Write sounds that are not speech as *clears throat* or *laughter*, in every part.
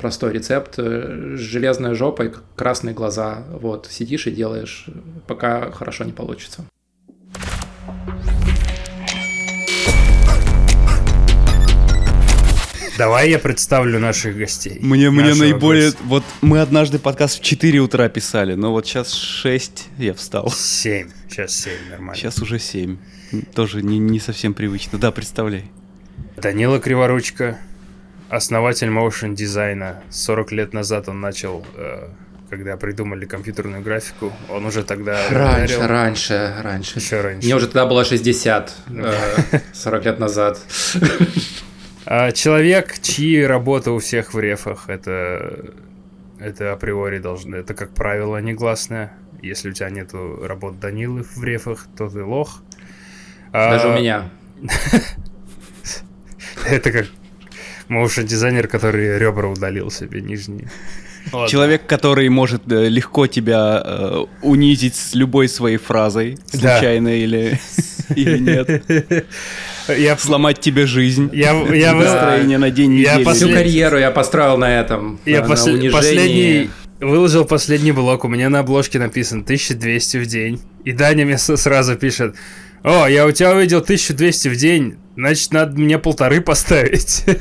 простой рецепт. Э, железная жопа и красные глаза. Вот, сидишь и делаешь, пока хорошо не получится. Давай я представлю наших гостей. Мне, мне наиболее... Гостя. Вот мы однажды подкаст в 4 утра писали, но вот сейчас 6 я встал. 7. Сейчас 7, нормально. Сейчас уже 7. Тоже не, не совсем привычно. Да, представляй. Данила Криворучка, основатель motion дизайна. 40 лет назад он начал, э, когда придумали компьютерную графику. Он уже тогда... Раньше, ударил. раньше, раньше. Еще раньше. Мне уже тогда было 60, 40 лет назад. А, человек, чьи работы у всех в рефах, это, это априори должно, это как правило негласное. Если у тебя нету работ Данилы в рефах, то ты лох. Даже а, у меня. *laughs* Это как моушен дизайнер, который ребра удалил себе нижние. Ладно. Человек, который может э, легко тебя э, унизить с любой своей фразой, случайно да. или, *laughs* или нет. Я... Сломать тебе жизнь. Я, я настроение на день я недели. Послед... Всю карьеру я построил на этом. Я на, посл... на последний выложил последний блок, у меня на обложке написано 1200 в день. И Даня мне сразу пишет, о, я у тебя увидел 1200 в день, значит, надо мне полторы поставить. *laughs*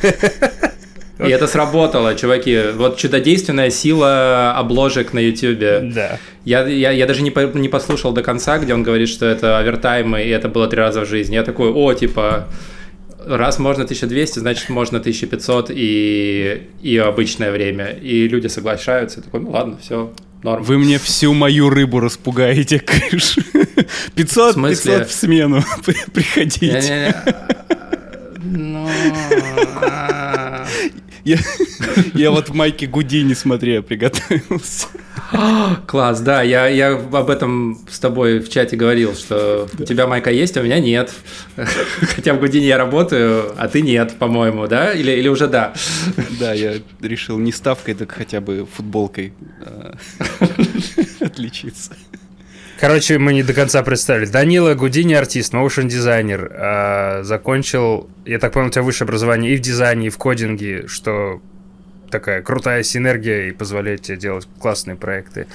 И это сработало, чуваки. Вот чудодейственная сила обложек на Ютубе. Да. Я, я, я даже не, по, не послушал до конца, где он говорит, что это овертаймы, и это было три раза в жизни. Я такой, о, типа, раз можно 1200, значит, можно 1500 и, и обычное время. И люди соглашаются. Я такой, ну ладно, все, Норм. Вы мне всю мою рыбу распугаете, кыш. *laughs* 500, в 500 в смену. *laughs* Приходите. *laughs* Ну... А. Я, я вот в майке Гудини, смотри, приготовился. *gasps* Класс, да, я, я об этом с тобой в чате говорил, что у тебя майка есть, а у меня нет. *laughs* Хотя в Гудине я работаю, а ты нет, по-моему, да? Или, или уже да? Да, я решил не ставкой, так хотя бы футболкой а, *laughs* отличиться. Короче, мы не до конца представили. Данила Гудини артист, моушен дизайнер. А, закончил, я так понял, у тебя высшее образование и в дизайне, и в кодинге, что такая крутая синергия и позволяет тебе делать классные проекты.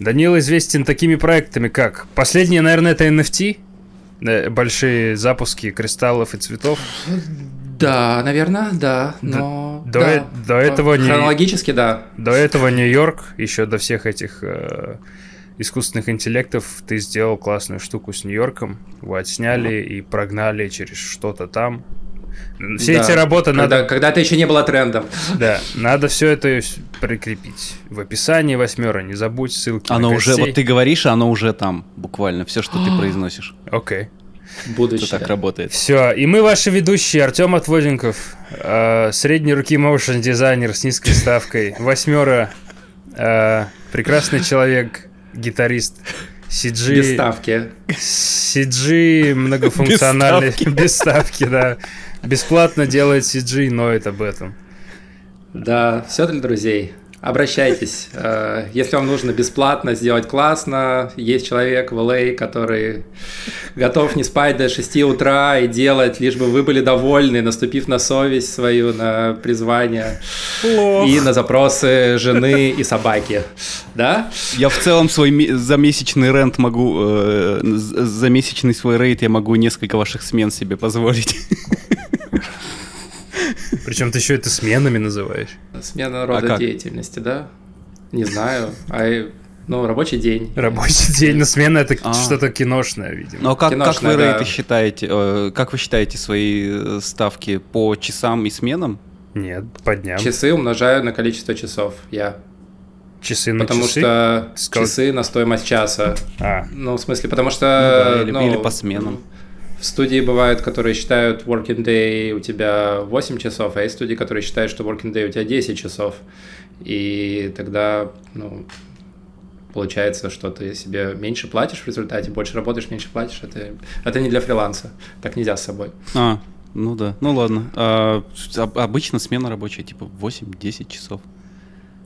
Данила известен такими проектами, как... Последнее, наверное, это NFT, большие запуски кристаллов и цветов. Да, наверное, да, но... До, да. До, до этого... Хронологически, не, да. До этого Нью-Йорк, еще до всех этих... Э, искусственных интеллектов ты сделал классную штуку с Нью-Йорком, его отсняли и прогнали через что-то там. Все да, эти работы когда, надо... Когда это еще не было трендом. Да, надо все это прикрепить. В описании восьмера, не забудь ссылки Оно уже, вот ты говоришь, оно уже там, буквально, все, что ты *gasps* произносишь. Окей. Будущее. Это так работает. Все, и мы ваши ведущие, Артем Отводенков, э, средней руки моушен дизайнер с низкой ставкой, восьмера, э, прекрасный человек, гитарист CG... Без ставки. CG многофункциональный. Без ставки. Без ставки, да. Бесплатно делает CG, ноет об этом. Да, все для друзей. Обращайтесь. *laughs* Э, если вам нужно бесплатно сделать классно, есть человек в LA, а, который готов не спать до 6 утра и делать, лишь бы вы были довольны, наступив на совесть свою, на призвание Плох. и на запросы жены и собаки. Да? Я в целом свой за месячный рент могу, э, за месячный свой рейд я могу несколько ваших смен себе позволить. *laughs* Причем ты еще это сменами называешь. Смена рода а деятельности, да? Не знаю. А ну, рабочий день. Рабочий день, но смена это а. что-то киношное, видимо. Но как, киношное, как вы да. рейты считаете? Э, как вы считаете свои э, ставки по часам и сменам? Нет, по дням. Часы умножаю на количество часов. Я. Часы на Потому часы? что Сколько? часы на стоимость часа. А. Ну, в смысле, потому что... Ну, да, или, ну, или по сменам. В студии бывают, которые считают working day у тебя 8 часов, а есть студии, которые считают, что working day у тебя 10 часов. И тогда, ну, получается, что ты себе меньше платишь в результате, больше работаешь, меньше платишь. Это, это не для фриланса. Так нельзя с собой. А, ну да. Ну ладно. А, обычно смена рабочая, типа 8-10 часов.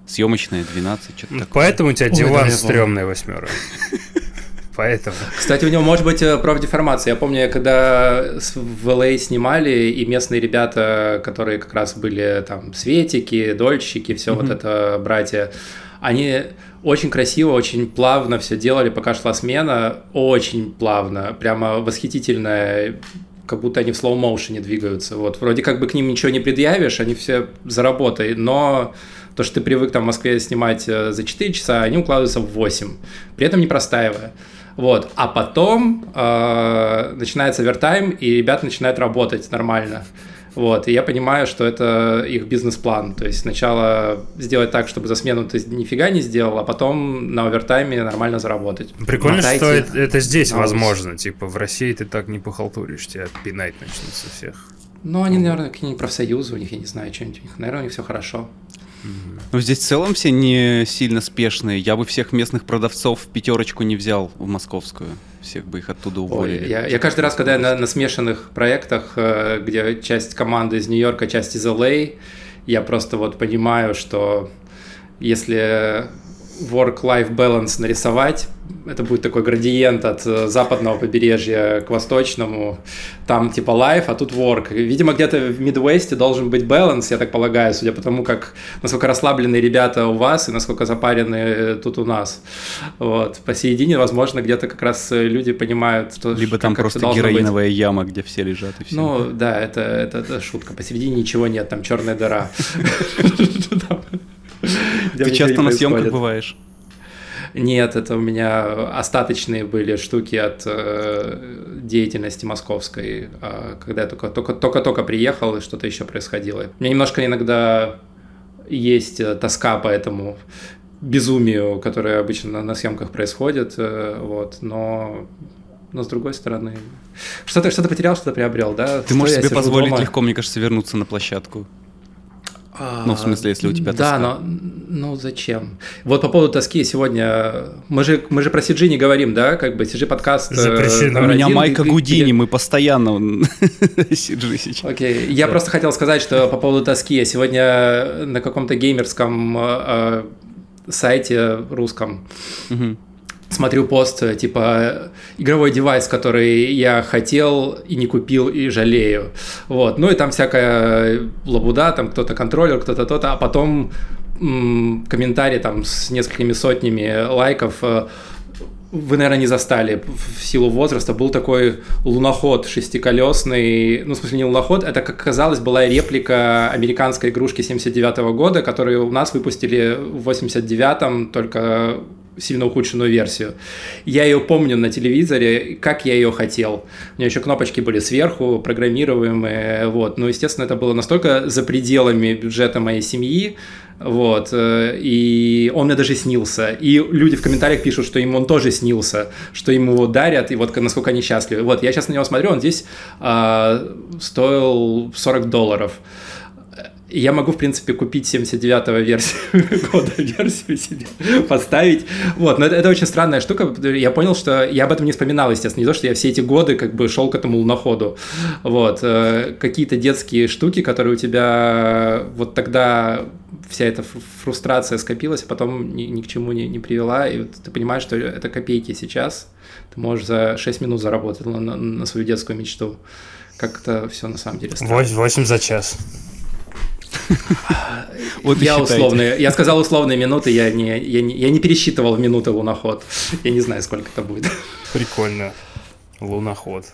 Съемочная 12, что-то Поэтому у тебя диван стрёмная восьмерка. *laughs* поэтому. Кстати, у него может быть э, профдеформация. Я помню, когда в LA а снимали, и местные ребята, которые как раз были там светики, дольщики, все mm-hmm. вот это братья, они очень красиво, очень плавно все делали, пока шла смена, очень плавно, прямо восхитительно как будто они в слоу-моушене двигаются. Вот, вроде как бы к ним ничего не предъявишь, они все за работой, но то, что ты привык там в Москве снимать э, за 4 часа, они укладываются в 8, при этом не простаивая. Вот. А потом э, начинается овертайм, и ребята начинают работать нормально. Вот, и я понимаю, что это их бизнес-план. То есть сначала сделать так, чтобы за смену ты нифига не сделал, а потом на овертайме нормально заработать. Прикольно, Мотайте что это, это здесь возможно. Типа в России ты так не похалтуришь, тебя пинать начнут всех. Ну, они, наверное, какие-нибудь профсоюзы, у них, я не знаю, что-нибудь у них. Наверное, у них все хорошо. Ну, здесь в целом все не сильно спешные. Я бы всех местных продавцов в пятерочку не взял в московскую. Всех бы их оттуда уволили. Ой, я, я каждый раз, когда я на, на смешанных проектах, э, где часть команды из Нью-Йорка, часть из Л.А., я просто вот понимаю, что если work-life balance нарисовать, это будет такой градиент от э, западного побережья к восточному. Там типа life, а тут work. Видимо, где-то в Midwest должен быть balance, я так полагаю, судя по тому, как насколько расслабленные ребята у вас и насколько запарены э, тут у нас. Вот. Посередине, возможно, где-то как раз э, люди понимают, что... Либо там как просто героиновая быть. яма, где все лежат и все. Ну, да, это, это, это шутка. Посередине ничего нет, там черная дыра. *laughs* Ты часто на съемках бываешь? Нет, это у меня остаточные были штуки от э, деятельности московской, э, когда я только, только, только, приехал и что-то еще происходило. У меня немножко иногда есть э, тоска по этому безумию, которое обычно на, на съемках происходит, э, вот, но но с другой стороны, что-то что потерял, что-то приобрел, да? Ты можешь себе позволить дома... легко, мне кажется, вернуться на площадку. Ну, в смысле, если у тебя тоска. Да, но ну зачем? Вот по поводу тоски сегодня... Мы же, мы же про CG не говорим, да? Как бы CG подкаст... Э, Запрещено. У меня Майка Гудини, мы постоянно CG *laughs* сейчас. Окей, я просто хотел сказать, что по поводу тоски. Я сегодня на каком-то геймерском э, э, сайте русском смотрю пост, э, типа, игровой девайс, который я хотел и не купил, и жалею. Вот. Ну и там всякая лабуда, там кто-то контроллер, кто-то то-то, а потом м- комментарий там с несколькими сотнями лайков э, вы, наверное, не застали в силу возраста. Был такой луноход шестиколесный, ну, в смысле, не луноход, это, как казалось, была реплика американской игрушки 79 -го года, которую у нас выпустили в 89-м, только сильно ухудшенную версию. Я ее помню на телевизоре, как я ее хотел. У меня еще кнопочки были сверху, программируемые, вот. Но, естественно, это было настолько за пределами бюджета моей семьи, вот, э, и он мне даже снился. И люди в комментариях пишут, что ему он тоже снился, что ему его дарят, и вот насколько они счастливы. Вот, я сейчас на него смотрю, он здесь э, стоил 40 долларов я могу, в принципе, купить 79-го версию *laughs* года, версию себе поставить. Вот, но это, это очень странная штука. Я понял, что я об этом не вспоминал, естественно. Не то, что я все эти годы как бы шел к этому луноходу. Вот. Э, какие-то детские штуки, которые у тебя вот тогда вся эта фрустрация скопилась, а потом ни, ни к чему не, не привела. И вот ты понимаешь, что это копейки сейчас. Ты можешь за 6 минут заработать на, на, свою детскую мечту. Как это все на самом деле странно. 8, 8 за час. *laughs* Вот я условные, я сказал условные минуты, я не, я, не, я не пересчитывал в минуты луноход. Я не знаю, сколько это будет. Прикольно. Луноход.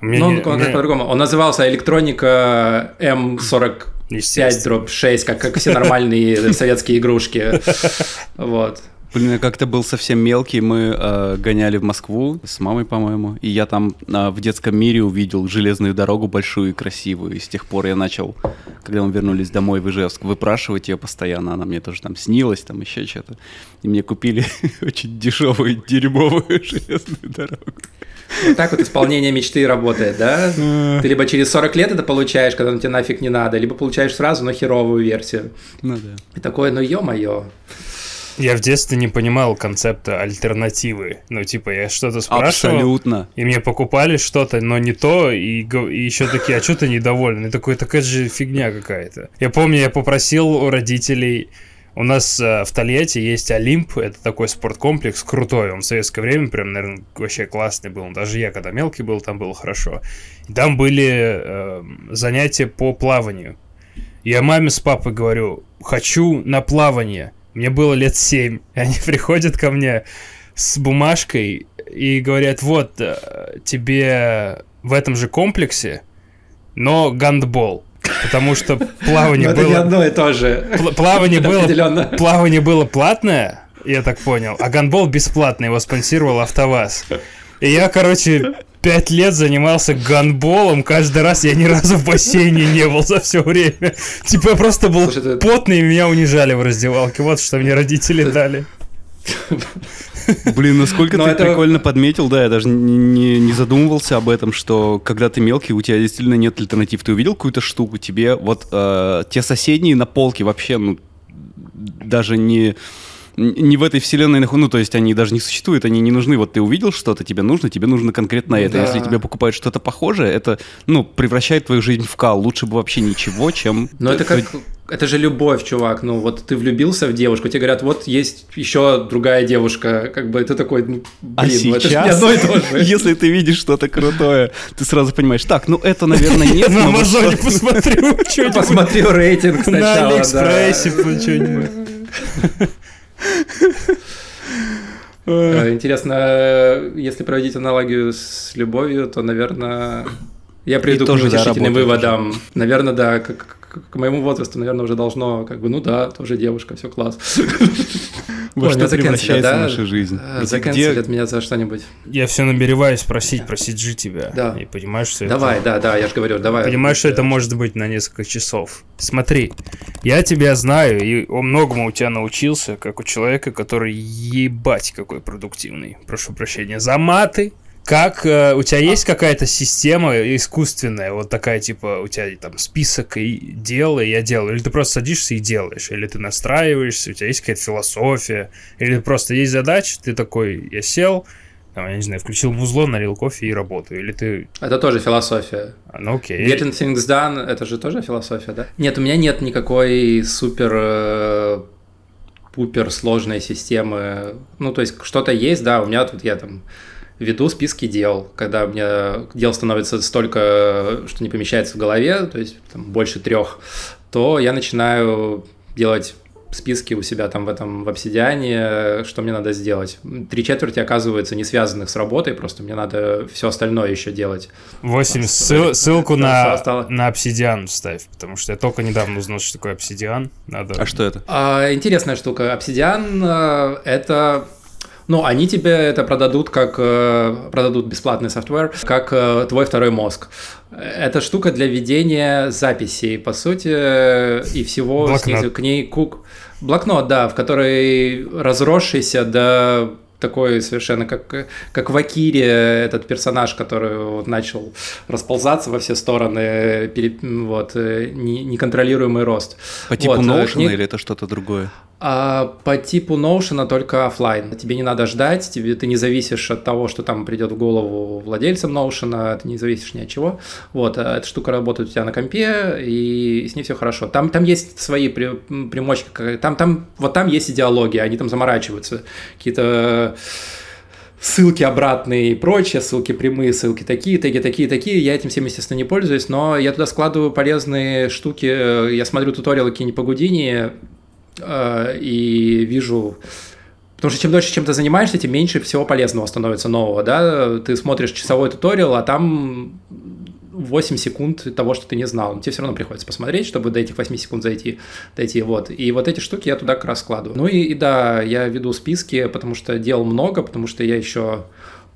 Ну, он как по-другому. Он назывался электроника М45 дробь 6, как, как все нормальные советские игрушки. *laughs* Вот. Блин, я как-то был совсем мелкий, мы э, гоняли в Москву с мамой, по-моему, и я там э, в детском мире увидел железную дорогу большую и красивую, и с тех пор я начал, когда мы вернулись домой в Ижевск, выпрашивать ее постоянно, она мне тоже там снилась, там еще что-то, и мне купили *laughs* очень дешевую дерьмовую железную дорогу. Вот так вот исполнение мечты работает, да? Ты либо через 40 лет это получаешь, когда он тебе нафиг не надо, либо получаешь сразу, но херовую версию. Ну да. И такое, ну ё-моё. Я в детстве не понимал концепта альтернативы. Ну, типа, я что-то спрашивал. Абсолютно. И мне покупали что-то, но не то, и, и еще такие, а что ты недоволен? И такой, такая же фигня какая-то. Я помню, я попросил у родителей У нас э, в Тольятти есть Олимп, это такой спорткомплекс крутой, он в советское время прям, наверное, вообще классный был. Даже я, когда мелкий был, там было хорошо. И там были э, занятия по плаванию. Я маме с папой говорю, хочу на плавание. Мне было лет семь. И *laughs* они приходят ко мне с бумажкой и говорят, вот, э, тебе в этом же комплексе, но гандбол. Потому что плавание *laughs* было... Это одно и то же. Плавание *laughs* было, плавание было платное, я так понял, а гандбол бесплатный, его спонсировал АвтоВАЗ. И я, короче, пять лет занимался гандболом, каждый раз я ни разу в бассейне не был за все время. Типа я просто был Слушай, потный, и меня унижали в раздевалке. Вот что мне родители дали. Блин, насколько ты это... прикольно подметил, да, я даже не, не задумывался об этом, что когда ты мелкий, у тебя действительно нет альтернатив. Ты увидел какую-то штуку, тебе вот э, те соседние на полке вообще, ну, даже не не в этой вселенной, ну, то есть они даже не существуют, они не нужны. Вот ты увидел что-то, тебе нужно, тебе нужно конкретно это. Да. Если тебе покупают что-то похожее, это, ну, превращает твою жизнь в кал. Лучше бы вообще ничего, чем... *laughs* Но это как... Это же любовь, чувак. Ну, вот ты влюбился в девушку, тебе говорят, вот есть еще другая девушка. Как бы ты такой, ну, а блин, а сейчас, ну, это же не одно и то же. *laughs* Если ты видишь что-то крутое, ты сразу понимаешь, так, ну это, наверное, нет. *laughs* На Амазоне посмотрю Посмотрю рейтинг сначала. На Алиэкспрессе что-нибудь. Э, интересно, если проводить аналогию с любовью, то, наверное, я приду к утешительным выводам. Наверное, да, как, к моему возрасту, наверное, уже должно, как бы, ну да, тоже девушка, все класс. Во что превращается да? наша жизнь? Заканцелят от меня за что-нибудь. Я все намереваюсь просить про CG тебя. Да. И понимаешь, что Давай, да, да, я же говорю, давай. Понимаешь, что это может быть на несколько часов. Смотри, я тебя знаю и о многому у тебя научился, как у человека, который ебать какой продуктивный. Прошу прощения за маты, как э, у тебя есть какая-то система искусственная, вот такая типа у тебя там список и дел, и я делаю, или ты просто садишься и делаешь, или ты настраиваешься, у тебя есть какая-то философия, или просто есть задача, ты такой, я сел, там, я не знаю, включил музло, налил кофе и работаю, или ты... Это тоже философия. А, ну окей. Getting things done, это же тоже философия, да? Нет, у меня нет никакой супер э, пупер сложной системы. Ну, то есть что-то есть, да, у меня тут я там веду списки дел, когда у меня дел становится столько, что не помещается в голове, то есть там, больше трех, то я начинаю делать списки у себя там в этом в обсидиане, что мне надо сделать. Три четверти оказывается не связанных с работой, просто мне надо все остальное еще делать. Восемь ссыл, ссылку на, на обсидиан вставь, потому что я только недавно узнал, что такое обсидиан. Надо... А что это? А, интересная штука. Обсидиан э, это ну, они тебе это продадут как э, продадут бесплатный софтвер, как э, твой второй мозг. Это штука для ведения записей, по сути, и всего снизу к ней кук. Блокнот, да, в который разросшийся до такой совершенно как, как в Акире этот персонаж, который вот начал расползаться во все стороны, перед, вот, э, неконтролируемый рост. По типу вот, Notion книг... или это что-то другое? А, по типу Notion только офлайн. Тебе не надо ждать, тебе, ты не зависишь от того, что там придет в голову владельцам Notion, ты не зависишь ни от чего. Вот, а эта штука работает у тебя на компе, и с ней все хорошо. Там, там есть свои при, примочки, там, там, вот там есть идеология, они там заморачиваются. Какие-то ссылки обратные и прочее, ссылки прямые, ссылки такие, теги такие, такие. Я этим всем, естественно, не пользуюсь, но я туда складываю полезные штуки. Я смотрю туториалы какие-нибудь по Гудини, и вижу Потому что чем дольше чем ты занимаешься, тем меньше всего полезного становится нового, да? Ты смотришь часовой туториал, а там 8 секунд того, что ты не знал. Тебе все равно приходится посмотреть, чтобы до этих 8 секунд зайти. Дойти, вот. И вот эти штуки я туда как раз складываю. Ну и, и да, я веду списки, потому что дел много, потому что я еще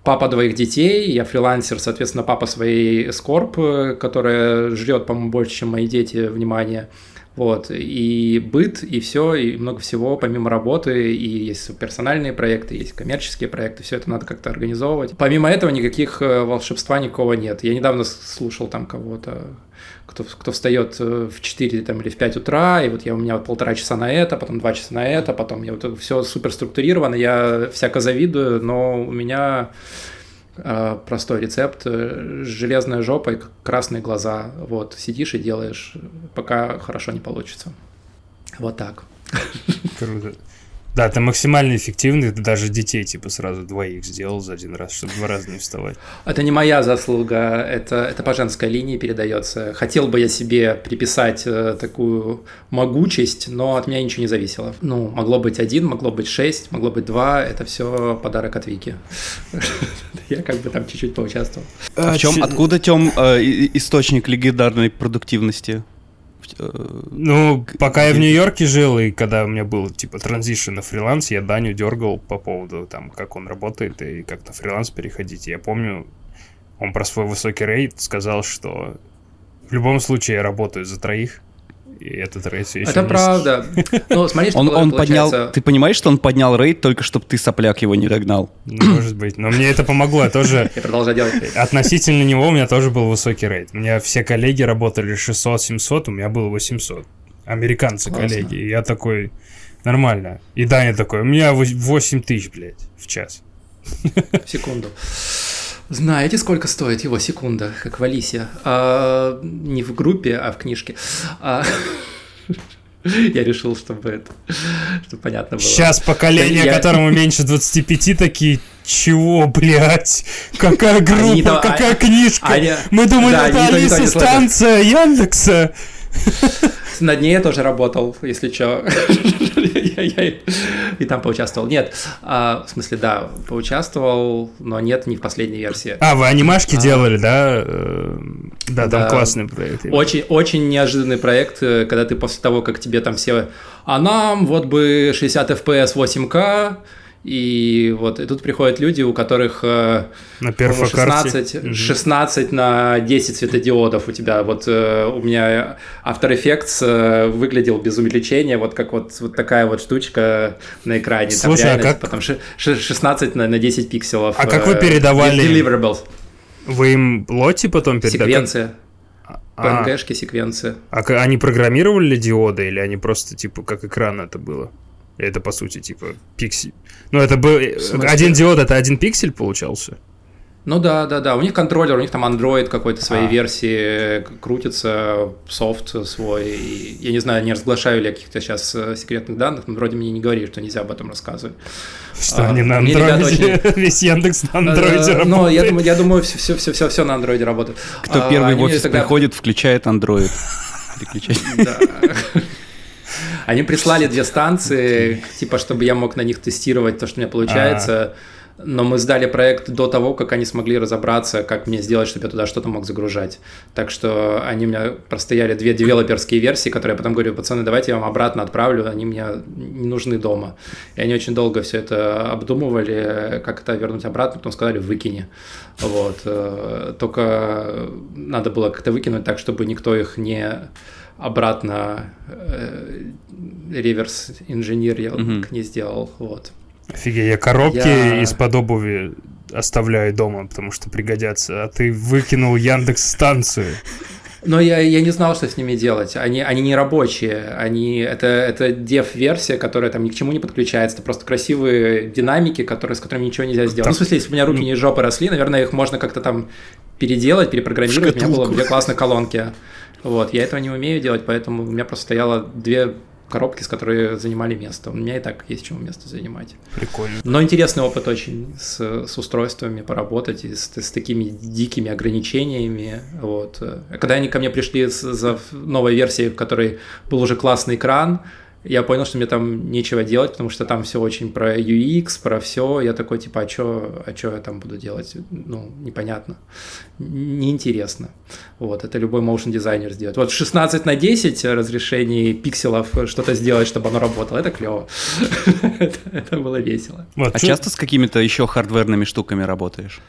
папа двоих детей, я фрилансер, соответственно, папа своей скорб, которая жрет, по-моему, больше, чем мои дети, внимания. Вот, и быт, и все, и много всего, помимо работы, и есть персональные проекты, есть коммерческие проекты, все это надо как-то организовывать. Помимо этого никаких э, волшебства никого нет. Я недавно слушал там кого-то, кто, кто встает э, в 4 там, или в 5 утра, и вот я у меня вот полтора часа на это, потом два часа на это, потом я вот все супер структурировано, я всяко завидую, но у меня простой рецепт. Э, железная жопа и красные глаза. Вот, сидишь и делаешь, пока хорошо не получится. Вот так. Круто. Да, ты максимально эффективный, ты даже детей типа сразу двоих сделал за один раз, чтобы два раза не вставать. Это не моя заслуга, это, это по женской линии передается. Хотел бы я себе приписать э, такую могучесть, но от меня ничего не зависело. Ну, могло быть один, могло быть шесть, могло быть два, это все подарок от Вики. *laughs* Я как бы там чуть-чуть поучаствовал. А в чем, откуда, Тем, э, источник легендарной продуктивности? Ну, пока я в Нью-Йорке жил, и когда у меня был, типа, транзишн на фриланс, я Даню дергал по поводу, там, как он работает, и как на фриланс переходить. Я помню, он про свой высокий рейд сказал, что в любом случае я работаю за троих, этот рейд все еще Это правда. Ну, смотри, что он, он поднял, Ты понимаешь, что он поднял рейд только чтобы ты сопляк его не догнал? Ну, может быть. Но мне это помогло. Я тоже... Я продолжаю делать. Относительно него у меня тоже был высокий рейд. У меня все коллеги работали 600-700, у меня было 800. Американцы коллеги. И я такой... Нормально. И Даня такой, у меня 8 тысяч, блядь, в час. В секунду. Знаете, сколько стоит его секунда, как в Алисе? А, не в группе, а в книжке. А, *laughs* я решил, чтобы это, чтобы понятно было. Сейчас поколение, я... которому меньше 25, такие, чего, блядь? Какая группа, то, какая а, книжка? Мы думали, это Алиса станция Яндекса. На дне я тоже работал, если что. *laughs* И там поучаствовал. Нет, а, в смысле, да, поучаствовал, но нет, не в последней версии. А, вы анимашки а. делали, да? Э, да, там классный проект. Очень, очень неожиданный проект, э, когда ты после того, как тебе там все... А нам вот бы 60 FPS 8К, и вот и тут приходят люди, у которых э, на 16, 16 на 10 светодиодов у тебя. Вот э, у меня After Effects э, выглядел без увеличения, вот как вот, вот такая вот штучка на экране. Слушай, Там а как... Потом 16 на, на 10 пикселов. А как вы передавали? Deliverables. Вы им лоти потом передавали? Секвенция. PNG-шки, а. секвенции. А они программировали диоды или они просто, типа, как экран это было? Это, по сути, типа, пиксель. Ну, это был... Один диод — это один пиксель получался? Ну да, да, да. У них контроллер, у них там Android какой-то своей а. версии крутится, софт свой. И, я не знаю, не разглашаю ли я каких-то сейчас э, секретных данных, но вроде мне не говорили, что нельзя об этом рассказывать. Что а, они на Android? Очень... *laughs* Весь Яндекс на Android работает. Ну, я думаю, я думаю, все, все, все, все на Android работает. Кто а, первый в офис тогда... приходит, включает Android. Да. Они прислали две станции, типа, чтобы я мог на них тестировать то, что у меня получается. Но мы сдали проект до того, как они смогли разобраться, как мне сделать, чтобы я туда что-то мог загружать. Так что они у меня простояли две девелоперские версии, которые я потом говорю, пацаны, давайте я вам обратно отправлю, они мне не нужны дома. И они очень долго все это обдумывали, как это вернуть обратно, потом сказали, выкини. Вот. Э, только надо было как-то выкинуть так, чтобы никто их не обратно э, реверс инженеринг угу. не сделал. Вот. Офигеть, я коробки я... из-под обуви оставляю дома, потому что пригодятся, а ты выкинул Яндекс станцию. Но я, я не знал, что с ними делать. Они, они не рабочие. Они, это, это дев-версия, которая там ни к чему не подключается. Это просто красивые динамики, которые, с которыми ничего нельзя сделать. Там... Ну, в смысле, если у меня руки не жопы росли, наверное, их можно как-то там переделать, перепрограммировать. Шкатулку. У меня было две классные колонки. Вот, я этого не умею делать, поэтому у меня просто стояло две коробки, с которыми занимали место. У меня и так есть чему место занимать. Прикольно. Но интересный опыт очень с, с устройствами поработать и с, с такими дикими ограничениями. Вот. Когда они ко мне пришли с, за новой версией, в которой был уже классный экран, я понял, что мне там нечего делать, потому что там все очень про UX, про все. Я такой, типа, а что а чё я там буду делать? Ну, непонятно. Неинтересно. Вот, это любой motion дизайнер сделает. Вот в 16 на 10 разрешений пикселов что-то сделать, чтобы оно работало, это клево. *laughs* это, было весело. а часто с какими-то еще хардверными штуками работаешь?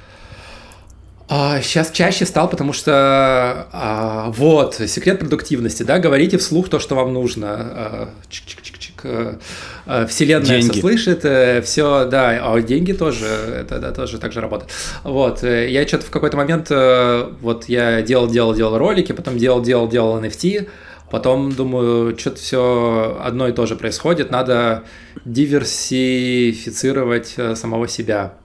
А, сейчас чаще стал, потому что а, вот секрет продуктивности, да, говорите вслух то, что вам нужно. А, чик-чик-чик-чик. А, вселенная деньги. все слышит, э, все, да, а деньги тоже, это да, тоже так же работает. Вот, я что-то в какой-то момент, вот я делал, делал, делал ролики, потом делал, делал, делал NFT, Потом думаю, что-то все одно и то же происходит, надо диверсифицировать самого себя.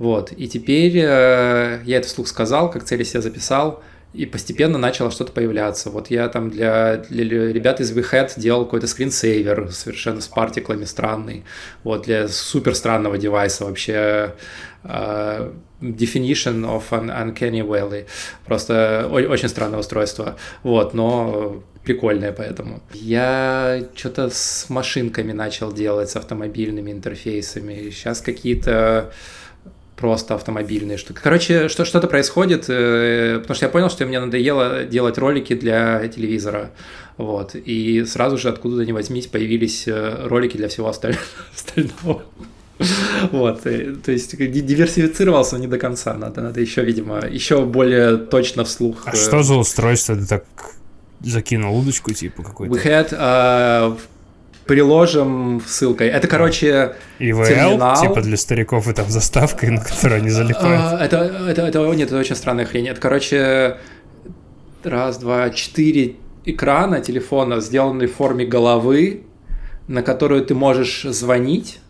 Вот, и теперь э, я это вслух сказал, как цели себе записал, и постепенно начало что-то появляться. Вот я там для, для ребят из WeHead делал какой-то скринсейвер совершенно с партиклами странный. Вот для супер странного девайса вообще uh, definition of an uncanny valley. Просто очень странное устройство. Вот, но прикольное поэтому. Я что-то с машинками начал делать, с автомобильными интерфейсами. Сейчас какие-то просто автомобильные штуки. Короче, что, что-то происходит, э, потому что я понял, что мне надоело делать ролики для телевизора. Вот. И сразу же откуда-то не возьмись появились э, ролики для всего *laughs* остального. Вот, э, то есть диверсифицировался не до конца, надо, надо еще, видимо, еще более точно вслух. А что за устройство ты так закинул удочку типа какой-то? We had uh, приложим ссылкой. Это, короче, EVL, терминал. типа для стариков и там заставкой, *laughs* на которую они залипают. А, это, это, это, нет, это очень странная хрень. Это, короче, раз, два, четыре экрана телефона, сделанные в форме головы, на которую ты можешь звонить.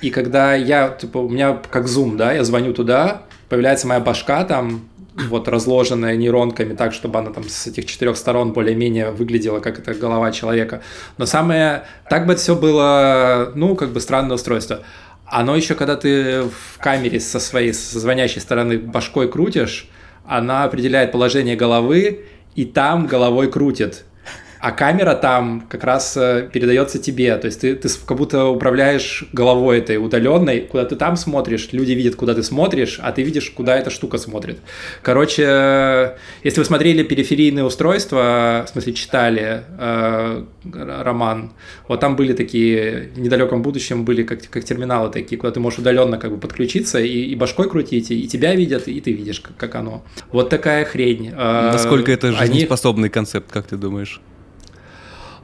И когда я, типа, у меня как зум, да, я звоню туда, появляется моя башка там, вот разложенная нейронками так, чтобы она там с этих четырех сторон более-менее выглядела как это голова человека. Но самое, так бы это все было, ну, как бы странное устройство. Оно еще, когда ты в камере со своей, со звонящей стороны башкой крутишь, она определяет положение головы, и там головой крутит а камера там как раз э, передается тебе, то есть ты, ты как будто управляешь головой этой удаленной, куда ты там смотришь, люди видят, куда ты смотришь, а ты видишь, куда эта штука смотрит. Короче, э, если вы смотрели периферийные устройства, в смысле читали э, роман, вот там были такие, в недалеком будущем были как, как терминалы такие, куда ты можешь удаленно как бы подключиться и, и башкой крутить, и, и тебя видят, и ты видишь, как, как оно. Вот такая хрень. Э, Насколько это жизнеспособный Они... концепт, как ты думаешь?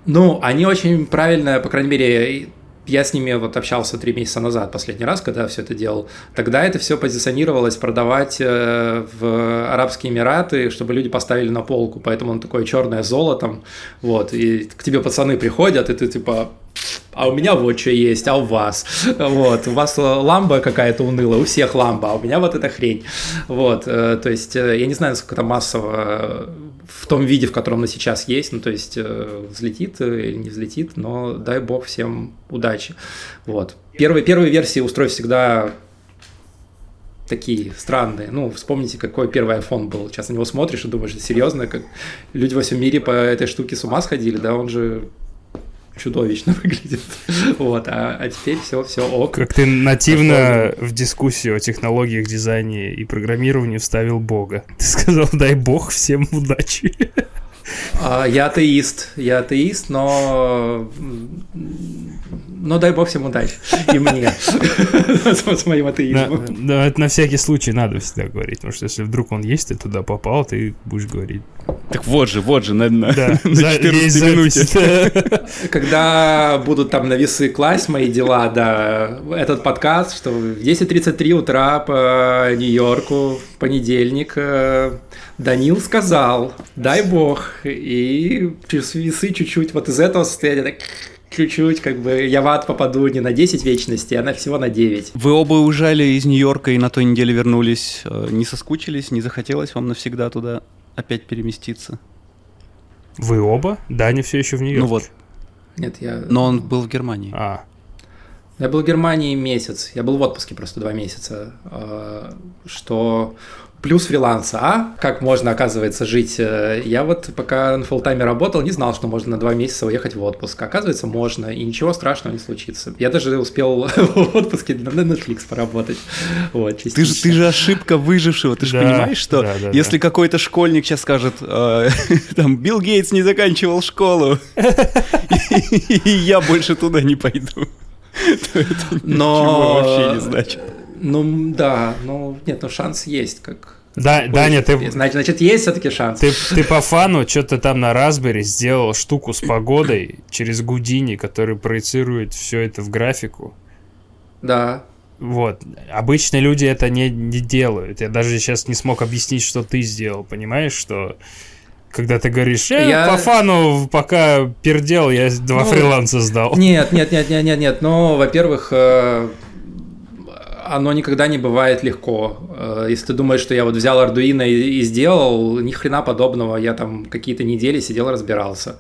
Ну, они очень правильно, по крайней мере, я с ними вот общался три месяца назад, последний раз, когда все это делал. Тогда это все позиционировалось продавать э, в Арабские Эмираты, чтобы люди поставили на полку. Поэтому он такое черное золотом. Вот. И к тебе пацаны приходят, и ты типа а у меня вот что есть, а у вас? Вот, у вас ламба какая-то унылая, у всех ламба, а у меня вот эта хрень. Вот, э, то есть э, я не знаю, насколько это массово в том виде, в котором она сейчас есть, ну, то есть э, взлетит или не взлетит, но дай бог всем удачи. Вот. Первые, первые версии устройств всегда такие странные. Ну, вспомните, какой первый iPhone был. Сейчас на него смотришь и думаешь, серьезно, как люди во всем мире по этой штуке с ума сходили, да, он же чудовищно *laughs* выглядит. Вот, а, а теперь все, все ок. Как ты нативно в дискуссию о технологиях, дизайне и программировании вставил Бога. *laughs* Ты сказал, дай Бог всем удачи. А, я атеист, я атеист, но но дай бог всем удачи. И мне. С моим атеизмом. Да, это на всякий случай надо всегда говорить, потому что если вдруг он есть, ты туда попал, ты будешь говорить. Так вот же, вот же, на, на, да, на 14 минуте. *laughs* Когда будут там на весы класть мои дела, да, этот подкаст, что в 10.33 утра по Нью-Йорку в понедельник э, Данил сказал, дай бог, и весы чуть-чуть вот из этого состояния так чуть-чуть, как бы я в ад попаду не на 10 вечностей, а на всего на 9. Вы оба уезжали из Нью-Йорка и на той неделе вернулись. Э, не соскучились, не захотелось вам навсегда туда опять переместиться? Вы оба? Даня все еще в Нью-Йорке. Ну вот. Нет, я... Но он был в Германии. А. Я был в Германии месяц. Я был в отпуске просто два месяца. Э, что плюс фриланса, а? Как можно, оказывается, жить? Э, я вот пока на фултайме работал, не знал, что можно на два месяца уехать в отпуск. Оказывается, можно, и ничего страшного не случится. Я даже успел *laughs* в отпуске на Netflix поработать. Вот, ты, же, ты же ошибка выжившего. Ты же да, понимаешь, что да, да, если да. какой-то школьник сейчас скажет, э, *laughs* там, Билл Гейтс не заканчивал школу, *laughs* и я больше туда не пойду, это ничего вообще не значит. Ну да, ну нет, ну шанс есть, как. Да, Больше. Даня, ты... Значит, значит, есть все-таки шанс. Ты, ты по фану что-то там на Raspberry сделал штуку с погодой через Гудини, который проецирует все это в графику. Да. Вот. Обычные люди это не, не делают. Я даже сейчас не смог объяснить, что ты сделал. Понимаешь, что когда ты говоришь, э, я по фану пока пердел, я два ну, фриланса сдал. Нет, нет, нет, нет, нет, нет. Ну, во-первых, э, оно никогда не бывает легко. Э, если ты думаешь, что я вот взял Arduino и, и сделал, ни хрена подобного, я там какие-то недели сидел, разбирался.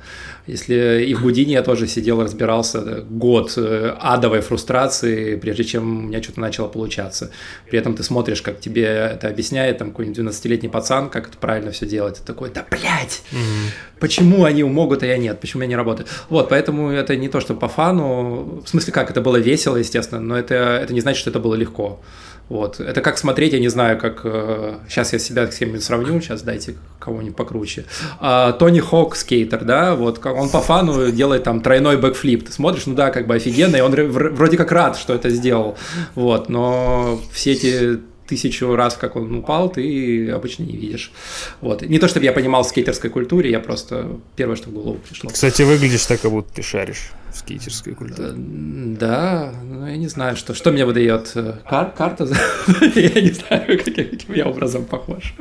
Если и в Гудине я тоже сидел, разбирался год э, адовой фрустрации, прежде чем у меня что-то начало получаться. При этом ты смотришь, как тебе это объясняет там какой-нибудь 12-летний пацан, как это правильно все делать. Ты такой, да блядь, mm-hmm. почему они могут, а я нет, почему я не работаю? Вот, поэтому это не то, что по фану, в смысле как, это было весело, естественно, но это, это не значит, что это было легко. Вот. Это как смотреть, я не знаю, как... Э, сейчас я себя с кем-нибудь сравню, сейчас дайте кого-нибудь покруче. А, Тони Хок, скейтер, да, вот он по фану делает там тройной бэкфлип. Ты смотришь, ну да, как бы офигенно, и он вроде как рад, что это сделал. Вот, но все эти тысячу раз, как он упал, ты обычно не видишь. Вот. Не то, чтобы я понимал в скейтерской культуре, я просто первое, что в голову пришло. Кстати, выглядишь так, как будто ты шаришь в скейтерской культуре. Да, ну я не знаю, что, что мне выдает э, кар карта. *laughs* я не знаю, каким я образом похож.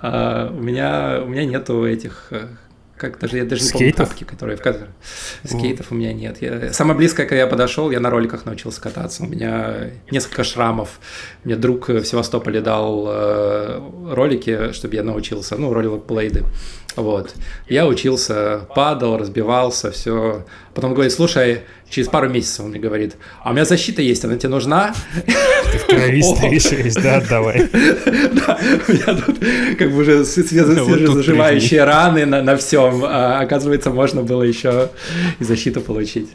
А, у меня у меня нету этих э, как даже я даже не помню тапки, которые в кадре. Скейтов у меня нет. Я, самое близкое, когда я подошел, я на роликах научился кататься. У меня несколько шрамов. Мне друг в Севастополе дал э, ролики, чтобы я научился. Ну, ролик-блейды. Вот. Я учился, падал, разбивался, все. Потом говорит, слушай, через пару месяцев он мне говорит, а у меня защита есть, она тебе нужна? Ты в крови стоишь, да, давай. *laughs* Да, у меня тут как бы уже свежезаживающие раны на всем. А, оказывается, можно было еще и защиту получить.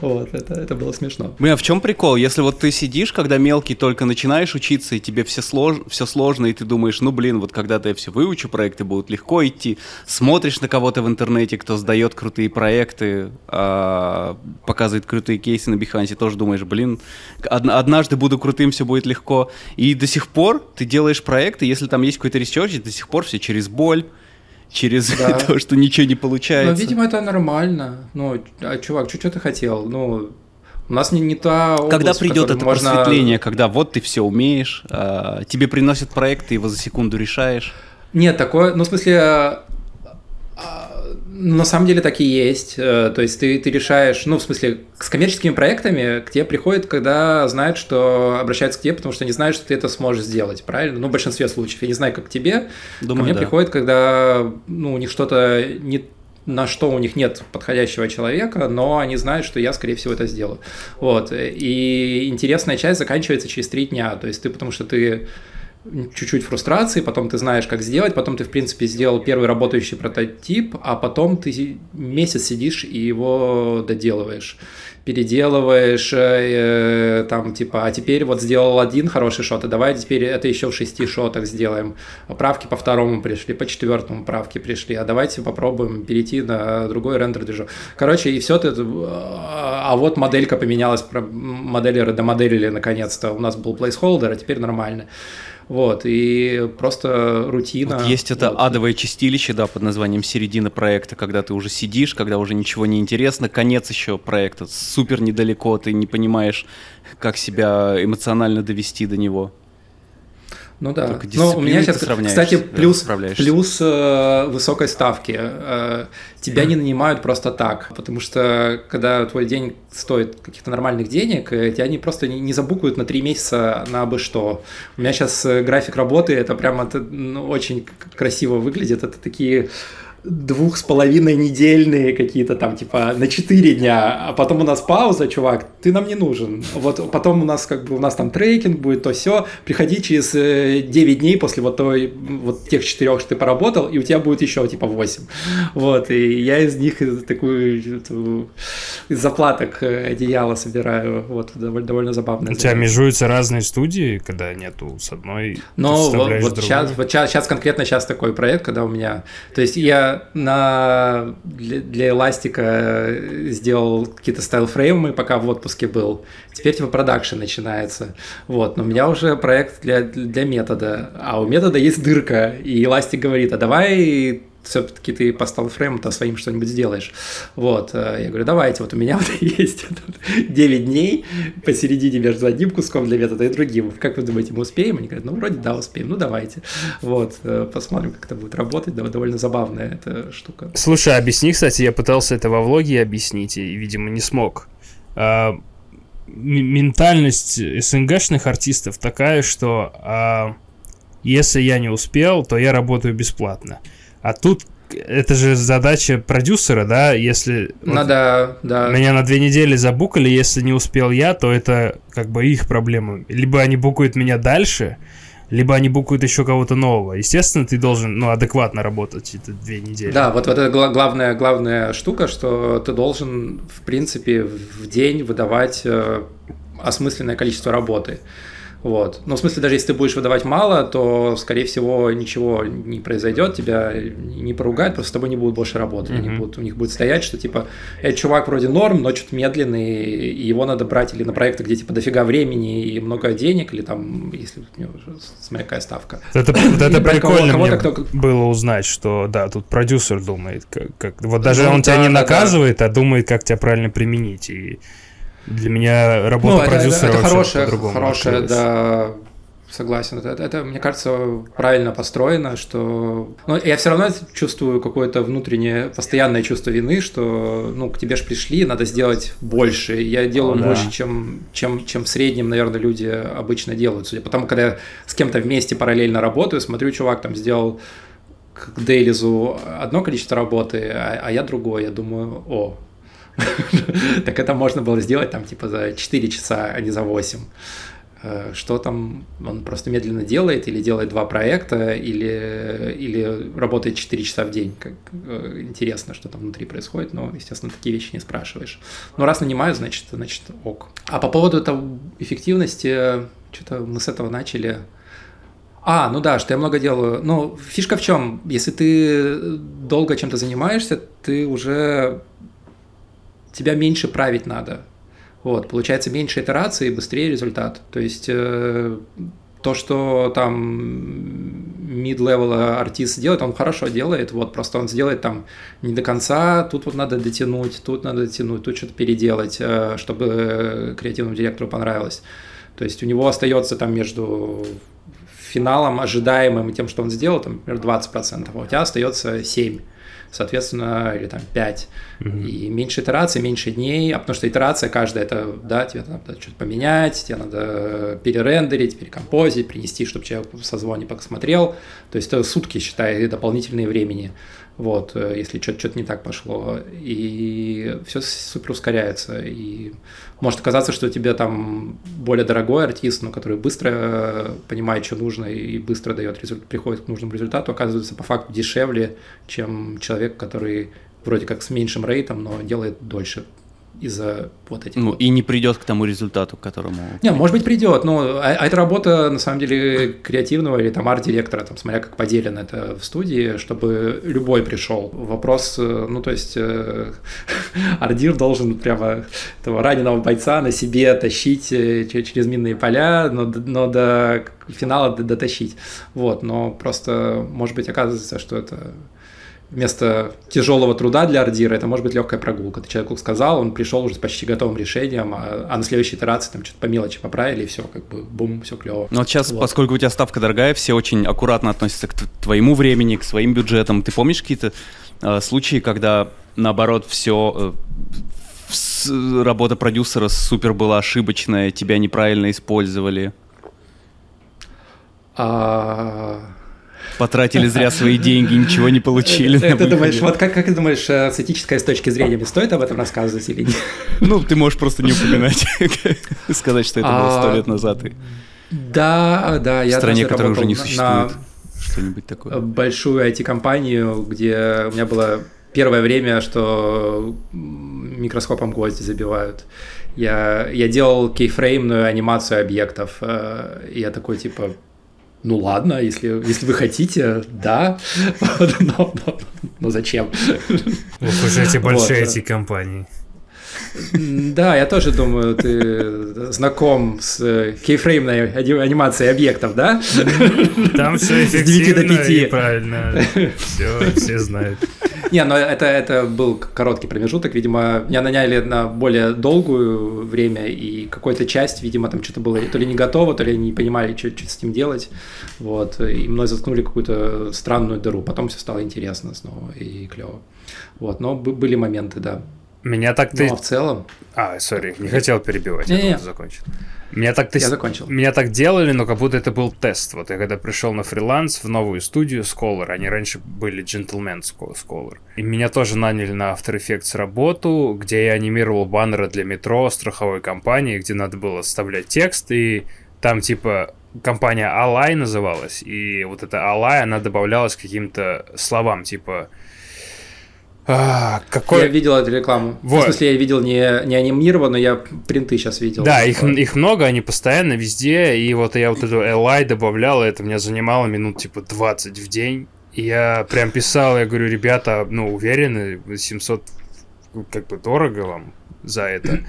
Вот, это, это было смешно. Бля, в чем прикол? Если вот ты сидишь, когда мелкий только начинаешь учиться, и тебе все сложно, и ты думаешь, ну блин, вот когда-то я все выучу, проекты будут легко идти, смотришь на кого-то в интернете, кто сдает крутые проекты, а, показывает крутые кейсы на Behance е, тоже думаешь, блин, однажды буду крутым, все будет легко. И до сих пор ты делаешь проекты, если там есть какой-то research, до сих пор все через боль, через да. *laughs* то, что ничего не получается. Ну, видимо, это нормально. Ну, а, чувак, что ты хотел? Ну, у нас не, не та область, Когда придет это можно... просветление, когда вот ты все умеешь, э, тебе приносят проект, ты его за секунду решаешь? Нет, такое, ну, в смысле, на самом деле так и есть. Э, то есть ты, ты решаешь, ну, в смысле, с коммерческими проектами к тебе приходят, когда знают, что обращаются к тебе, потому что не знают, что ты это сможешь сделать, правильно? Ну, в большинстве случаев. Я не знаю, как к тебе. Думаю, ко мне да. приходит, когда ну, у них что-то не на что у них нет подходящего человека, но они знают, что я, скорее всего, это сделаю. Вот. И интересная часть заканчивается через три дня. То есть ты, потому что ты чуть-чуть фрустрации, потом ты знаешь, как сделать, потом ты, в принципе, сделал первый работающий прототип, а потом ты месяц сидишь и его доделываешь, переделываешь, э, там, типа, а теперь вот сделал один хороший шот, а давай теперь это еще в шести шотах сделаем. Правки по второму пришли, по четвертому правки пришли, а давайте попробуем перейти на другой рендер движок. Короче, и все это, а вот моделька поменялась, модели редомоделили наконец-то, у нас был placeholder, а теперь нормально. Вот, и просто рутина. Вот есть это вот. адовое чистилище, да, под названием середина проекта, когда ты уже сидишь, когда уже ничего не интересно, конец еще проекта супер недалеко, ты не понимаешь, как себя эмоционально довести до него. Ну да. Но у меня сейчас, кстати, плюс, плюс э, высокой ставки. Э, тебя не нанимают просто так, потому что когда твой день стоит каких-то нормальных денег, э, тебя они просто не, не забукают на три месяца на бы что. У меня сейчас э, график работы, это прямо это, ну, очень красиво выглядит. Это такие двух с половиной недельные какие-то там, типа, на четыре дня, а потом у нас пауза, чувак, ты нам не нужен. Вот потом у нас как бы у нас там трекинг будет, то все. Приходи через 9 э, дней после вот той, вот тех четырех, что ты поработал, и у тебя будет еще типа 8. Вот, и я из них такую эту, из заплаток э, одеяло собираю. Вот, довольно, довольно забавно. У тебя межуются разные студии, когда нету с одной, Ну, вот, вот сейчас, вот сейчас, сейчас конкретно сейчас такой проект, когда у меня, то есть я на, для, для эластика сделал какие-то стайл-фреймы, пока в отпуске был. Теперь типа продакшн начинается. Вот, но у меня уже проект для, для метода. А у метода есть дырка, и эластик говорит, а давай все-таки ты по сталфрейму-то своим что-нибудь сделаешь. Вот, э, я говорю, давайте, вот у меня *laughs* вот есть 9 дней посередине между одним куском для метода и другим. Как вы думаете, мы успеем? Они говорят, ну, вроде да, успеем, ну, давайте. Вот, э, посмотрим, как это будет работать, довольно забавная эта штука. Слушай, объясни, кстати, я пытался это во влоге объяснить и, видимо, не смог. А, ментальность СНГшных артистов такая, что а, если я не успел, то я работаю бесплатно. А тут это же задача продюсера, да, если ну, вот да, да. меня на две недели забукали, если не успел я, то это как бы их проблема. Либо они букают меня дальше, либо они букают еще кого-то нового. Естественно, ты должен, ну, адекватно работать эти две недели. Да, вот, вот это главная, главная штука, что ты должен, в принципе, в день выдавать э, осмысленное количество работы. Вот. Но в смысле, даже если ты будешь выдавать мало, то, скорее всего, ничего не произойдет, тебя не поругают, просто с тобой не будут больше работать. Mm-hmm. Они будут, у них будет стоять, что типа, этот чувак вроде норм, но что-то медленный, и его надо брать или на проекты, где типа дофига времени и много денег, или там, если у него смотря какая ставка. Это, *laughs* это прикольно кого мне кто... было узнать, что да, тут продюсер думает, как, как вот даже ну, он да, тебя не да, наказывает, да. а думает, как тебя правильно применить. И для меня работа ну, продюсера это, это хорошая, хорошая, да, согласен. Это, это, мне кажется, правильно построено, что... Но я все равно чувствую какое-то внутреннее, постоянное чувство вины, что, ну, к тебе же пришли, надо сделать больше. Я делаю О, больше, да. чем, чем, чем в среднем, наверное, люди обычно делают. Судя потому, когда я с кем-то вместе параллельно работаю, смотрю, чувак там сделал к Дейлизу одно количество работы, а, а я другое. Я думаю, о, *laughs* так это можно было сделать там типа за 4 часа, а не за 8. Э, что там он просто медленно делает, или делает два проекта, или, или работает 4 часа в день. Как, э, интересно, что там внутри происходит, но, естественно, такие вещи не спрашиваешь. Но раз нанимают, значит, значит ок. А по поводу этого эффективности, что-то мы с этого начали. А, ну да, что я много делаю. Ну, фишка в чем? Если ты долго чем-то занимаешься, ты уже тебя меньше править надо. Вот, получается меньше итераций и быстрее результат. То есть э, то, что там mid-level артист делает, он хорошо делает, вот, просто он сделает там не до конца, тут вот надо дотянуть, тут надо дотянуть, тут что-то переделать, э, чтобы креативному директору понравилось. То есть у него остается там между финалом ожидаемым и тем, что он сделал, там, например, 20%, а у тебя остается 7% соответственно, или там 5. Угу. И меньше итераций, меньше дней, а потому что итерация каждая, это, да, тебе надо что-то поменять, тебе надо перерендерить, перекомпозить, принести, чтобы человек в созвоне посмотрел. То есть это сутки, считай, дополнительные времени вот, э, если что-то не так пошло, и все супер ускоряется, и может оказаться, что тебе там более дорогой артист, но который быстро э, понимает, что нужно, и быстро дает результат, приходит к нужному результату, оказывается по факту дешевле, чем человек, который вроде как с меньшим рейтом, но делает дольше из-за вот этих. Ну, и не придет к тому результату, к которому. Не, может быть, придет, но а, а это работа, на самом деле, креативного или там арт-директора, там, смотря как поделено это в студии, чтобы любой пришел. Вопрос, э, ну, то есть, э, *laughs* ардир должен прямо этого раненого бойца на себе тащить э, через минные поля, но, но до финала дотащить. Вот, но просто, может быть, оказывается, что это вместо тяжелого труда для ардира это может быть легкая прогулка. Ты человеку сказал, он пришел уже с почти готовым решением, а, а на следующей итерации там что-то по мелочи поправили, и все, как бы бум, все клево. Ну вот сейчас, вот. поскольку у тебя ставка дорогая, все очень аккуратно относятся к твоему времени, к своим бюджетам. Ты помнишь какие-то э, случаи, когда наоборот все э, работа продюсера супер была ошибочная, тебя неправильно использовали? А потратили зря свои деньги, ничего не получили. Ты думаешь, вот как, как ты думаешь, э, с этической с точки зрения, стоит об этом рассказывать или нет? Ну, ты можешь просто не упоминать, *laughs* сказать, что это было сто лет назад. Да, да, я В стране, которая уже не существует. Что-нибудь такое. Большую IT-компанию, где у меня было первое время, что микроскопом гвозди забивают. Я, я делал кейфреймную анимацию объектов. Э, и я такой, типа, ну ладно, если, если вы хотите, да, но, но, но зачем? Ох уж эти большие вот. эти компании. Да, я тоже думаю, ты знаком с кейфреймной анимацией объектов, да? Там все эффективно до 5. и правильно. Все, все знают. Не, но это, это был короткий промежуток, видимо, меня наняли на более долгую время, и какая-то часть, видимо, там что-то было то ли не готово, то ли не понимали, что, что с этим делать, вот, и мной заткнули какую-то странную дыру, потом все стало интересно снова и клево, вот, но были моменты, да. Меня так ты... Ну, а в целом... А, сори, не хотел перебивать, не, я закончил. Меня так ты... Я закончил. Меня так делали, но как будто это был тест. Вот я когда пришел на фриланс в новую студию Scholar, они раньше были Gentleman Scholar, и меня тоже наняли на After Effects работу, где я анимировал баннеры для метро, страховой компании, где надо было вставлять текст, и там типа компания Ally называлась, и вот эта Ally, она добавлялась к каким-то словам, типа а, какой... Я видел эту рекламу. Вот. В смысле, я видел не, не анимированную, я принты сейчас видел. Да, их, их много, они постоянно везде, и вот я вот эту Li добавлял, и это меня занимало минут типа 20 в день. И я прям писал, я говорю, ребята, ну, уверены, 700 как бы дорого вам, за это.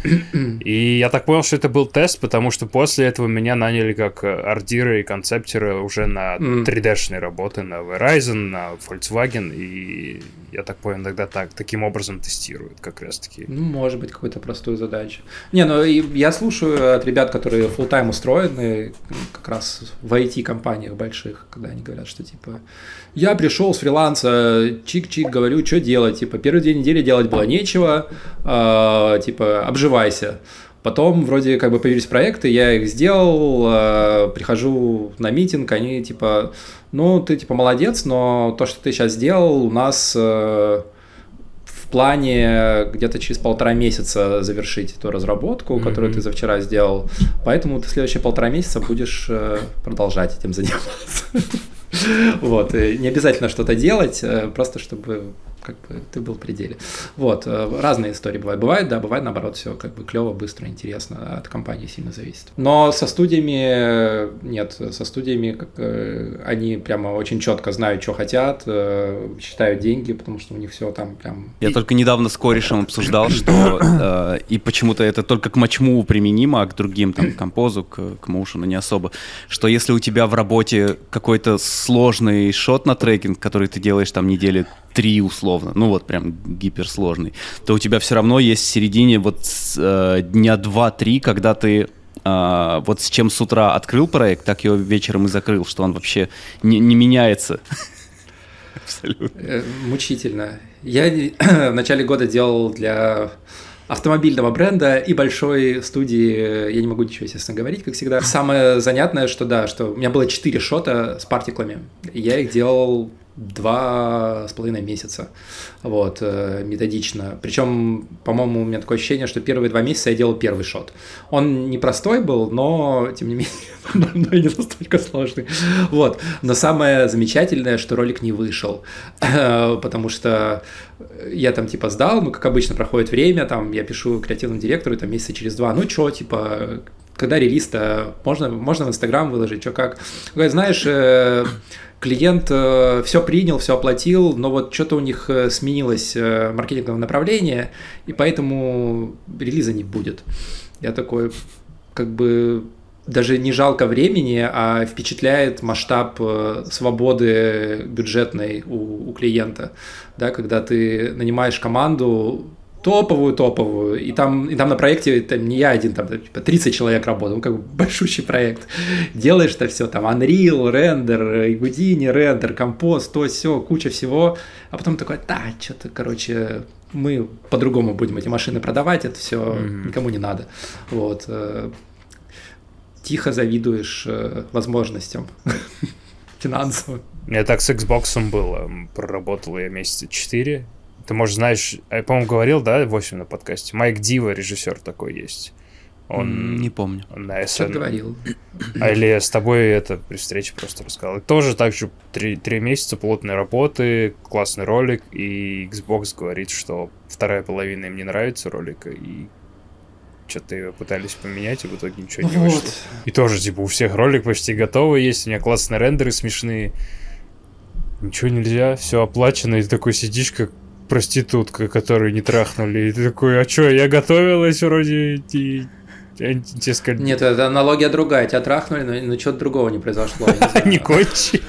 И я так понял, что это был тест, потому что после этого меня наняли как ардира и концептера уже на 3D-шные работы, на Verizon, на Volkswagen, и я так понял, иногда так, таким образом тестируют как раз-таки. Ну, может быть, какую-то простую задачу. Не, ну я слушаю от ребят, которые full тайм устроены как раз в IT-компаниях больших, когда они говорят, что типа я пришел с фриланса, чик-чик, говорю, что делать, типа первый день недели делать было нечего, э, типа обживайся. Потом вроде как бы появились проекты, я их сделал, э, прихожу на митинг, они типа, ну ты типа молодец, но то, что ты сейчас сделал, у нас э, в плане где-то через полтора месяца завершить эту разработку, mm-hmm. которую ты за вчера сделал, поэтому ты следующие полтора месяца будешь э, продолжать этим заниматься. *laughs* Вот, не обязательно что-то делать, э, просто чтобы как бы ты был в пределе. Вот, э, разные истории бывают. Бывает, да, бывает наоборот, все как бы клево, быстро, интересно, от компании сильно зависит. Но со студиями нет, со студиями как, э, они прямо очень четко знают, что хотят, э, считают деньги, потому что у них все там прям... Я только недавно с корешем обсуждал, что э, и почему-то это только к матчму применимо, а к другим, там, к композу, к, к моушену не особо, что если у тебя в работе какой-то сложный шот на трекинг, который ты делаешь там недели три условно, ну вот прям гиперсложный, то у тебя все равно есть в середине вот э, дня два-три, когда ты э, вот с чем с утра открыл проект, так его вечером и закрыл, что он вообще не, не меняется. *laughs* Абсолютно. Э, мучительно. Я *clears throat* в начале года делал для автомобильного бренда и большой студии, я не могу ничего, естественно, говорить, как всегда. Самое занятное, что да, что у меня было четыре шота с партиклами. Я их делал два с половиной месяца, вот, э, методично. Причем, по-моему, у меня такое ощущение, что первые два месяца я делал первый шот. Он непростой был, но, тем не менее, *laughs* и не настолько сложный. Вот. Но самое замечательное, что ролик не вышел, *clears throat* потому что я там, типа, сдал, ну, как обычно, проходит время, там, я пишу креативному директору, там, месяца через два, ну, что, типа, когда релиз-то, можно, можно в Инстаграм выложить, что как. Знаешь, э, клиент э, все принял, все оплатил, но вот что-то у них э, сменилось маркетинговое направление, и поэтому релиза не будет. Я такой, как бы даже не жалко времени, а впечатляет масштаб свободы бюджетной у, у клиента, да, когда ты нанимаешь команду топовую, топовую. И там, и там на проекте там не я один, там типа 30 человек работал, ну, как бы *laughs* большущий проект. Делаешь это все, там Unreal, рендер, Houdini, рендер, компост, то все, куча всего. А потом такой, да, что-то, короче, мы по-другому будем эти машины продавать, это все mm-hmm. никому не надо. Вот. Э, тихо завидуешь э, возможностям *laughs* финансовым. Я так с Xbox было. Проработал я месяца 4 ты, может, знаешь, я, по-моему, говорил, да, 8 на подкасте. Майк Дива, режиссер такой есть. Он не помню. Он на СН. говорил. А или с тобой это при встрече просто рассказал. И тоже так же три, три месяца плотной работы, классный ролик, и Xbox говорит, что вторая половина им не нравится ролика, и что-то его пытались поменять, и в итоге ничего не вот. вышло. И тоже, типа, у всех ролик почти готовый есть, у меня классные рендеры смешные. Ничего нельзя, все оплачено, и ты такой сидишь, как проститутка, которую не трахнули. И ты такой, а чё, я готовилась вроде и тебе сказали... Нет, это аналогия другая. Тебя трахнули, но, но чего-то другого не произошло. Не *laughs* кончи.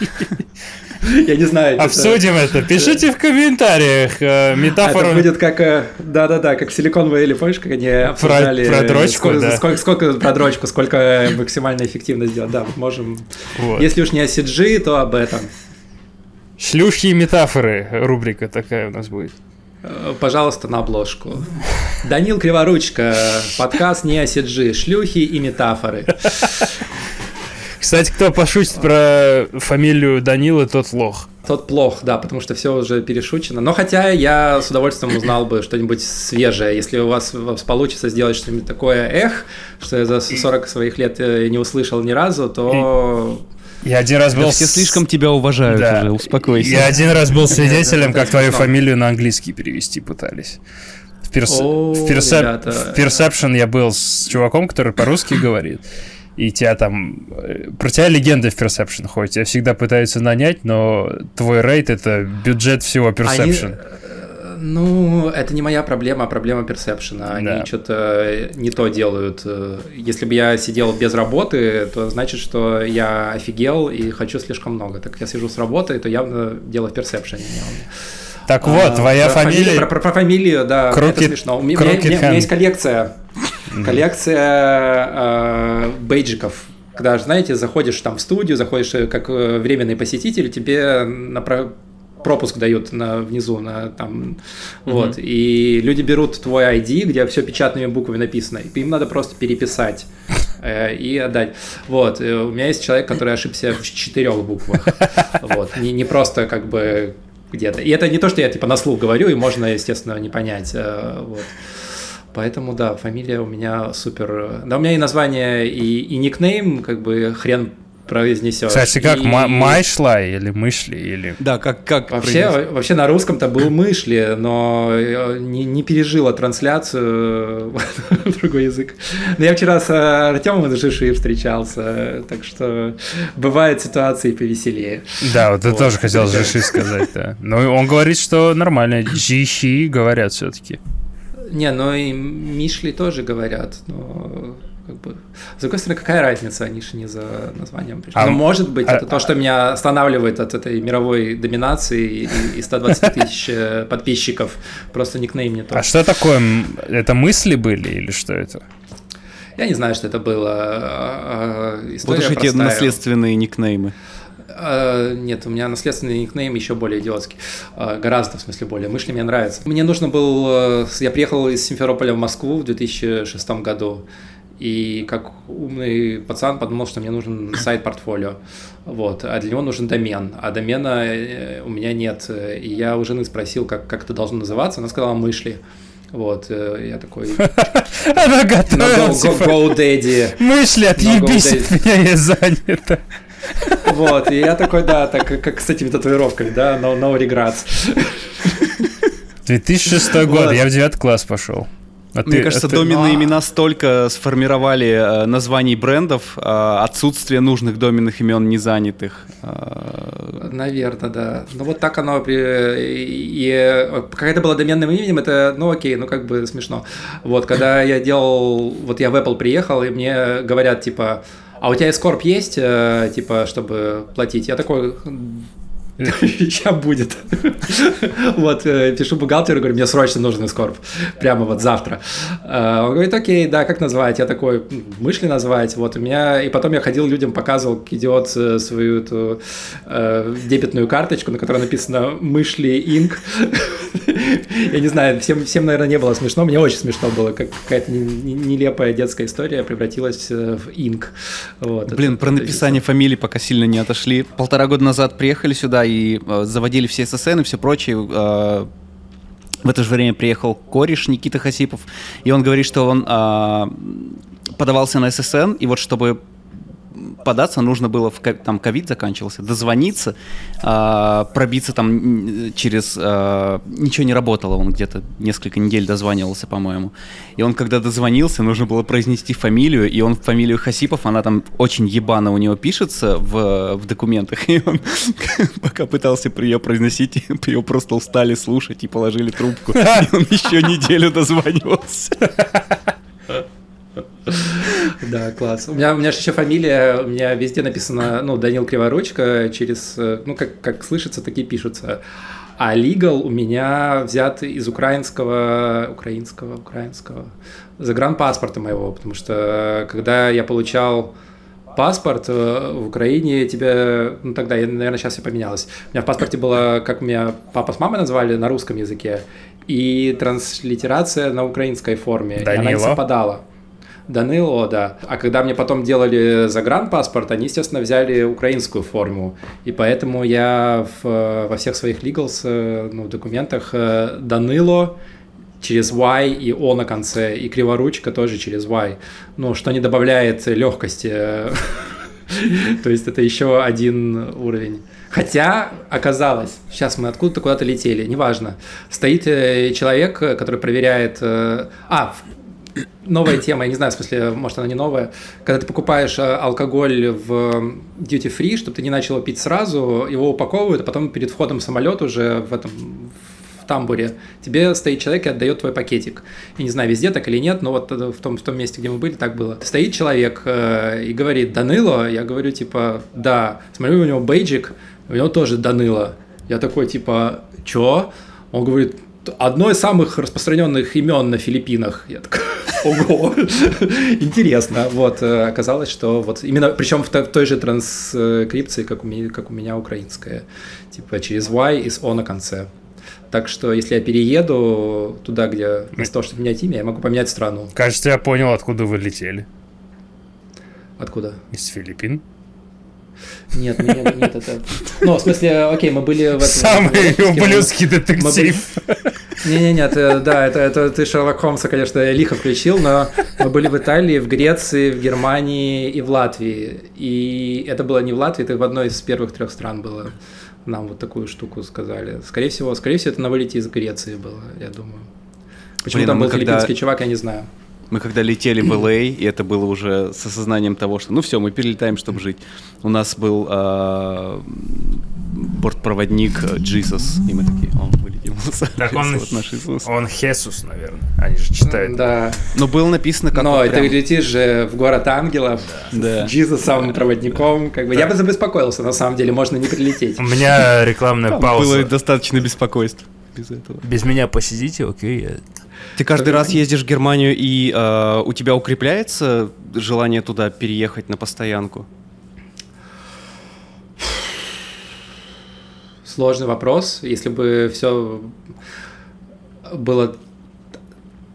Я не знаю. Обсудим это. Пишите в комментариях э, метафору. Это будет как, э, да-да-да, как силиконовые или помнишь, как они обсуждали... Про дрочку, сколько про дрочку, сколько максимально эффективно сделать. Да, можем... Если уж не о CG, то об этом. Шлюхи и метафоры рубрика такая у нас будет. Э, пожалуйста, на обложку. Данил Криворучка, подкаст не о CG, шлюхи и метафоры. Кстати, кто пошутит про фамилию Данила, тот лох. Тот плох, да, потому что все уже перешучено. Но хотя я с удовольствием узнал бы что-нибудь свежее. Если у вас, у вас получится сделать что-нибудь такое эх, что я за 40 своих лет э, не услышал ни разу, то... Я один раз был... Да все слишком тебя уважают да. уже, успокойся. Я один раз был свидетелем, как твою *laughs* фамилию на английский перевести пытались. В, перс... О, в, персеп... в Perception я был с чуваком, который по-русски *laughs* говорит и тебя там... Э, про тебя легенды в Perception ходят, тебя всегда пытаются нанять, но твой рейд — это бюджет всего Perception. Они... Э, ну, это не моя проблема, а проблема Perception. Они да. что-то не то делают. Если бы я сидел без работы, то значит, что я офигел и хочу слишком много. Так я сижу с работы, то явно дело в Perception. Так вот, а, твоя про фамилия... Фамилию, про, про, про фамилию, да, Крокет, это смешно. У меня, у меня, у меня есть коллекция Коллекция э, бейджиков когда, знаете, заходишь там в студию, заходишь э, как э, временный посетитель, тебе на пропуск дают на, внизу, на, там, mm-hmm. вот, и люди берут твой ID, где все печатными буквами написано, и им надо просто переписать э, и отдать. Вот, и у меня есть человек, который ошибся в четырех буквах, вот, не, не просто как бы где-то. И это не то, что я типа на слух говорю, и можно, естественно, не понять, э, вот. Поэтому, да, фамилия у меня супер... Да, у меня и название, и, и никнейм, как бы хрен произнесешь. Кстати, как и... Майшла или Мышли? Или... Да, как, как вообще, вообще на русском-то был Мышли, но э, не, не пережила трансляцию в *laughs* другой язык. Но я вчера с Артемом из Жиши встречался, так что бывают ситуации повеселее. Да, вот, вот. тоже хотел Жиши сказать, да. Но он говорит, что нормально, Жиши говорят все-таки. Не, но и Мишли тоже говорят, но как бы... С другой стороны, какая разница, они же не за названием пришли. А, но может быть, а, это а, то, что меня останавливает от этой мировой доминации и, и 120 тысяч э, подписчиков. Просто никнейм не то. А что такое? Это мысли были или что это? Я не знаю, что это было. А, история вот уж эти наследственные никнеймы. Uh, нет, у меня наследственный никнейм еще более идиотский. Uh, гораздо, в смысле, более. Мышли мне нравится. Мне нужно был... Uh, я приехал из Симферополя в Москву в 2006 году. И как умный пацан подумал, что мне нужен сайт-портфолио. Вот. А для него нужен домен. А домена э, у меня нет. И я у жены спросил, как, как это должно называться. Она сказала «мышли». Вот, э, я такой... *laughs* Она готовила, типа, GoDaddy. Мышли, отъебись от меня, я занята. Вот, и я такой, да, так как с этими татуировками, да, no, no regrets. 2006 год, я в 9 класс пошел. А Мне ты, кажется, а ты... доменные имена столько сформировали э, названий брендов, э, отсутствие нужных доменных имен не занятых. Э... Наверное, да. Ну вот так оно при... и когда это было доменным именем, это, ну окей, ну как бы смешно. Вот когда я делал, вот я в Apple приехал, и мне говорят типа, а у тебя эскорп есть, э, типа, чтобы платить? Я такой, *laughs* Сейчас будет. Вот, э, пишу бухгалтеру, говорю, мне срочно нужен эскорп. Прямо вот завтра. Э, он говорит, окей, да, как назвать? Я такой, мышли назвать? Вот у меня... И потом я ходил людям, показывал, как идиот, э, свою эту дебетную карточку, на которой написано «Мышли Инк». *laughs* *laughs* Я не знаю, всем, всем, наверное, не было смешно. Мне очень смешно было, как какая-то нелепая детская история превратилась в Инк. Вот, Блин, это, про написание фамилии пока сильно не отошли. Полтора года назад приехали сюда и э, заводили все ССН и все прочее. Э, в это же время приехал кореш Никита Хасипов, и он говорит, что он э, подавался на ССН, и вот чтобы податься нужно было, в, там ковид заканчивался, дозвониться, э, пробиться там через... Э, ничего не работало, он где-то несколько недель дозванивался, по-моему. И он, когда дозвонился, нужно было произнести фамилию, и он фамилию Хасипов, она там очень ебано у него пишется в, в документах, *laughs* и он *laughs* пока пытался ее произносить, *laughs* ее просто устали слушать и положили трубку, и он еще неделю дозванивался. *laughs* Да, класс. У меня, у меня же еще фамилия, у меня везде написано, ну, Данил Криворучка, через, ну, как, как слышится, такие пишутся. А legal у меня взят из украинского, украинского, украинского, загранпаспорта моего, потому что когда я получал паспорт э, в Украине, тебе, ну тогда, наверное, сейчас все поменялось. У меня в паспорте было, как меня папа с мамой назвали на русском языке, и транслитерация на украинской форме. Данила. И она не совпадала. Данило, да. А когда мне потом делали загранпаспорт, они, естественно, взяли украинскую форму. И поэтому я в, во всех своих legals, э, ну, документах э, Данило через Y и O на конце, и криворучка тоже через Y. Ну, что не добавляет легкости. *laughs* То есть это еще один уровень. Хотя оказалось, сейчас мы откуда-то куда-то летели, неважно. Стоит э, человек, который проверяет... А, новая тема, я не знаю, в смысле, может, она не новая. Когда ты покупаешь э, алкоголь в duty free, чтобы ты не начал пить сразу, его упаковывают, а потом перед входом в самолет уже в этом в тамбуре тебе стоит человек и отдает твой пакетик. Я не знаю, везде так или нет, но вот в том, в том месте, где мы были, так было. Стоит человек э, и говорит «Данило», я говорю типа «Да». Смотрю, у него бейджик, у него тоже «Данило». Я такой типа «Чё?» Он говорит одно из самых распространенных имен на Филиппинах. Я такой, ого, интересно. Вот, э, оказалось, что вот именно, причем в, той же транскрипции, как у, меня, как у меня украинская, типа через Y и с O на конце. Так что, если я перееду туда, где вместо того, чтобы менять имя, я могу поменять страну. Кажется, я понял, откуда вы летели. Откуда? Из Филиппин. Нет, нет, нет, это... Ну, в смысле, окей, мы были в этом... Самый ублюдский детектив. Не-не-нет, да, это, это ты Шерлок Холмса, конечно, лихо включил, но мы были в Италии, в Греции, в Германии и в Латвии. И это было не в Латвии, это в одной из первых трех стран было. Нам вот такую штуку сказали. Скорее всего, скорее всего, это на вылете из Греции было, я думаю. Почему Блин, там был когда... филиппинский чувак, я не знаю. Мы когда летели в LA, и это было уже с осознанием того, что ну все, мы перелетаем, чтобы жить. У нас был э, бортпроводник Джисус, и мы такие, он вылетел. Так он, вот наш Иисус. он Хесус, наверное. Они же читают. Да. Но было написано как Но это прям... летишь же в город ангелов да. с Джизусом проводником. Как бы. Я бы забеспокоился, на самом деле, можно не прилететь. У меня рекламная пауза. Было достаточно беспокойств без этого. Без меня посидите, окей, я ты каждый раз ездишь в Германию, и э, у тебя укрепляется желание туда переехать на постоянку? Сложный вопрос. Если бы все было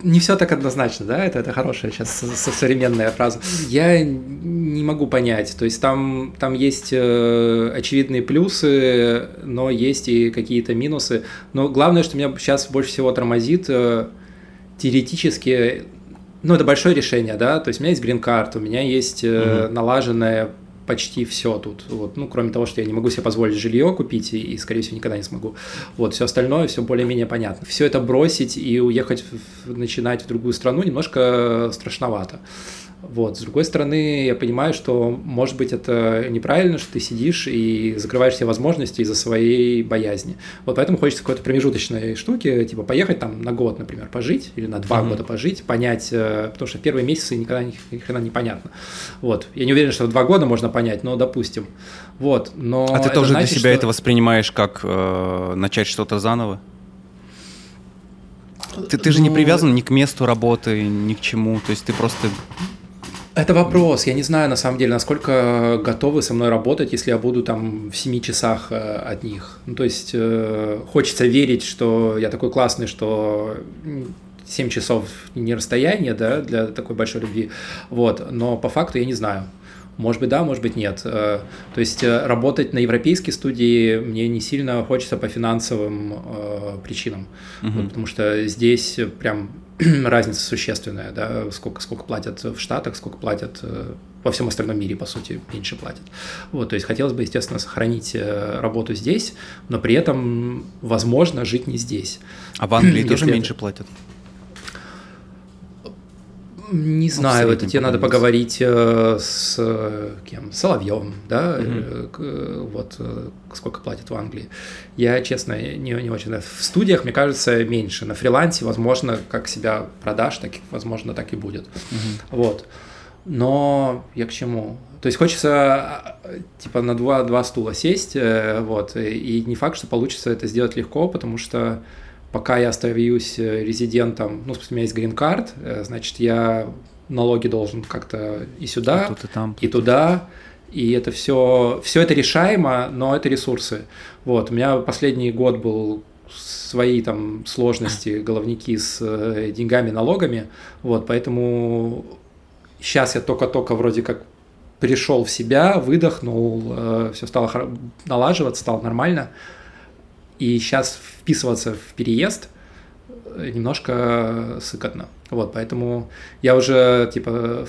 не все так однозначно, да, это, это хорошая сейчас современная фраза. Я не могу понять, то есть там, там есть э, очевидные плюсы, но есть и какие-то минусы. Но главное, что меня сейчас больше всего тормозит, э, теоретически, ну, это большое решение, да, то есть у меня есть грин-карт, у меня есть э, угу. налаженное почти все тут. Вот, ну, кроме того, что я не могу себе позволить жилье купить и, и, скорее всего, никогда не смогу. Вот, все остальное, все более-менее понятно. Все это бросить и уехать, в, начинать в другую страну немножко страшновато. Вот. С другой стороны, я понимаю, что, может быть, это неправильно, что ты сидишь и закрываешь все возможности из-за своей боязни. Вот поэтому хочется какой-то промежуточной штуки, типа поехать там на год, например, пожить, или на два mm-hmm. года пожить, понять, э, потому что в первые месяцы никогда ни, ни хрена не понятно. Вот. Я не уверен, что два года можно понять, но допустим. Вот. Но а ты тоже значит, для себя что... это воспринимаешь как э, начать что-то заново? Ты, ты же ну... не привязан ни к месту работы, ни к чему, то есть ты просто это вопрос. Я не знаю, на самом деле, насколько готовы со мной работать, если я буду там в 7 часах э, от них. Ну, то есть э, хочется верить, что я такой классный, что 7 часов не расстояние, да, для такой большой любви. Вот. Но по факту я не знаю. Может быть, да, может быть, нет. Э, то есть э, работать на европейской студии мне не сильно хочется по финансовым причинам, угу. вот, потому что здесь прям *clears throat* разница существенная, да, сколько, сколько платят в Штатах, сколько платят э, во всем остальном мире, по сути, меньше платят. Вот, то есть хотелось бы, естественно, сохранить э, работу здесь, но при этом, возможно, жить не здесь. А в Англии *clears throat* тоже меньше платят? Не знаю, это тебе надо поговорить э, с кем? Соловьевым, да, угу. вот сколько платят в Англии. Я, честно, не, не очень. В студиях, мне кажется, меньше. На фрилансе, возможно, как себя продашь, так, возможно, так и будет. Угу. Вот. Но я к чему? То есть хочется типа на два, два стула сесть, вот, и не факт, что получится это сделать легко, потому что пока я остаюсь э, резидентом, ну, у меня есть грин-карт, э, значит, я налоги должен как-то и сюда, и, и, там, и туда, и это все, все это решаемо, но это ресурсы. Вот, у меня последний год был свои там сложности, головники с э, деньгами, налогами, вот, поэтому сейчас я только-только вроде как пришел в себя, выдохнул, все стало налаживаться, стало нормально, и сейчас вписываться в переезд немножко сыкотно, вот, поэтому я уже, типа,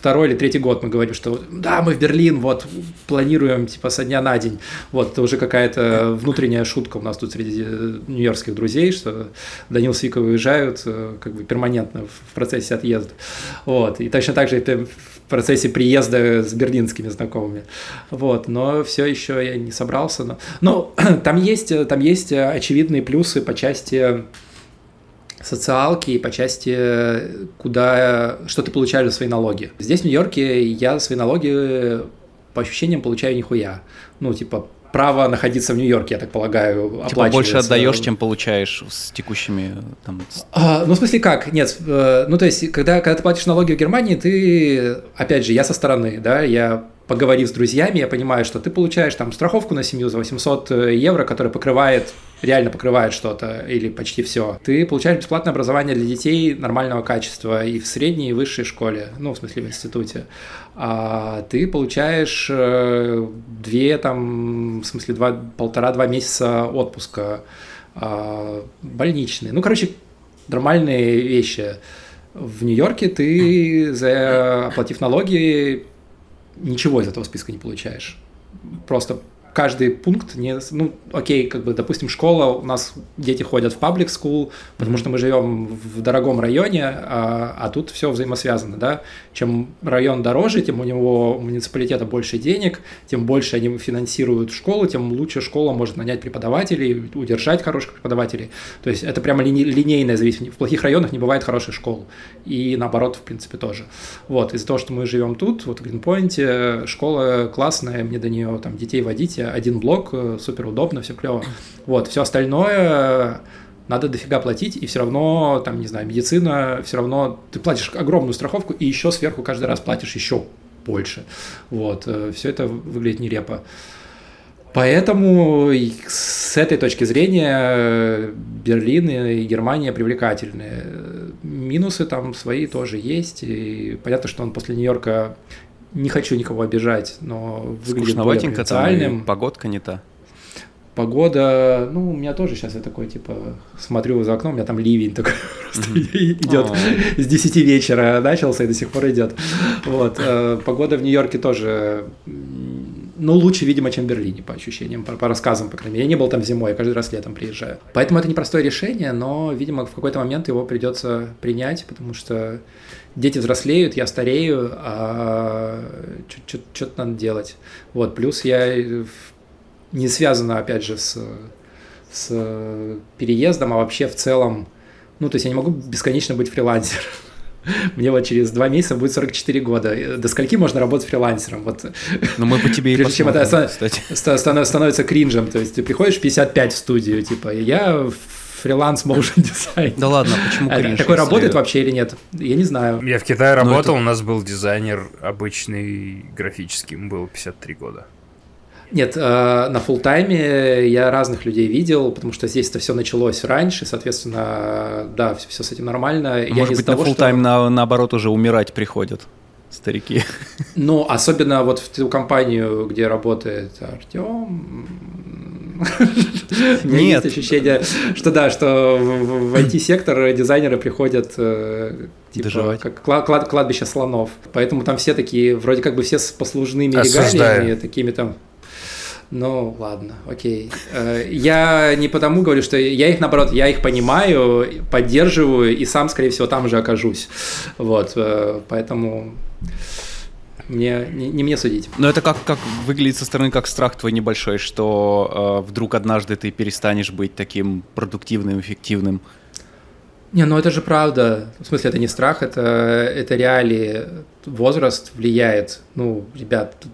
второй или третий год мы говорим, что да, мы в Берлин, вот, планируем, типа, со дня на день. Вот, это уже какая-то внутренняя шутка у нас тут среди нью-йоркских друзей, что Данил с Викой уезжают э, как бы перманентно в процессе отъезда. Вот, и точно так же в процессе приезда с берлинскими знакомыми. Вот, но все еще я не собрался. Но, но *clears throat* там есть, там есть очевидные плюсы по части социалки и по части, куда, что ты получаешь за свои налоги. Здесь, в Нью-Йорке, я свои налоги по ощущениям получаю нихуя. Ну, типа, право находиться в Нью-Йорке, я так полагаю, типа больше отдаешь, чем получаешь с текущими там. А, ну в смысле как? Нет, э, ну то есть когда когда ты платишь налоги в Германии, ты опять же я со стороны, да, я поговорив с друзьями, я понимаю, что ты получаешь там страховку на семью за 800 э, евро, которая покрывает реально покрывает что-то или почти все. Ты получаешь бесплатное образование для детей нормального качества и в средней, и высшей школе, ну, в смысле, в институте. А ты получаешь э, две, там, в смысле, два, полтора-два месяца отпуска а, больничные. Ну, короче, нормальные вещи. В Нью-Йорке ты, за, оплатив налоги, ничего из этого списка не получаешь. Просто каждый пункт не, ну, окей, как бы, допустим, школа, у нас дети ходят в паблик school, потому что мы живем в дорогом районе, а, а тут все взаимосвязано, да. Чем район дороже, тем у него у муниципалитета больше денег, тем больше они финансируют школу, тем лучше школа может нанять преподавателей, удержать хороших преподавателей. То есть это прямо лини- линейная зависимость. В плохих районах не бывает хороших школ. И наоборот, в принципе, тоже. Вот, из-за того, что мы живем тут, вот в Гринпойнте, школа классная, мне до нее там детей водить, один блок, э, супер удобно, все клево. Вот, все остальное надо дофига платить, и все равно, там, не знаю, медицина, все равно ты платишь огромную страховку, и еще сверху каждый раз платишь еще больше. Вот, э, все это выглядит нерепо. Поэтому с этой точки зрения Берлин и Германия привлекательны. Минусы там свои тоже есть. И понятно, что он после Нью-Йорка не хочу никого обижать, но выглядит более провинциальным. погодка не та. Погода, ну, у меня тоже сейчас я такой, типа, смотрю за окном, у меня там ливень такой *laughs* просто идет с 10 вечера начался и до сих пор идет. Вот, э, погода в Нью-Йорке тоже, ну, лучше, видимо, чем в Берлине, по ощущениям, по, по рассказам, по крайней мере. Я не был там зимой, я каждый раз летом приезжаю. Поэтому это непростое решение, но, видимо, в какой-то момент его придется принять, потому что дети взрослеют, я старею, а что-то надо делать. Вот, плюс я не связано, опять же, с, с переездом, а вообще в целом, ну, то есть я не могу бесконечно быть фрилансером. *laughs* Мне вот через два месяца будет 44 года. До скольки можно работать фрилансером? Вот. Ну, мы по тебе и *laughs* Прежде чем это становится кринжем. То есть ты приходишь 55 в студию, типа, я фриланс motion *laughs* дизайн. Да ладно, почему кринж? Такой работает вообще или нет? Я не знаю. Я в Китае ну, работал, у нас был дизайнер обычный графический, ему было 53 года. Нет, э, на фул тайме я разных людей видел, потому что здесь это все началось раньше, соответственно, да, все, все с этим нормально. Может я быть, на фул тайм на, наоборот уже умирать приходят старики. *laughs* Ну, особенно вот в ту компанию, где работает Артем, *laughs* Нет. есть ощущение, что да, что в IT-сектор *clears throat* дизайнеры приходят э, типа, как клад, кладбище слонов. Поэтому там все такие, вроде как бы все с послужными регалиями, такими там ну, ладно, окей. Э, я не потому говорю, что я их, наоборот, я их понимаю, поддерживаю, и сам, скорее всего, там же окажусь. Вот, э, поэтому мне, не, не мне судить. Но это как, как выглядит со стороны как страх твой небольшой, что э, вдруг однажды ты перестанешь быть таким продуктивным, эффективным. Не, ну это же правда. В смысле, это не страх, это, это реалии. Возраст влияет. Ну, ребят, тут,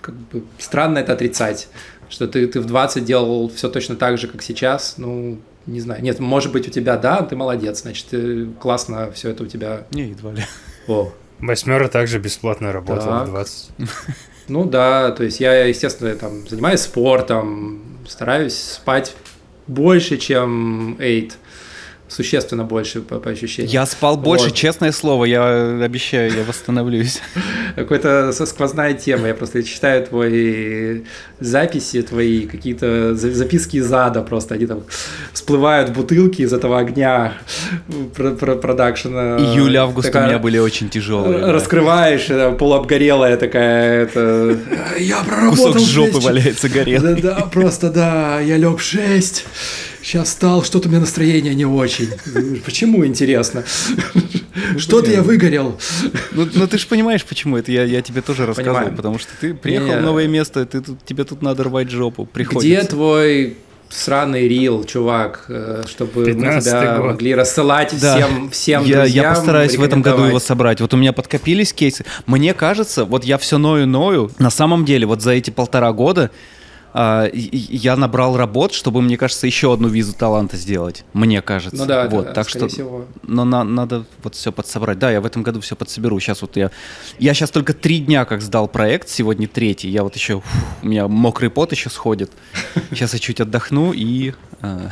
как бы странно это отрицать, что ты, ты в 20 делал все точно так же, как сейчас. Ну, не знаю. Нет, может быть, у тебя, да, ты молодец, значит, ты, классно все это у тебя. Не, едва ли. О, Восьмера также бесплатно работала в 20. Ну да, то есть я, естественно, там занимаюсь спортом, стараюсь спать больше, чем 8 существенно больше по, по ощущениям. Я спал больше, вот. честное слово, я обещаю, я восстановлюсь. *laughs* Какая-то сквозная тема, я просто читаю твои записи, твои какие-то записки из ада просто, они там всплывают бутылки из этого огня продакшена. Июль-август у меня были очень тяжелые. Раскрываешь, да. полуобгорелая такая, это... *laughs* Я проработал Кусок жопы валяется горелый. Да, да, просто да, я лег 6 сейчас стал, что-то у меня настроение не очень. Почему, интересно? Ну, Что-то я выгорел. Ну, ну ты же понимаешь, почему это я, я тебе тоже рассказывал, Понимаю. потому что ты приехал не, в новое место, ты тут, тебе тут надо рвать жопу, приходится. Где твой сраный рил, чувак, э, чтобы мы тебя год. могли рассылать да. всем, всем я, друзьям. Я постараюсь в этом году его собрать. Вот у меня подкопились кейсы. Мне кажется, вот я все ною-ною. На самом деле, вот за эти полтора года я набрал работ, чтобы, мне кажется, еще одну визу таланта сделать. Мне кажется. Ну да, вот, да, так что, всего. Но на, надо вот все подсобрать. Да, я в этом году все подсоберу. Сейчас вот я, я сейчас только три дня как сдал проект, сегодня третий. Я вот еще, фу, у меня мокрый пот еще сходит. *laughs* Сейчас я чуть отдохну и а,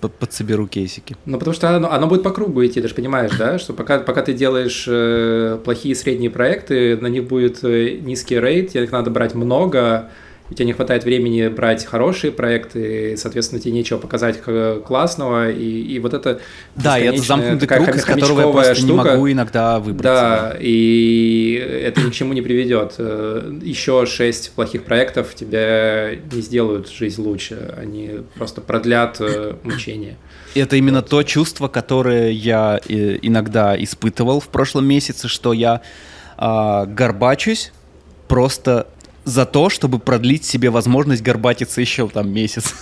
*laughs* подсоберу кейсики. Ну, потому что оно, оно будет по кругу идти, ты же понимаешь, да, что пока, пока ты делаешь э, плохие средние проекты, на них будет э, низкий рейд, их надо брать много, у тебя не хватает времени брать хорошие проекты, соответственно, тебе нечего показать классного, и, и вот это Да, и это замкнутый круг, из которого я просто штука. не могу иногда выбраться. Да, да, и это ни к чему не приведет. Еще шесть плохих проектов тебе не сделают жизнь лучше, они просто продлят э, мучение. Это именно вот. то чувство, которое я э, иногда испытывал в прошлом месяце, что я э, горбачусь просто за то, чтобы продлить себе возможность горбатиться еще там месяц.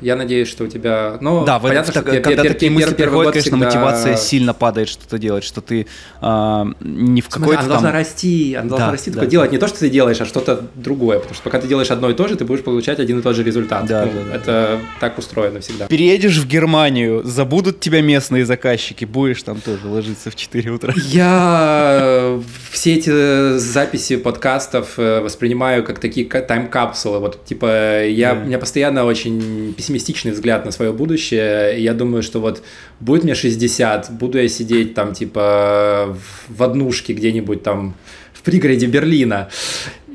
Я надеюсь, что у тебя... Ну, да, понятно, так, что когда такие мысли приходят, конечно, всегда... мотивация сильно падает что-то делать, что ты э, не в какой-то Она там... должна расти, она должна да, расти, да, делать не то, что ты делаешь, а что-то другое, потому что пока ты делаешь одно и то же, ты будешь получать один и тот же результат. Да, ну, да, это да. так устроено всегда. Переедешь в Германию, забудут тебя местные заказчики, будешь там тоже ложиться в 4 утра. Я все эти записи подкастов э, воспринимаю как такие тайм-капсулы, вот, типа, я, у меня постоянно очень пессимистичный взгляд на свое будущее. Я думаю, что вот будет мне 60, буду я сидеть там типа в однушке где-нибудь там в пригороде Берлина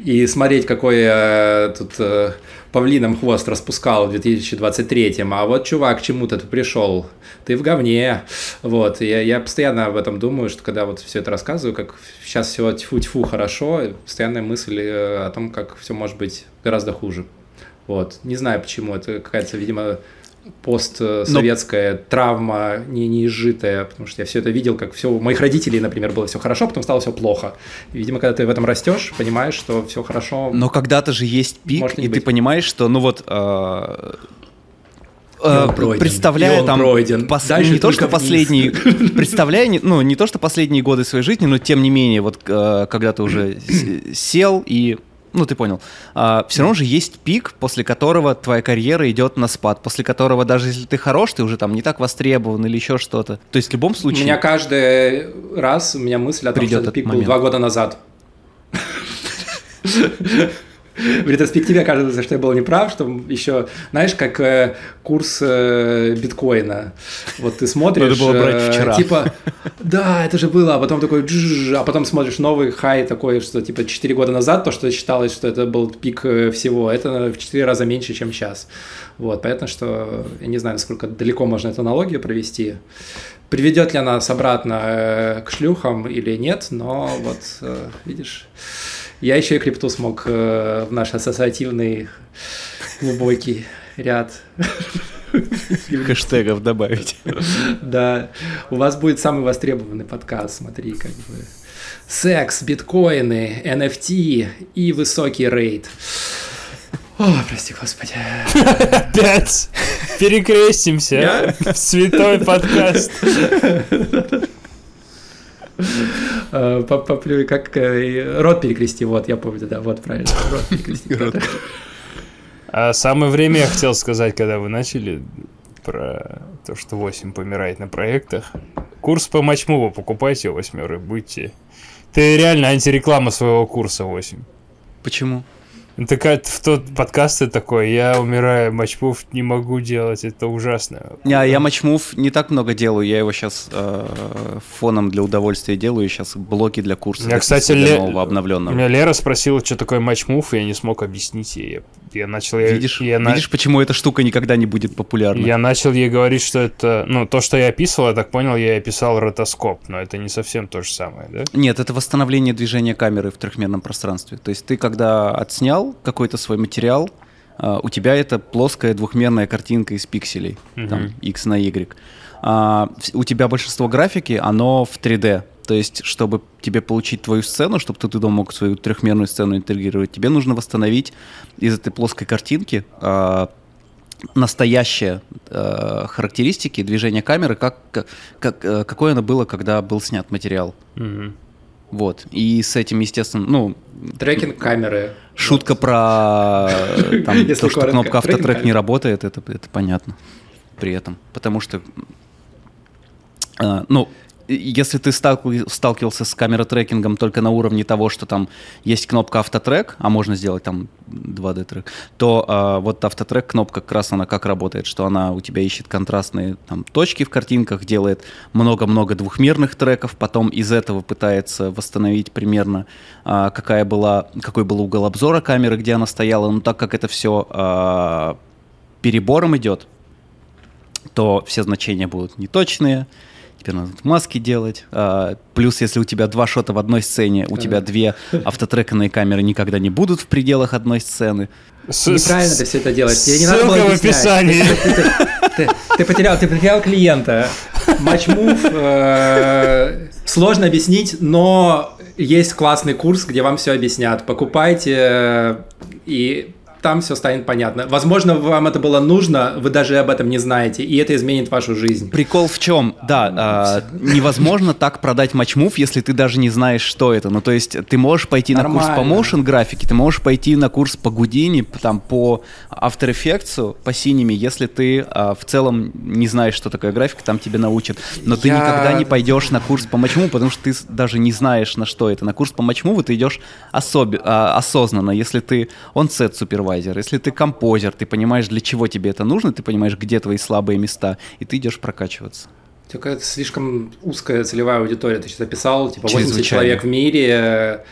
и смотреть, какой я тут э, павлином хвост распускал в 2023 а вот чувак к чему-то ты пришел, ты в говне, вот, я, я постоянно об этом думаю, что когда вот все это рассказываю, как сейчас все тьфу-тьфу хорошо, постоянная мысль э, о том, как все может быть гораздо хуже. Вот. Не знаю почему, это какая-то, видимо, постсоветская Но... травма не, не изжитая, потому что я все это видел, как все у моих родителей, например, было все хорошо, потом стало все плохо. И, видимо, когда ты в этом растешь, понимаешь, что все хорошо. Но когда-то же есть пик, и быть. ты понимаешь, что, ну вот, э, э, пройден, представляя там пройден. Пос... не то что последние, представляя ну не то что последние годы своей жизни, но тем не менее вот э, когда ты уже сел и ну ты понял, а, все равно же есть пик, после которого твоя карьера идет на спад, после которого даже если ты хорош, ты уже там не так востребован или еще что-то. То есть в любом случае... У меня каждый раз, у меня мысль о том, что этот пик момент. был два года назад. *laughs* в ретроспективе оказывается, что я был неправ, что еще, знаешь, как э, курс э, биткоина. Вот ты смотришь, Надо было брать э, вчера. типа, да, это же было, а потом такой, а потом смотришь новый хай такой, что типа 4 года назад, то, что считалось, что это был пик э, всего, это в 4 раза меньше, чем сейчас. Вот, понятно, что я не знаю, насколько далеко можно эту аналогию провести. Приведет ли она нас обратно э, к шлюхам или нет, но вот, э, видишь... Я еще и крипту смог э, в наш ассоциативный глубокий ряд *laughs* хэштегов добавить. Да, у вас будет самый востребованный подкаст, смотри, как бы. Секс, биткоины, NFT и высокий рейд. О, прости, господи. Опять перекрестимся святой подкаст. *laughs* Э, Поплю, как э, рот перекрести, вот, я помню, да, вот правильно, рот перекрести. А самое время я хотел сказать, когда вы начали про то, что 8 помирает на проектах. Курс по матчмуву покупайте восьмеры, будьте. Ты реально антиреклама своего курса 8. Почему? Так в тот подкаст такой, я умираю, матчмув не могу делать, это ужасно. Не, я матчмув не так много делаю, я его сейчас э, фоном для удовольствия делаю, сейчас блоки для курса. Я, кстати, Ле... нового обновленного. Меня Лера спросила, что такое матчмув, и я не смог объяснить ей. Я начал... Видишь, я, видишь, почему эта штука никогда не будет популярна? Я начал ей говорить, что это... Ну, то, что я описывал, я так понял, я описал ротоскоп, но это не совсем то же самое, да? Нет, это восстановление движения камеры в трехмерном пространстве. То есть ты, когда отснял какой-то свой материал, uh, у тебя это плоская двухмерная картинка из пикселей, uh-huh. там x на y. Uh, у тебя большинство графики, оно в 3D. То есть, чтобы тебе получить твою сцену, чтобы ты туда мог свою трехмерную сцену интегрировать, тебе нужно восстановить из этой плоской картинки uh, настоящие э, характеристики движения камеры, как, как, э, какое оно было, когда был снят материал. Угу. Вот. И с этим, естественно, ну... Трекинг камеры. Шутка вот. про там, *laughs* то, что кнопка автотрек не работает, это, это понятно при этом. Потому что, э, ну, если ты сталкивался с камеротрекингом только на уровне того, что там есть кнопка автотрек, а можно сделать там 2D трек, то э, вот автотрек кнопка как раз она как работает, что она у тебя ищет контрастные там точки в картинках, делает много-много двухмерных треков, потом из этого пытается восстановить примерно э, какая была, какой был угол обзора камеры, где она стояла, но так как это все э, перебором идет, то все значения будут неточные, теперь надо маски делать. А, плюс, если у тебя два шота в одной сцене, у тебя две автотреканные камеры никогда не будут в пределах одной сцены. Неправильно ты все это делаешь. Тебе не надо было в описании. Ты, потерял, ты потерял клиента. Матчмув э, сложно объяснить, но есть классный курс, где вам все объяснят. Покупайте э, и там все станет понятно. Возможно, вам это было нужно, вы даже об этом не знаете, и это изменит вашу жизнь. Прикол в чем? Да, э, невозможно *laughs* так продать матчмув, если ты даже не знаешь, что это. Ну, то есть, ты можешь пойти Нормально. на курс по motion графике, ты можешь пойти на курс по Гудини, там, по After Effects, по синими, если ты э, в целом не знаешь, что такое графика, там тебе научат. Но ты Я... никогда не пойдешь на курс по матчмуву, потому что ты даже не знаешь, на что это. На курс по матчмуву ты идешь особи- э, осознанно, если ты он-сет супервайзер супервайзер, если ты композер, ты понимаешь, для чего тебе это нужно, ты понимаешь, где твои слабые места, и ты идешь прокачиваться. Только это слишком узкая целевая аудитория. Ты сейчас описал, типа 80 человек в мире,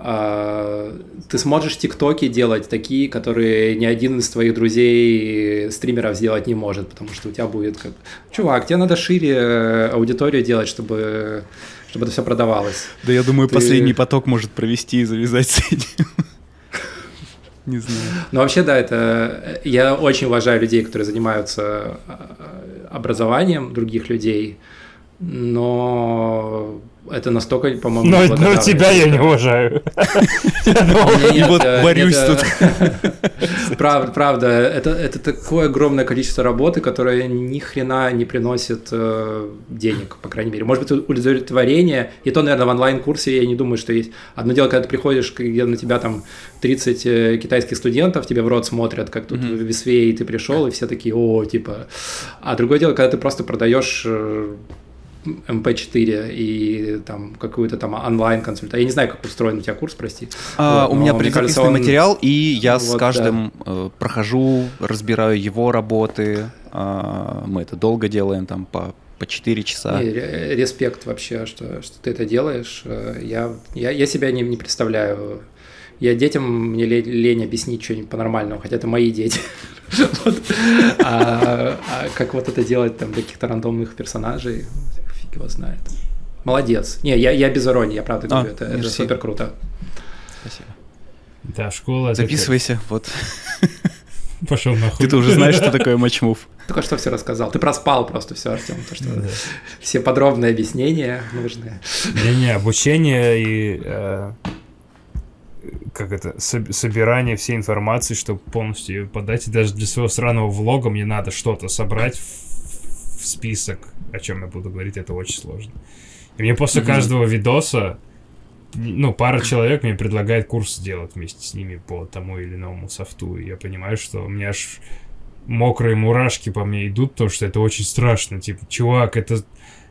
а, ты сможешь тиктоки делать такие, которые ни один из твоих друзей стримеров сделать не может, потому что у тебя будет как... Чувак, тебе надо шире аудиторию делать, чтобы, чтобы это все продавалось. Да я думаю, ты... последний поток может провести и завязать с этим. Не знаю. Но вообще, да, это... Я очень уважаю людей, которые занимаются а, образованием других людей, но это настолько, по-моему, Но, но тебя я не уважаю. И вот борюсь тут. Правда, правда, это, такое огромное количество работы, которое ни хрена не приносит э, денег, по крайней мере. Может быть, удовлетворение, и то, наверное, в онлайн-курсе я не думаю, что есть. Одно дело, когда ты приходишь, где на тебя там 30 э, китайских студентов, тебе в рот смотрят, как тут в Висвее, и ты пришел, и все такие, о, типа. А другое дело, когда ты просто продаешь э, MP4 и там какую-то там онлайн-консультацию. Я не знаю, как устроен у тебя курс, прости. А, вот, у меня предзаписанный он... материал, и я вот, с каждым да. э, прохожу, разбираю его работы. Э, мы это долго делаем, там по по 4 часа. Не, респект вообще, что, что ты это делаешь. Э, я, я, я себя не, не представляю. Я детям, мне лень объяснить что-нибудь по-нормальному, хотя это мои дети. *laughs* А, а как вот это делать там для каких-то рандомных персонажей, фиг его знает. Молодец. Не, я, я без иронии, я правда говорю, а, это, это супер круто. Спасибо. Да, школа. Записывайся, вот. Пошел нахуй. Ты-то уже знаешь, что такое матчмув. Только что все рассказал. Ты проспал просто все, Артем. То, что да. Все подробные объяснения нужны. Не-не, обучение и э, как это, собирание всей информации, чтобы полностью ее подать. И даже для своего странного влога мне надо что-то собрать в, в список, о чем я буду говорить, это очень сложно. И мне после mm-hmm. каждого видоса, ну, пара человек мне предлагает курс делать вместе с ними по тому или иному софту. И я понимаю, что у меня аж мокрые мурашки по мне идут, то что это очень страшно. Типа, чувак, это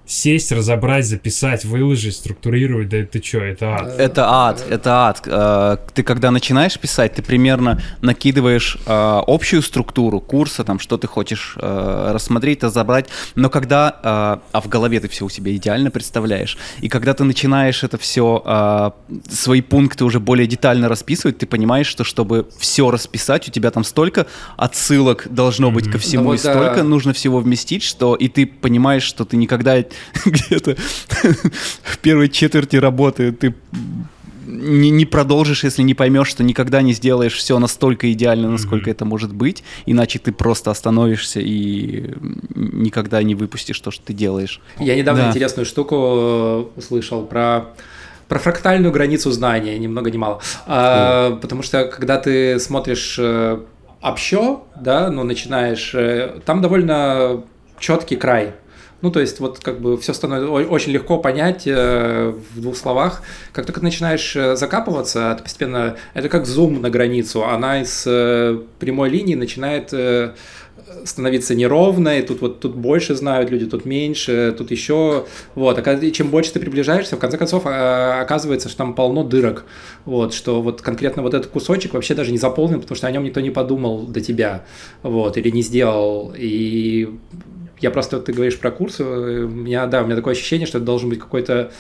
сесть, разобрать, записать, выложить, структурировать, да это что, это ад. Это ад, это ад. Э, ты когда начинаешь писать, ты примерно накидываешь э, общую структуру курса, там, что ты хочешь э, рассмотреть, разобрать, но когда, а в голове ты все у себя идеально представляешь, и когда ты начинаешь это все, свои пункты уже более детально расписывать, ты понимаешь, что чтобы все расписать, у тебя там столько отсылок должно быть ко всему, ну, и столько да. нужно всего вместить, что и ты понимаешь, что ты никогда *laughs* где-то в первой четверти работы ты не, не продолжишь, если не поймешь, что никогда не сделаешь все настолько идеально, насколько mm-hmm. это может быть, иначе ты просто остановишься и никогда не выпустишь то, что ты делаешь. Я недавно да. интересную штуку э, услышал про про фрактальную границу знания, ни много ни мало. А, потому что когда ты смотришь э, общо, да, ну начинаешь, э, там довольно четкий край ну, то есть, вот как бы все становится очень легко понять э, в двух словах. Как только ты начинаешь э, закапываться, это постепенно, это как зум на границу, она из э, прямой линии начинает э, становиться неровной, тут вот тут больше знают люди, тут меньше, тут еще, вот, а чем больше ты приближаешься, в конце концов а, оказывается, что там полно дырок, вот, что вот конкретно вот этот кусочек вообще даже не заполнен, потому что о нем никто не подумал до тебя, вот, или не сделал, и я просто, ты говоришь про курсы, у меня, да, у меня такое ощущение, что это должен быть какой-то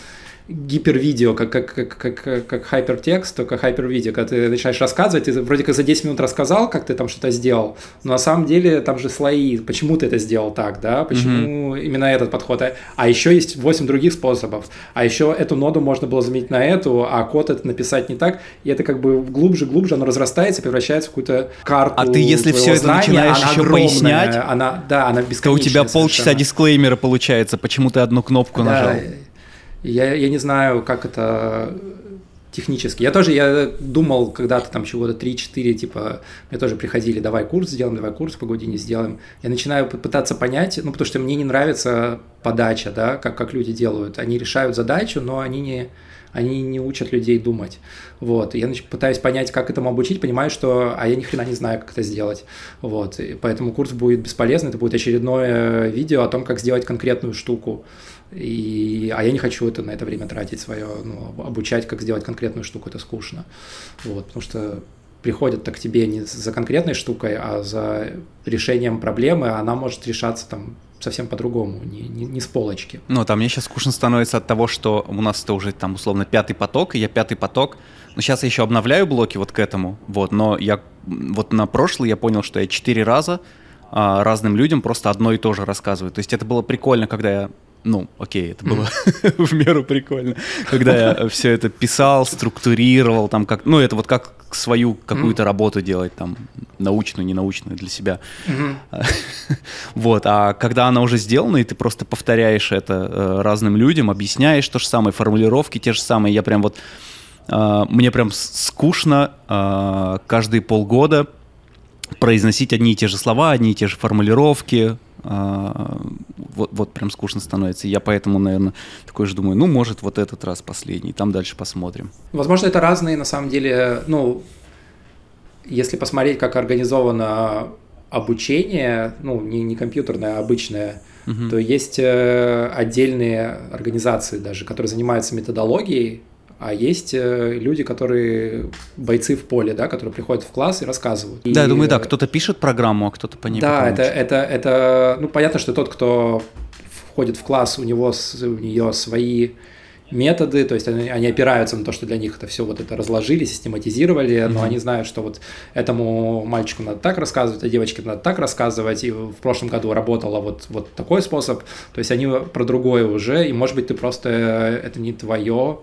гипервидео, как, как, как, как, как хайпертекст, только хайпервидео. Когда ты начинаешь рассказывать, ты вроде как за 10 минут рассказал, как ты там что-то сделал, но на самом деле там же слои, почему ты это сделал так, да, почему mm-hmm. именно этот подход. А еще есть 8 других способов. А еще эту ноду можно было заменить на эту, а код это написать не так, и это как бы глубже, глубже, оно разрастается, превращается в какую-то карту А ты если все это знания, начинаешь еще огромная, пояснять, она, да, она бесконечная. То у тебя полчаса совершенно. дисклеймера получается, почему ты одну кнопку да, нажал. Я, я не знаю, как это технически. Я тоже, я думал когда-то там чего-то 3-4, типа, мне тоже приходили, давай курс сделаем, давай курс по Гудине сделаем. Я начинаю пытаться понять, ну, потому что мне не нравится подача, да, как, как люди делают. Они решают задачу, но они не, они не учат людей думать. Вот. Я значит, пытаюсь понять, как этому обучить, понимаю, что а я ни хрена не знаю, как это сделать. Вот. И поэтому курс будет бесполезный, это будет очередное видео о том, как сделать конкретную штуку. И, а я не хочу это на это время тратить свое, ну, обучать, как сделать конкретную штуку, это скучно. Вот, потому что приходят-то к тебе не за конкретной штукой, а за решением проблемы, а она может решаться там совсем по-другому, не, не, не с полочки. Ну, там мне сейчас скучно становится от того, что у нас это уже там условно пятый поток, и я пятый поток, ну, сейчас я еще обновляю блоки вот к этому, вот, но я вот на прошлый я понял, что я четыре раза а, разным людям просто одно и то же рассказываю. То есть это было прикольно, когда я ну, окей, это было *laughs* в меру прикольно, когда я все это писал, структурировал, там как, ну, это вот как свою какую-то работу делать, там, научную, ненаучную для себя. *laughs* Вот, а когда она уже сделана, и ты просто повторяешь это э, разным людям, объясняешь то же самое, формулировки те же самые, я прям вот, э, мне прям скучно э, каждые полгода произносить одни и те же слова, одни и те же формулировки, а, вот, вот прям скучно становится. Я поэтому, наверное, такой же думаю, ну, может, вот этот раз последний, там дальше посмотрим. Возможно, это разные, на самом деле, ну, если посмотреть, как организовано обучение, ну, не, не компьютерное, а обычное, угу. то есть э, отдельные организации даже, которые занимаются методологией, а есть э, люди, которые бойцы в поле, да, которые приходят в класс и рассказывают. Да, и, я думаю, да, кто-то пишет программу, а кто-то по ней Да, это, это, это, ну, понятно, что тот, кто входит в класс, у него, у нее свои методы, то есть они, они опираются на то, что для них это все вот это разложили, систематизировали, mm-hmm. но они знают, что вот этому мальчику надо так рассказывать, а девочке надо так рассказывать, и в прошлом году работало вот, вот такой способ, то есть они про другое уже, и может быть ты просто, это не твое,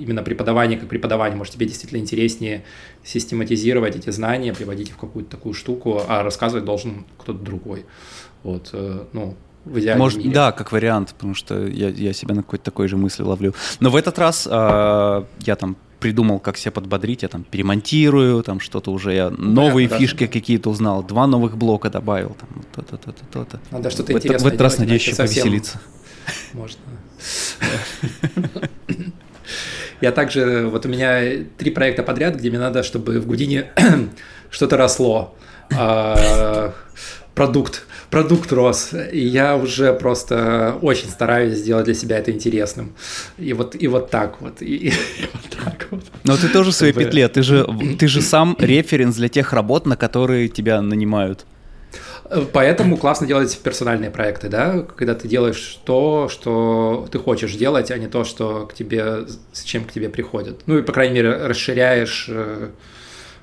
именно преподавание как преподавание, может, тебе действительно интереснее систематизировать эти знания, приводить их в какую-то такую штуку, а рассказывать должен кто-то другой. Вот, э, ну, в идеале Может, мире. да, как вариант, потому что я, я себя на какой-то такой же мысли ловлю. Но в этот раз э, я там придумал, как себя подбодрить, я там перемонтирую, там что-то уже, я новые да, фишки да. какие-то узнал, два новых блока добавил, там то-то, то-то, то-то. Надо что-то интересное В этот раз надеюсь еще повеселиться. *laughs* Можно. *laughs* Я также, вот у меня три проекта подряд, где мне надо, чтобы в Гудине *clears throat* что-то росло. А, продукт, продукт рос. И я уже просто очень стараюсь сделать для себя это интересным. И вот, и вот так вот. И, и *laughs* вот так вот. Но ты тоже в своей петле. Ты же, *clears throat* ты же сам референс для тех работ, на которые тебя нанимают. Поэтому классно делать персональные проекты, да, когда ты делаешь то, что ты хочешь делать, а не то, что к тебе, с чем к тебе приходят. Ну и, по крайней мере, расширяешь э,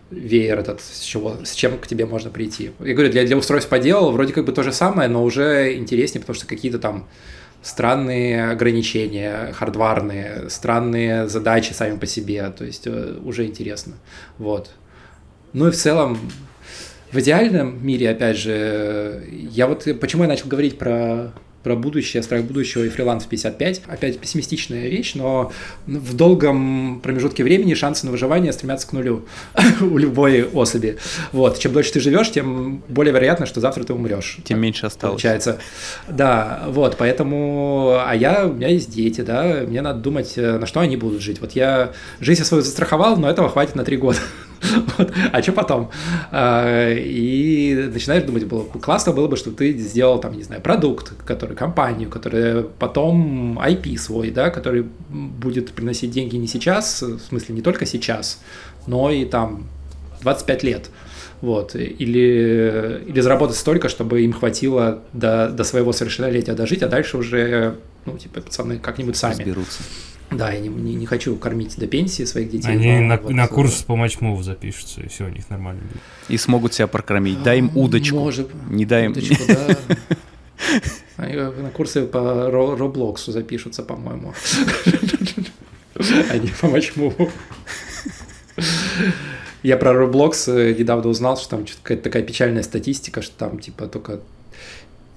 веер этот, с, чего, с чем к тебе можно прийти. Я говорю, для, для устройств по делу вроде как бы то же самое, но уже интереснее, потому что какие-то там странные ограничения хардварные, странные задачи сами по себе, то есть э, уже интересно. Вот. Ну и в целом, в идеальном мире, опять же, я вот почему я начал говорить про про будущее, страх будущего и фриланс 55. Опять пессимистичная вещь, но в долгом промежутке времени шансы на выживание стремятся к нулю *laughs* у любой особи. Вот. Чем дольше ты живешь, тем более вероятно, что завтра ты умрешь. Тем меньше осталось. Получается. Да, вот, поэтому... А я, у меня есть дети, да, мне надо думать, э, на что они будут жить. Вот я жизнь свою застраховал, но этого хватит на три года. *laughs* Вот. А что потом? А, и начинаешь думать, было классно было бы, чтобы ты сделал там, не знаю, продукт, который компанию, которая потом IP свой, да, который будет приносить деньги не сейчас, в смысле не только сейчас, но и там 25 лет. Вот. Или, или заработать столько, чтобы им хватило до, до своего совершеннолетия дожить, а дальше уже, ну, типа, пацаны как-нибудь сами. Разберутся. Да, я не, не, не хочу кормить до пенсии своих детей. Они на, вот, на курс по матчмову запишутся, и все у них нормально будет. И смогут себя прокормить. Дай им удочку. Может, не дай им... Удочку, да. *laughs* Они на курсы по Роблоксу запишутся, по-моему. Они по матчмову. Я про Roblox э, недавно узнал, что там какая-то такая печальная статистика, что там типа только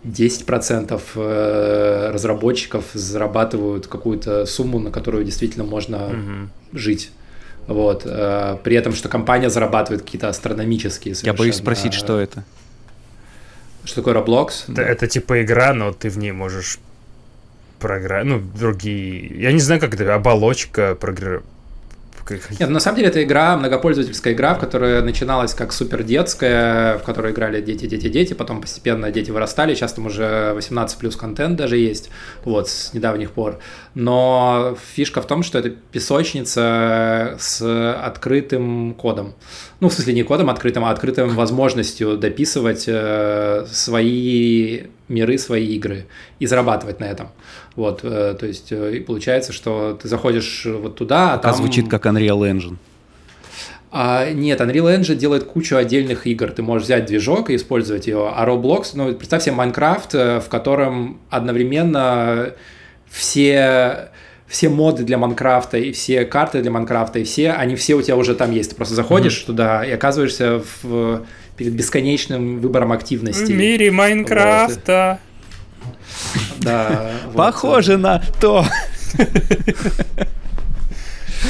10% э, разработчиков зарабатывают какую-то сумму, на которую действительно можно угу. жить. Вот. Э, при этом, что компания зарабатывает какие-то астрономические совершенно... Я боюсь спросить, что это. Что такое Roblox? Это, да. это типа игра, но ты в ней можешь программировать, ну, другие... Я не знаю, как это, оболочка программировать нет, на самом деле это игра, многопользовательская игра, в которая начиналась как супер детская, в которой играли дети, дети, дети, потом постепенно дети вырастали, сейчас там уже 18 плюс контент даже есть, вот, с недавних пор. Но фишка в том, что это песочница с открытым кодом. Ну, в смысле, не кодом открытым, а открытым возможностью дописывать э, свои миры, свои игры и зарабатывать на этом. Вот, э, то есть э, и получается, что ты заходишь вот туда, а, а там... звучит как Unreal Engine. А, нет, Unreal Engine делает кучу отдельных игр. Ты можешь взять движок и использовать его. А Roblox, ну, представь себе Майнкрафт, э, в котором одновременно все все моды для Майнкрафта и все карты для Майнкрафта и все, они все у тебя уже там есть. Ты просто заходишь mm-hmm. туда и оказываешься в, перед бесконечным выбором активностей. В мире Майнкрафта. Да. *laughs* Похоже на то.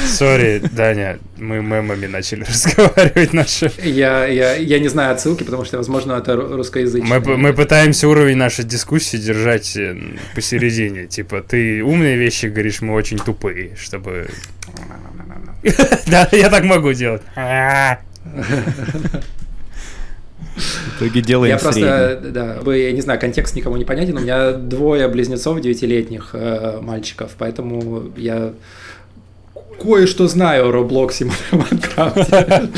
Сори, Даня, мы мемами начали *laughs* разговаривать наши. Я, я, я не знаю отсылки, потому что, возможно, это русскоязычный. Мы, мы пытаемся уровень нашей дискуссии держать э, посередине. Типа, ты умные вещи говоришь, мы очень тупые, чтобы... *laughs* Да, я так могу делать. В итоге делаем Я просто, да, я не знаю, контекст никому не понятен. У меня двое близнецов девятилетних э, мальчиков, поэтому я кое-что знаю о Роблоксе и Майнкрафте.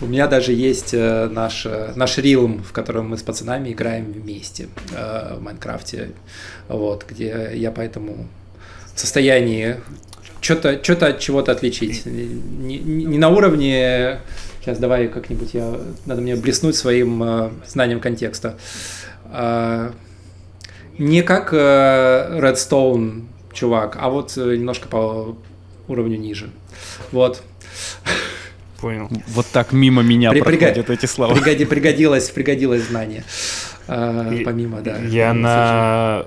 У меня даже есть э, наш, э, наш рилм, в котором мы с пацанами играем вместе в Майнкрафте, вот, где я поэтому в состоянии что-то что от чего-то отличить. Не, не на уровне Сейчас давай как-нибудь я... Надо мне блеснуть своим э, знанием контекста. Э, не как э, Redstone чувак, а вот э, немножко по уровню ниже. Вот. Понял. Вот так мимо меня При, проходят приго... эти слова. Пригоди, пригодилось, пригодилось знание. А, помимо, да. Я на,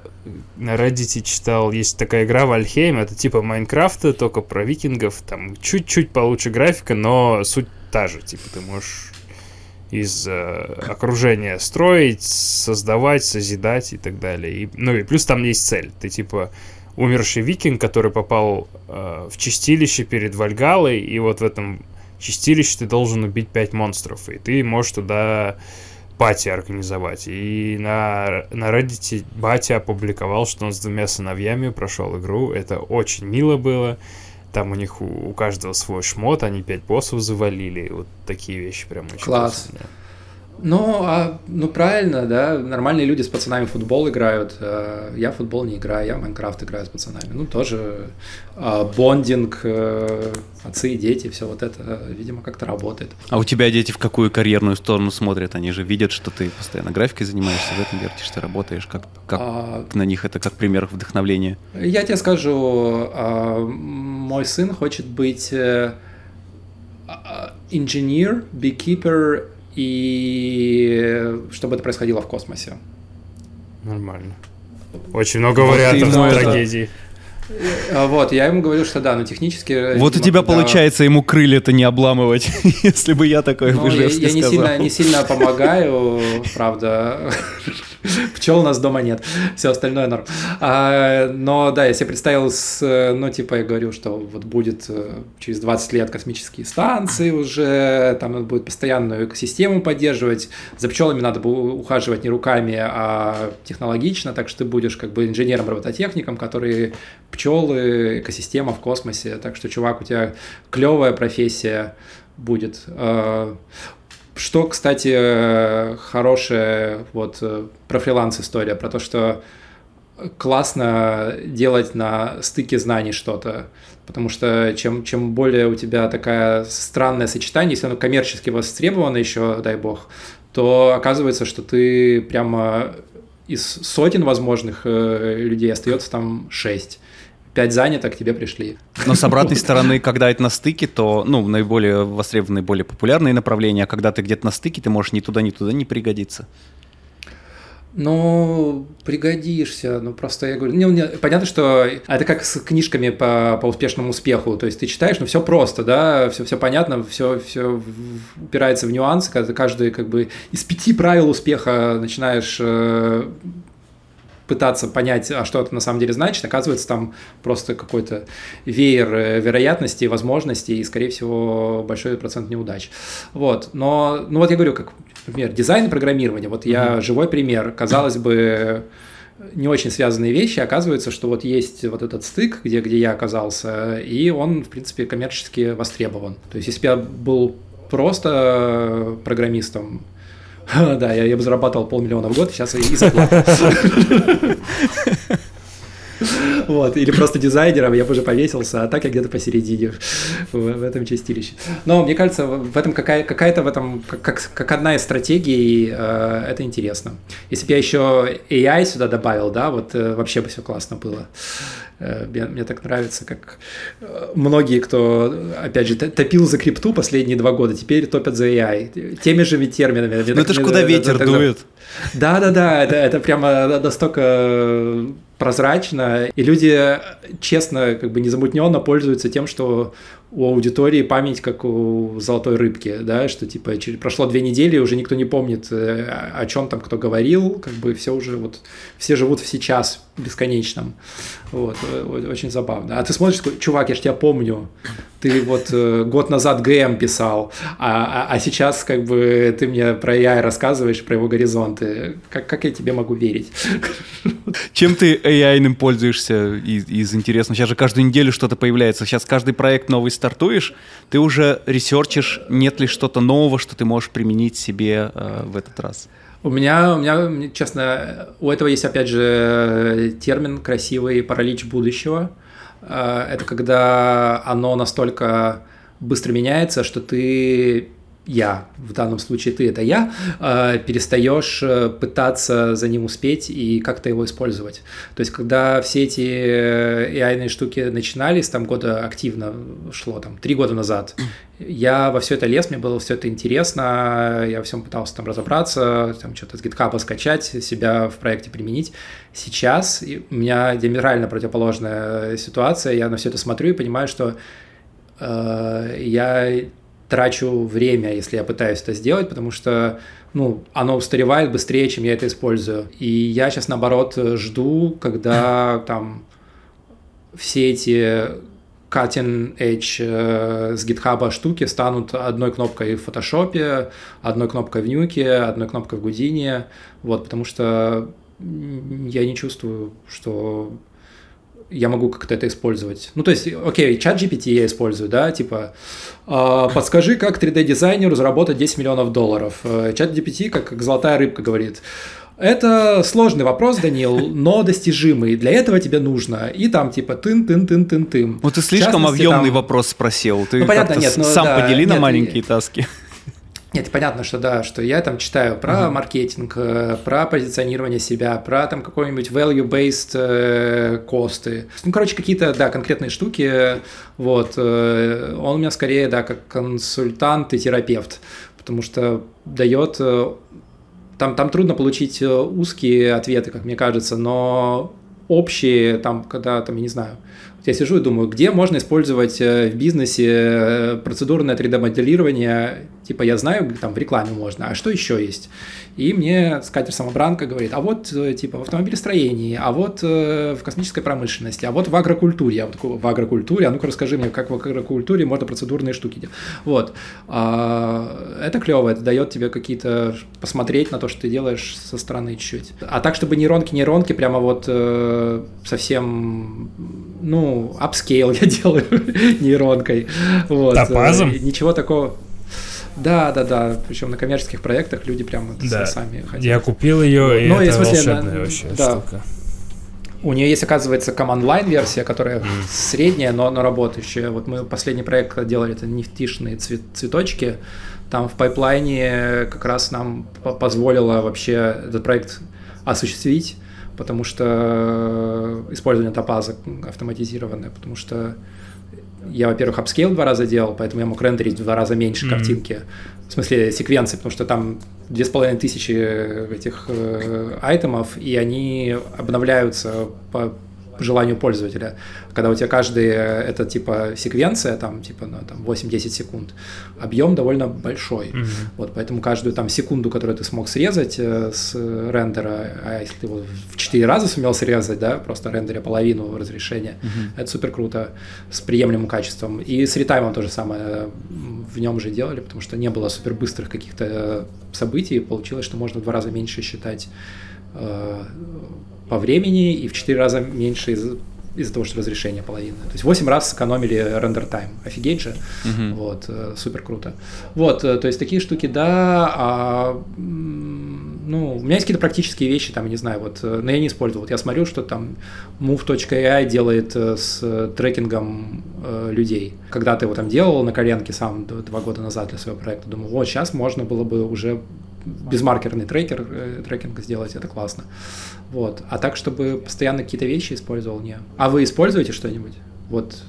на Reddit читал, есть такая игра Вальхейм, это типа Майнкрафта, только про викингов, там чуть-чуть получше графика, но суть та же. Типа ты можешь из э, окружения строить, создавать, созидать и так далее. И, ну и плюс там есть цель. Ты типа умерший викинг, который попал э, в чистилище перед Вальгалой, и вот в этом чистилище ты должен убить 5 монстров, и ты можешь туда пати организовать. И на, на Reddit батя опубликовал, что он с двумя сыновьями прошел игру. Это очень мило было. Там у них у, у каждого свой шмот, они пять боссов завалили. Вот такие вещи прям очень Класс. Классные. Ну, а, ну правильно, да, нормальные люди с пацанами в футбол играют, э, я в футбол не играю, я в Майнкрафт играю с пацанами, ну тоже э, бондинг, э, отцы и дети, все вот это, видимо, как-то работает. А у тебя дети в какую карьерную сторону смотрят? Они же видят, что ты постоянно графикой занимаешься, в этом вертишься, работаешь, как, как а... на них это как пример вдохновления? Я тебе скажу, э, мой сын хочет быть инженер, beekeeper и чтобы это происходило в космосе. Нормально. Очень много вариантов вот трагедии. А, вот, я ему говорю, что да, но технически... Вот у тебя да. получается ему крылья-то не обламывать, *laughs* если бы я такой ну, в Ижевске я, я не сильно, не сильно помогаю, правда. Пчел у нас дома нет, все остальное норм. А, но да, я себе представил, с, ну, типа, я говорю, что вот будет э, через 20 лет космические станции уже, там надо будет постоянную экосистему поддерживать. За пчелами надо будет ухаживать не руками, а технологично, так что ты будешь как бы инженером-робототехником, который пчелы, экосистема в космосе. Так что, чувак, у тебя клевая профессия будет. Что, кстати, хорошая вот э, про фриланс история, про то, что классно делать на стыке знаний что-то, потому что чем, чем более у тебя такая странное сочетание, если оно коммерчески востребовано еще, дай бог, то оказывается, что ты прямо из сотен возможных э, людей остается там шесть пять занято, к тебе пришли. Но с обратной *laughs* стороны, когда это на стыке, то, ну, наиболее востребованные, более популярные направления, а когда ты где-то на стыке, ты можешь ни туда, ни туда не пригодиться. Ну, пригодишься. Ну, просто я говорю, не, не, понятно, что это как с книжками по, по успешному успеху. То есть ты читаешь, ну, все просто, да, все, все понятно, все, все упирается в нюансы, когда ты каждый, как бы, из пяти правил успеха начинаешь э, пытаться понять, а что это на самом деле значит, оказывается, там просто какой-то веер э, вероятностей, возможностей и, скорее всего, большой процент неудач. Вот. Но, ну вот я говорю, как, например, дизайн и программирование. Вот я mm-hmm. живой пример. Казалось бы, не очень связанные вещи, оказывается, что вот есть вот этот стык, где, где я оказался, и он, в принципе, коммерчески востребован. То есть, если бы я был просто программистом, *laughs* Да, я, я бы зарабатывал полмиллиона в год, сейчас и, и зарплата. *laughs* Вот, или просто дизайнером, я бы уже повесился, а так я где-то посередине в, этом чистилище. Но мне кажется, в этом какая, какая-то в этом, как, как одна из стратегий, э, это интересно. Если бы я еще AI сюда добавил, да, вот э, вообще бы все классно было. Э, мне, мне так нравится, как многие, кто, опять же, топил за крипту последние два года, теперь топят за AI. Теми же терминами. Ну это же куда ветер дует. Да-да-да, это, это прямо настолько прозрачно, и люди честно, как бы незамутненно пользуются тем, что у аудитории память как у золотой рыбки, да, что типа прошло две недели, уже никто не помнит, э, о чем там кто говорил, как бы все уже вот, все живут в сейчас бесконечном. Вот, очень забавно. А ты смотришь, чувак, я ж тебя помню, ты вот э, год назад ГМ писал, а, а, а сейчас как бы ты мне про AI рассказываешь, про его горизонты. Как, как я тебе могу верить? *laughs* Чем ты AI пользуешься из, из интересного? Сейчас же каждую неделю что-то появляется. Сейчас каждый проект новый стартуешь, ты уже ресерчишь, нет ли что-то нового, что ты можешь применить себе э, в этот раз. У меня, у меня, честно, у этого есть, опять же, термин красивый «паралич будущего». Э, это когда оно настолько быстро меняется, что ты я, в данном случае ты это я, э, перестаешь э, пытаться за ним успеть и как-то его использовать. То есть, когда все эти AI штуки начинались, там года активно шло, там, три года назад, я во все это лез, мне было все это интересно, я во всем пытался там разобраться, там что-то с GitHub скачать, себя в проекте применить. Сейчас у меня диаметрально противоположная ситуация, я на все это смотрю и понимаю, что э, я трачу время, если я пытаюсь это сделать, потому что ну, оно устаревает быстрее, чем я это использую. И я сейчас, наоборот, жду, когда *laughs* там все эти cutting edge э, с GitHub штуки станут одной кнопкой в Photoshop, одной кнопкой в Nuke, одной кнопкой в Houdini, вот, потому что я не чувствую, что я могу как-то это использовать. Ну, то есть, окей, чат GPT я использую, да, типа, э, подскажи, как 3D-дизайнеру заработать 10 миллионов долларов. Э, чат GPT, как, как золотая рыбка, говорит, это сложный вопрос, Данил, но достижимый. Для этого тебе нужно. И там типа тын тын тын тын тын. Ну ты слишком объемный там... вопрос спросил. Ты ну, понятно, нет, ну, сам да, подели нет, на маленькие нет, таски. Нет, понятно, что да, что я там читаю про uh-huh. маркетинг, э, про позиционирование себя, про там какой-нибудь value-based э, косты. Ну, короче, какие-то, да, конкретные штуки. Вот. Э, он у меня скорее, да, как консультант и терапевт, потому что дает там, там трудно получить узкие ответы, как мне кажется, но общие, там, когда, там, я не знаю, я сижу и думаю, где можно использовать в бизнесе процедурное 3D-моделирование Типа я знаю, там в рекламе можно, а что еще есть? И мне скатер-самобранка говорит, а вот э, типа в автомобилестроении, а вот э, в космической промышленности, а вот в агрокультуре. Я вот в агрокультуре, а ну-ка расскажи мне, как в агрокультуре можно процедурные штуки делать. Вот. А, это клево, это дает тебе какие-то посмотреть на то, что ты делаешь со стороны чуть-чуть. А так, чтобы нейронки, нейронки, прямо вот э, совсем, ну, upscale *laughs* я делаю нейронкой. Вот. Topaz ом? Ничего такого. Да, да, да. Причем на коммерческих проектах люди прямо да. сами хотят. Я купил ее, и Но, это смысле, волшебная на, вообще да. штука. У нее есть, оказывается, команд-лайн версия, которая mm. средняя, но, но работающая. Вот мы последний проект делали, это нефтишные цвет, цветочки. Там в пайплайне как раз нам позволило вообще этот проект осуществить, потому что использование топаза автоматизированное, потому что я, во-первых, upscale два раза делал, поэтому я мог рендерить в два раза меньше mm-hmm. картинки. В смысле, секвенции, потому что там две с половиной тысячи этих э, item ов, и они обновляются по желанию пользователя. Когда у тебя каждый э, это типа секвенция, там типа на там, 8-10 секунд, объем довольно большой. Mm-hmm. Вот, поэтому каждую там секунду, которую ты смог срезать э, с рендера, а если ты его в 4 раза сумел срезать, да, просто рендере половину разрешения, mm-hmm. это супер круто, с приемлемым качеством. И с ретаймом то же самое в нем же делали, потому что не было супер быстрых каких-то событий, получилось, что можно в два раза меньше считать э, по времени и в 4 раза меньше из из-за того, что разрешение половина. То есть 8 раз сэкономили рендер тайм. Офигеть же. Uh-huh. Вот, э, супер круто. Вот, э, то есть такие штуки, да. А, ну, у меня есть какие-то практические вещи, там, не знаю, вот, э, но я не использовал. Вот я смотрю, что там move.ai делает с трекингом э, людей. Когда ты его там делал на коленке сам два года назад для своего проекта, думаю, вот, сейчас можно было бы уже безмаркерный трекер, э, трекинг сделать, это классно. Вот. А так, чтобы постоянно какие-то вещи использовал, не. А вы используете что-нибудь? Вот.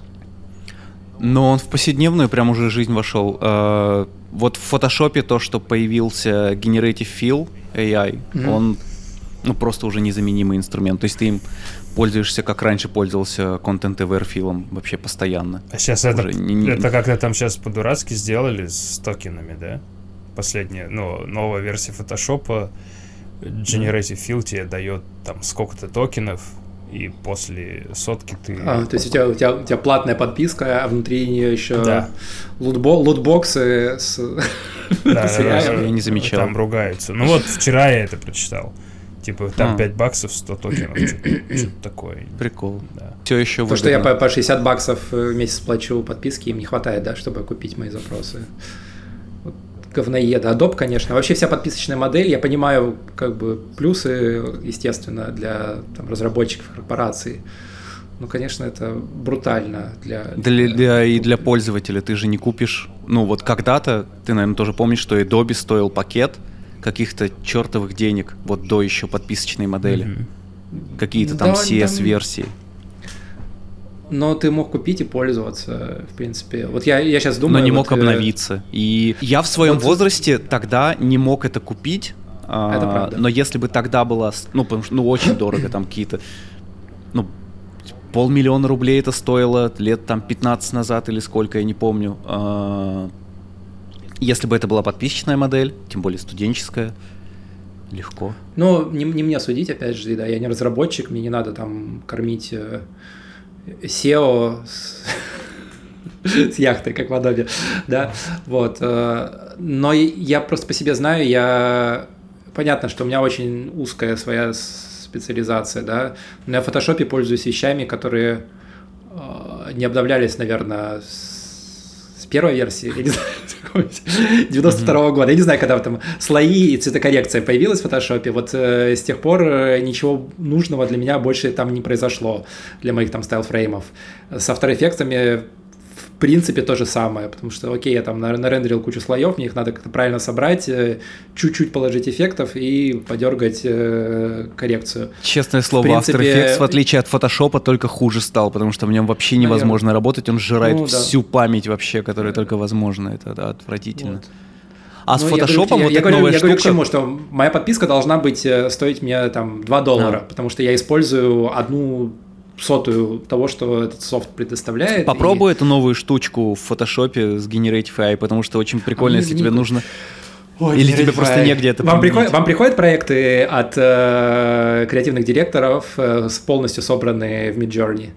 Но он в повседневную прям уже жизнь вошел. Э, вот в фотошопе то, что появился Generative Fill AI, mm-hmm. он ну, просто уже незаменимый инструмент. То есть ты им пользуешься, как раньше пользовался Content Aware филом вообще постоянно. А сейчас это, не, не... это как-то там сейчас по-дурацки сделали с токенами, да? последняя, ну, новая версия Photoshop Generative Fill тебе дает там сколько-то токенов, и после сотки ты... А, то есть у тебя, у тебя, у тебя платная подписка, а внутри нее еще да. лутбо, лутбоксы с... *laughs* Да, с да, я не замечал. Там ругаются. Ну вот вчера я это прочитал. Типа там а. 5 баксов, 100 токенов, что-то *clears throat* такое. Прикол. Да. Все еще То, что я по, по 60 баксов в месяц плачу подписки, им не хватает, да, чтобы купить мои запросы говноеда. Adobe, конечно. Вообще вся подписочная модель, я понимаю как бы плюсы, естественно, для там, разработчиков корпораций. Ну, конечно, это брутально для... Для, для... И для пользователя ты же не купишь... Ну, вот когда-то, ты, наверное, тоже помнишь, что Adobe стоил пакет каких-то чертовых денег, вот до еще подписочной модели. Mm-hmm. Какие-то там да, CS-версии. Там но ты мог купить и пользоваться, в принципе. Вот я, я сейчас думаю... Но не вот, мог обновиться. И я в своем вот... возрасте тогда не мог это купить. А, это правда. Но если бы тогда было, ну, потому что, ну, очень дорого, там какие-то, ну, полмиллиона рублей это стоило лет там 15 назад или сколько, я не помню. А, если бы это была подписчная модель, тем более студенческая, легко. Ну, не, не мне судить, опять же, да, я не разработчик, мне не надо там кормить э, SEO с, с яхтой, как в Adobe, да, вот. Э, но я просто по себе знаю, я... Понятно, что у меня очень узкая своя специализация, да, но я в фотошопе пользуюсь вещами, которые э, не обновлялись, наверное, с первой версии, я не знаю, *laughs* 92 -го года. Я не знаю, когда там слои и цветокоррекция появилась в фотошопе. Вот э, с тех пор э, ничего нужного для меня больше там не произошло для моих там style frame ов. С After Effects принципе то же самое, потому что, окей, я там нарендерил кучу слоев, мне их надо как-то правильно собрать, э, чуть-чуть положить эффектов и подергать э, коррекцию. Честное слово, в принципе... After Effects, в отличие от Photoshop, только хуже стал, потому что в нем вообще невозможно Наверное. работать, он сжирает ну, всю да. память вообще, которая только возможна, это да, отвратительно. Вот. А ну, с фотошопом я, вот я, я говорю, я штука... говорю к чему, что моя подписка должна быть э, стоить мне там 2 доллара, а. потому что я использую одну сотую того, что этот софт предоставляет. Попробуй и... эту новую штучку в фотошопе с Generative AI, потому что очень прикольно, а если не... тебе нужно... Ой, Или тебе просто негде это вам, приходят, вам приходят проекты от э, креативных директоров, э, полностью собранные в Midjourney?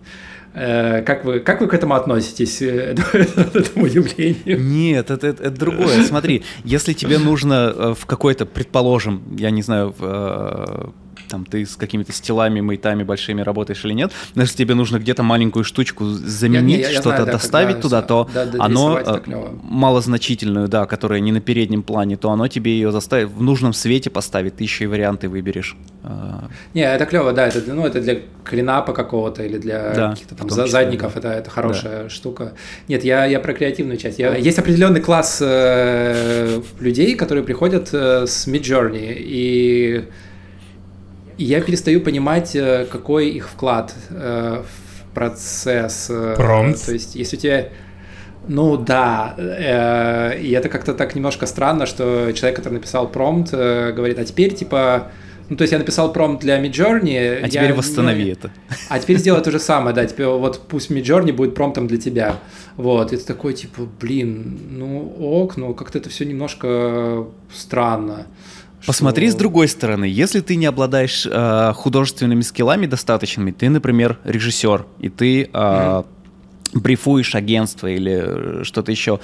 Э, как вы, как вы к этому относитесь, э, *laughs* к этому явлению? Нет, это, это, это другое. Смотри, если тебе нужно э, в какой-то, предположим, я не знаю, в там ты с какими-то стилами, мейтами большими работаешь или нет, но если тебе нужно где-то маленькую штучку заменить, что-то да, доставить туда, то да, да, оно э, малозначительную, да, которая не на переднем плане, то оно тебе ее заставит в нужном свете поставить, ты еще и варианты выберешь. А. Не, это клево, да, это, ну, это для клинапа какого-то или для да, каких-то там числе, задников, да. это, это хорошая да. штука. Нет, я, я про креативную часть. Я, есть определенный класс э, людей, которые приходят э, с Midjourney, и я перестаю понимать, э, какой их вклад э, в процесс. Э, Промпт. То есть, если у тебя... Ну да, э, и это как-то так немножко странно, что человек, который написал промпт, э, говорит, а теперь типа... Ну, то есть я написал промпт для Midjourney. А теперь восстанови не... это. *laughs* А теперь сделай то же самое, да, теперь вот пусть Midjourney будет промптом для тебя. Вот, и ты такой, типа, блин, ну ок, ну как-то это все немножко странно. Посмотри с другой стороны, если ты не обладаешь э, художественными скиллами достаточными, ты, например, режиссер, и ты э, mm. брифуешь агентство или что-то еще,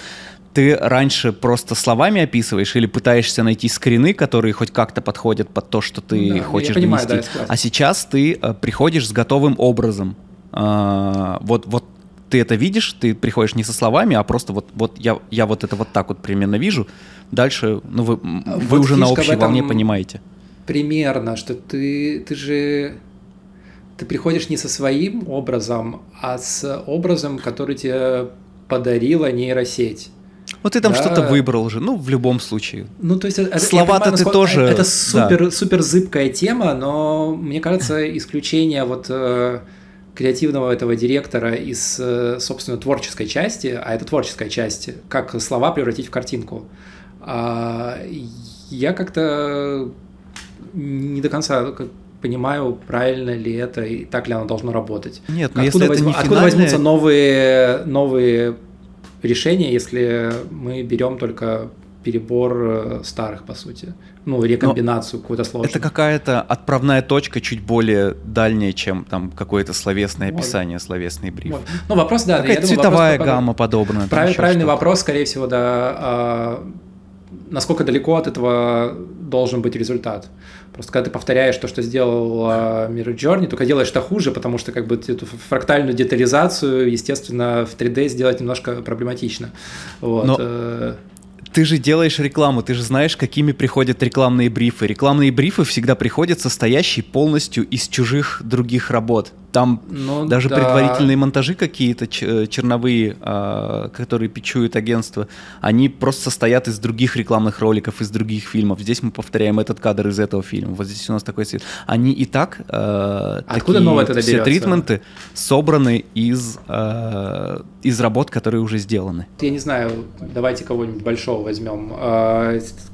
ты раньше просто словами описываешь или пытаешься найти скрины, которые хоть как-то подходят под то, что ты да, хочешь понимаю, донести. Да, а сейчас ты э, приходишь с готовым образом. Э, вот, вот ты это видишь, ты приходишь не со словами, а просто вот, вот я, я вот это вот так вот примерно вижу. Дальше, ну вы, вот вы уже на общей волне понимаете. Примерно, что ты, ты же ты приходишь не со своим образом, а с образом, который тебе подарила нейросеть. Вот ты там да. что-то выбрал же, ну, в любом случае. Ну, то есть, слова-то ты тоже. Это супер, да. супер зыбкая тема, но мне кажется, исключение вот э, креативного этого директора из, э, собственно, творческой части, а это творческая часть, как слова превратить в картинку. А, я как-то не до конца понимаю, правильно ли это и так ли оно должно работать. Нет, но откуда, если возьм... это не откуда возьмутся новые, новые решения, если мы берем только перебор э, старых, по сути. Ну, рекомбинацию какую-то сложную. Это какая-то отправная точка чуть более дальняя, чем там какое-то словесное вот. описание, словесный бриф. Вот. Ну, вопрос, да. Какая-то цветовая вопрос, гамма подобная. Правильный, правильный вопрос, скорее всего, да. А, насколько далеко от этого должен быть результат. Просто когда ты повторяешь то, что сделал Mirror Journey, только делаешь это хуже, потому что как бы эту фрактальную детализацию, естественно, в 3D сделать немножко проблематично. Вот. Но э, ты же делаешь рекламу, ты же знаешь, какими приходят рекламные брифы. Рекламные брифы всегда приходят состоящие полностью из чужих других работ. Там ну, даже да. предварительные монтажи какие-то э, черновые, э, которые печуют агентство, они просто состоят из других рекламных роликов, из других фильмов. Здесь мы повторяем этот кадр из этого фильма. Вот здесь у нас такой цвет. Они и так э, Откуда такие, новое тогда все берется? тритменты собраны из, э, из работ, которые уже сделаны. Я не знаю, давайте кого-нибудь большого возьмем.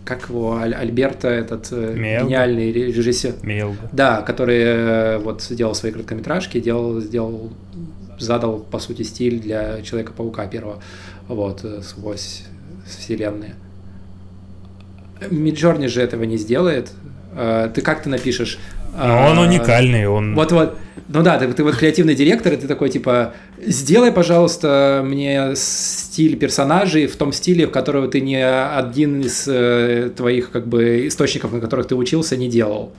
Как его, Аль Альберта, этот Мелга. гениальный режиссер. Мелга. Да, который вот сделал свои короткометражки картошки делал, сделал, задал, по сути, стиль для Человека-паука первого, вот, э, сквозь вселенные. Миджорни же этого не сделает. Э, ты как ты напишешь Но он уникальный, он... Вот-вот, ну да, ты, ты вот креативный директор, и ты такой, типа, сделай, пожалуйста, мне стиль персонажей в том стиле, в которого ты не один из э, твоих, как бы, источников, на которых ты учился, не делал.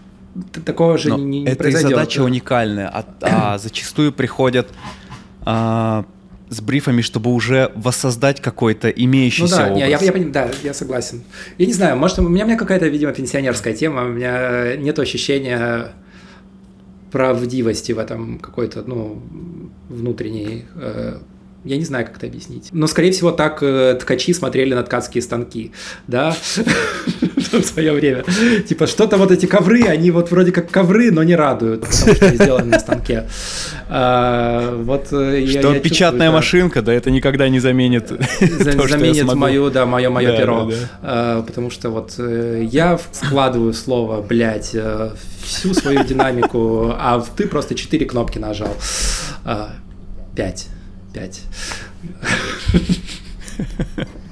Такого же Но не, не это произойдет. задача уникальная, а, а *clears throat* зачастую приходят а, с брифами, чтобы уже воссоздать какой-то имеющийся ну, да, образ. Не, я, я, я, да, я согласен. Я не знаю, может, у меня, у меня какая-то, видимо, пенсионерская тема, у меня нет ощущения правдивости в этом какой-то, ну, внутренней э, я не знаю, как это объяснить. Но, скорее всего, так э, ткачи смотрели на ткацкие станки, да, *laughs* в свое время. Типа, что-то вот эти ковры, они вот вроде как ковры, но не радуют, потому что сделаны на станке. А, вот э, Что печатная машинка, да, это никогда не заменит *laughs* Заменит мою, да, мое, мое перо. А, потому что вот э, я складываю слово, блядь, э, всю свою динамику, а ты просто четыре кнопки нажал. А, пять. 5.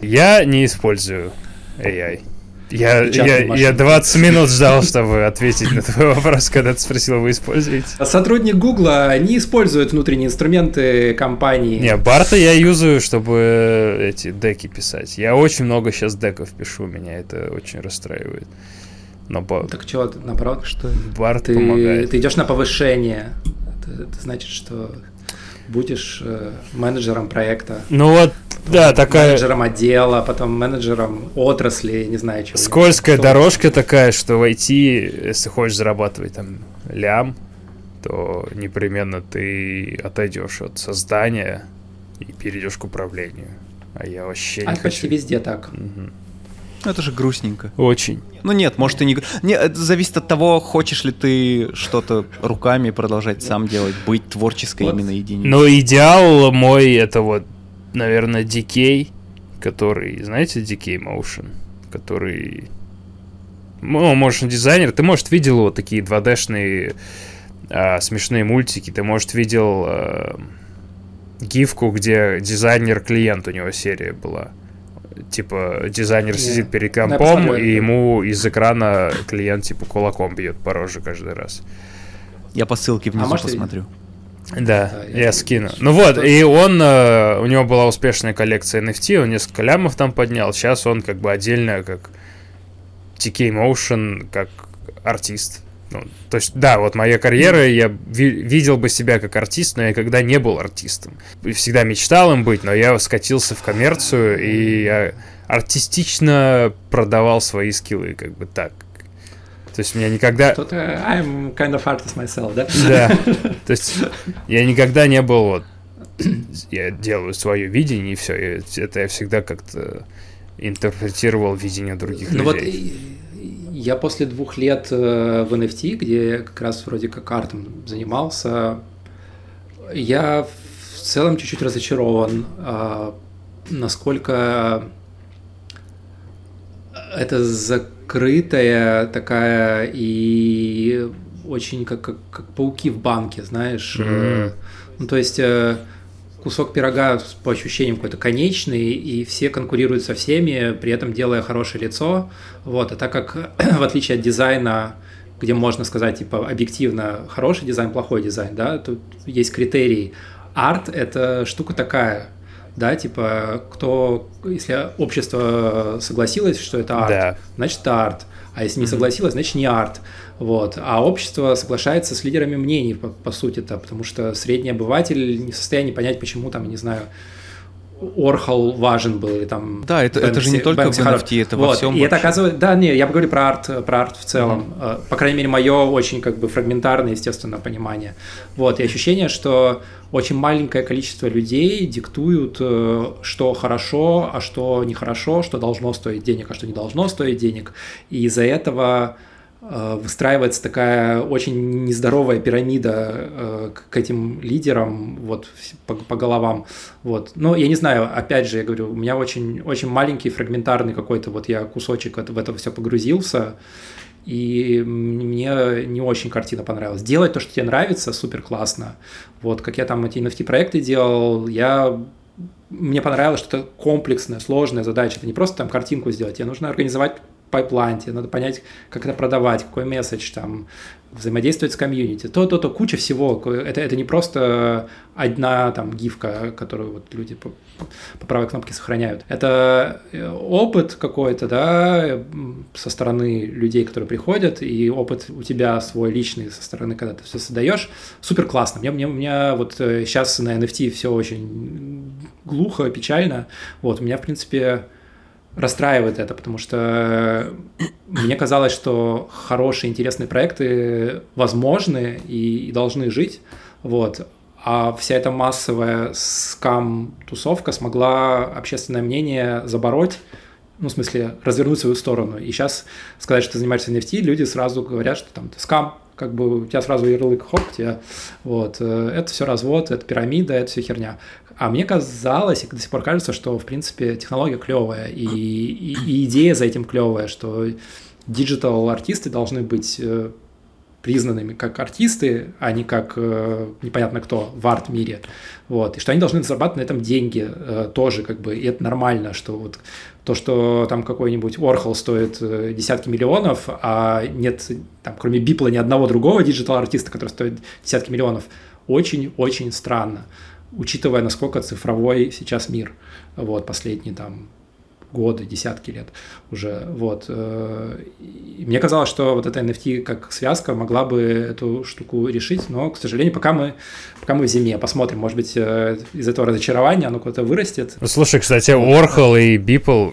Я не использую AI. Я, я, я 20 минут ждал, чтобы ответить на твой вопрос, когда ты спросил, вы используете. Сотрудник Гугла не использует внутренние инструменты компании. Не, Барта я юзаю, чтобы эти деки писать. Я очень много сейчас деков пишу, меня это очень расстраивает. Но Так что, наоборот, что? Барт ты, помогает. Ты идешь на повышение. Это, это значит, что будешь э, менеджером проекта. Ну вот, да, такая... Менеджером отдела, потом менеджером отрасли, не знаю, чего. Скользкая дорожка такая, что войти, если хочешь зарабатывать там лям, то непременно ты отойдешь от создания и перейдешь к управлению. А я вообще а не хочу. почти везде так. Угу. Ну, это же грустненько. Очень. Ну нет, может и не... Не, это зависит от того, хочешь ли ты что-то руками продолжать сам делать, быть творческой вот. именно единицей. Ну, идеал мой это вот, наверное, Decay, который, знаете, Decay Motion, который... Ну, motion дизайнер, ты, может, видел вот такие 2D-шные а, смешные мультики, ты, может, видел а, гифку, где дизайнер-клиент у него серия была типа дизайнер не. сидит перед компом, и ему из экрана клиент типа кулаком бьет по роже каждый раз. Я по ссылке внизу а посмотрю. Да, да, я, я скину. Ну вот, и он, э, у него была успешная коллекция NFT, он несколько лямов там поднял, сейчас он как бы отдельно, как TK Motion, как артист. Ну, то есть, да, вот моя карьера, я ви- видел бы себя как артист, но я когда не был артистом. Всегда мечтал им быть, но я скатился в коммерцию, и я артистично продавал свои скиллы, как бы так. То есть меня никогда... Тут I'm kind of artist myself, да? Да. *laughs* То есть я никогда не был вот... Я делаю свое видение, и все. Это я всегда как-то интерпретировал видение других ну людей. Вот я после двух лет э, в NFT, где я как раз вроде как артом занимался, я в целом чуть-чуть разочарован, а, насколько это закрытая такая и очень как, как, как пауки в банке, знаешь. Mm-hmm. Ну, то есть э, кусок пирога по ощущениям какой-то конечный, и все конкурируют со всеми, при этом делая хорошее лицо. Вот. А так как, *clears throat* в отличие от дизайна, где можно сказать, типа, объективно хороший дизайн, плохой дизайн, да, тут есть критерий. Арт – это штука такая, да, типа, кто, если общество согласилось, что это арт, да. значит, это арт. А если не согласилось, значит не арт. Вот. А общество соглашается с лидерами мнений, по, по сути-то, потому что средний обыватель не в состоянии понять, почему там, не знаю, Уорхол важен был, или там... Да, это, Бэнкси, это же не только Бэнкси, в NFT, это вот. во всем. И это оказывается... Да, не, я говорю про арт, про арт в целом. Mm-hmm. По крайней мере, мое очень как бы фрагментарное, естественно, понимание. Вот, и ощущение, что очень маленькое количество людей диктуют, э, что хорошо, а что нехорошо, что должно стоить денег, а что не должно стоить денег. И из-за этого выстраивается такая очень нездоровая пирамида э, к этим лидерам вот по, по головам вот но я не знаю опять же я говорю у меня очень очень маленький фрагментарный какой-то вот я кусочек в это все погрузился и мне не очень картина понравилась. Делать то, что тебе нравится, супер классно. Вот, как я там эти NFT-проекты делал, я мне понравилось, что это комплексная, сложная задача. Это не просто там картинку сделать, тебе нужно организовать пайпланте, надо понять, как это продавать, какой месседж там, взаимодействовать с комьюнити, то-то, то куча всего. Это, это не просто одна там гифка, которую вот люди по, по правой кнопке сохраняют. Это э, опыт какой-то, да, со стороны людей, которые приходят, и опыт у тебя свой личный со стороны, когда ты все создаешь. Супер классно. Мне, мне, меня вот сейчас э, на NFT все очень глухо, печально. Вот, у меня, в принципе, расстраивает это, потому что мне казалось, что хорошие, интересные проекты возможны и, и должны жить, вот, а вся эта массовая скам-тусовка смогла общественное мнение забороть, ну, в смысле, развернуть свою сторону. И сейчас сказать, что ты занимаешься NFT, люди сразу говорят, что там ты скам, как бы у тебя сразу ярлык хоп, тебя, вот, э, это все развод, это пирамида, это все херня. А мне казалось, и до сих пор кажется, что, в принципе, технология клевая, и, и, и идея за этим клевая, что digital-артисты должны быть э, признанными как артисты, а не как э, непонятно кто в арт-мире. Вот. И что они должны зарабатывать на этом деньги тоже, как бы, и это нормально, что вот то, что там какой-нибудь Уорхол стоит э, десятки миллионов, а нет, там, кроме Бипла, ни одного другого digital-артиста, который стоит десятки миллионов, очень-очень странно учитывая, насколько цифровой сейчас мир, вот, последние там годы, десятки лет уже, вот. Э, и мне казалось, что вот эта NFT как связка могла бы эту штуку решить, но, к сожалению, пока мы, пока мы в зиме, посмотрим, может быть, э, из этого разочарования оно куда-то вырастет. Слушай, кстати, Орхол и Бипл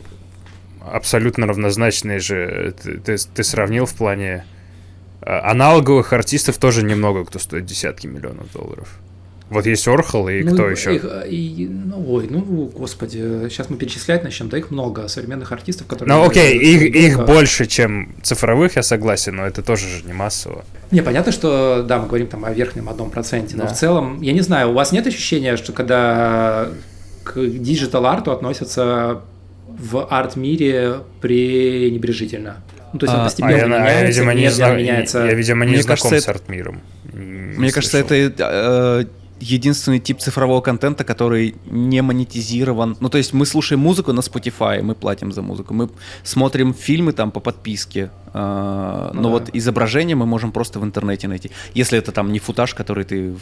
абсолютно равнозначные же, ты, ты, ты сравнил в плане э, аналоговых артистов тоже немного, кто стоит десятки миллионов долларов. Вот есть Орхол и ну, кто еще? Их, и, ну, ой, ну, господи, сейчас мы перечислять начнем, да их много, современных артистов, которые... Ну, окей, их, их больше, чем цифровых, я согласен, но это тоже же не массово. Не, понятно, что, да, мы говорим там о верхнем одном проценте, да. но в целом, я не знаю, у вас нет ощущения, что когда к digital-арту относятся в арт-мире пренебрежительно? Ну, то есть он а, постепенно а я, меняется, я, видимо, не зна... меняется. Я, видимо, не Мне знаком кажется, с арт-миром. Мне кажется, это э, единственный тип цифрового контента, который не монетизирован. Ну, то есть мы слушаем музыку на Spotify, мы платим за музыку, мы смотрим фильмы там по подписке, э, но да. вот изображение мы можем просто в интернете найти, если это там не футаж, который ты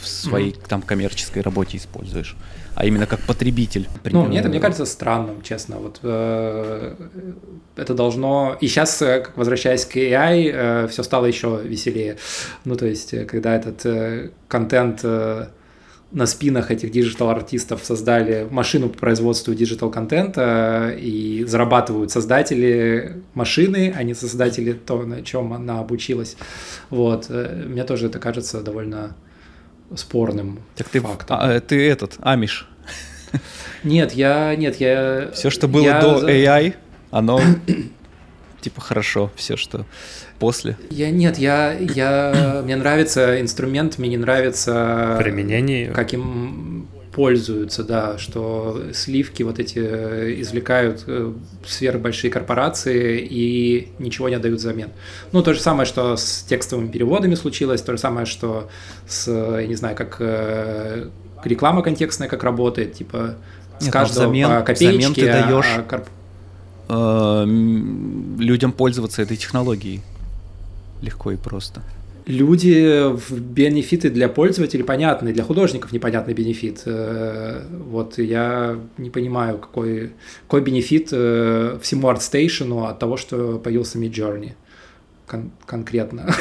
в своей mm-hmm. там коммерческой работе используешь а именно как потребитель. Ну, мне это, мне кажется, странным, честно. Вот э, это должно... И сейчас, э, возвращаясь к AI, э, все стало еще веселее. Ну, то есть, э, когда этот э, контент... Э, на спинах этих digital-артистов создали машину по производству digital-контента и зарабатывают создатели машины, а не создатели то, на чем она обучилась. Вот. Э, мне тоже это кажется довольно спорным так ты, фактом. А, ты этот, Амиш. Нет, я... Нет, я... Все, что было я... до AI, оно *coughs* типа хорошо, все, что после. Я нет, я, я, мне нравится инструмент, мне не нравится применение, как им пользуются, да, что сливки вот эти извлекают э, сверхбольшие корпорации и ничего не отдают взамен. Ну, то же самое, что с текстовыми переводами случилось, то же самое, что с, я не знаю, как э, реклама контекстная как работает, типа с Нет, ну, каждого взамен, по копеечке, взамен ты даешь а, корп... э, людям пользоваться этой технологией легко и просто. Люди в бенефиты для пользователей понятны, для художников непонятный бенефит. Э, вот я не понимаю, какой, какой бенефит э, всему ArtStation от того, что появился Midjourney кон- конкретно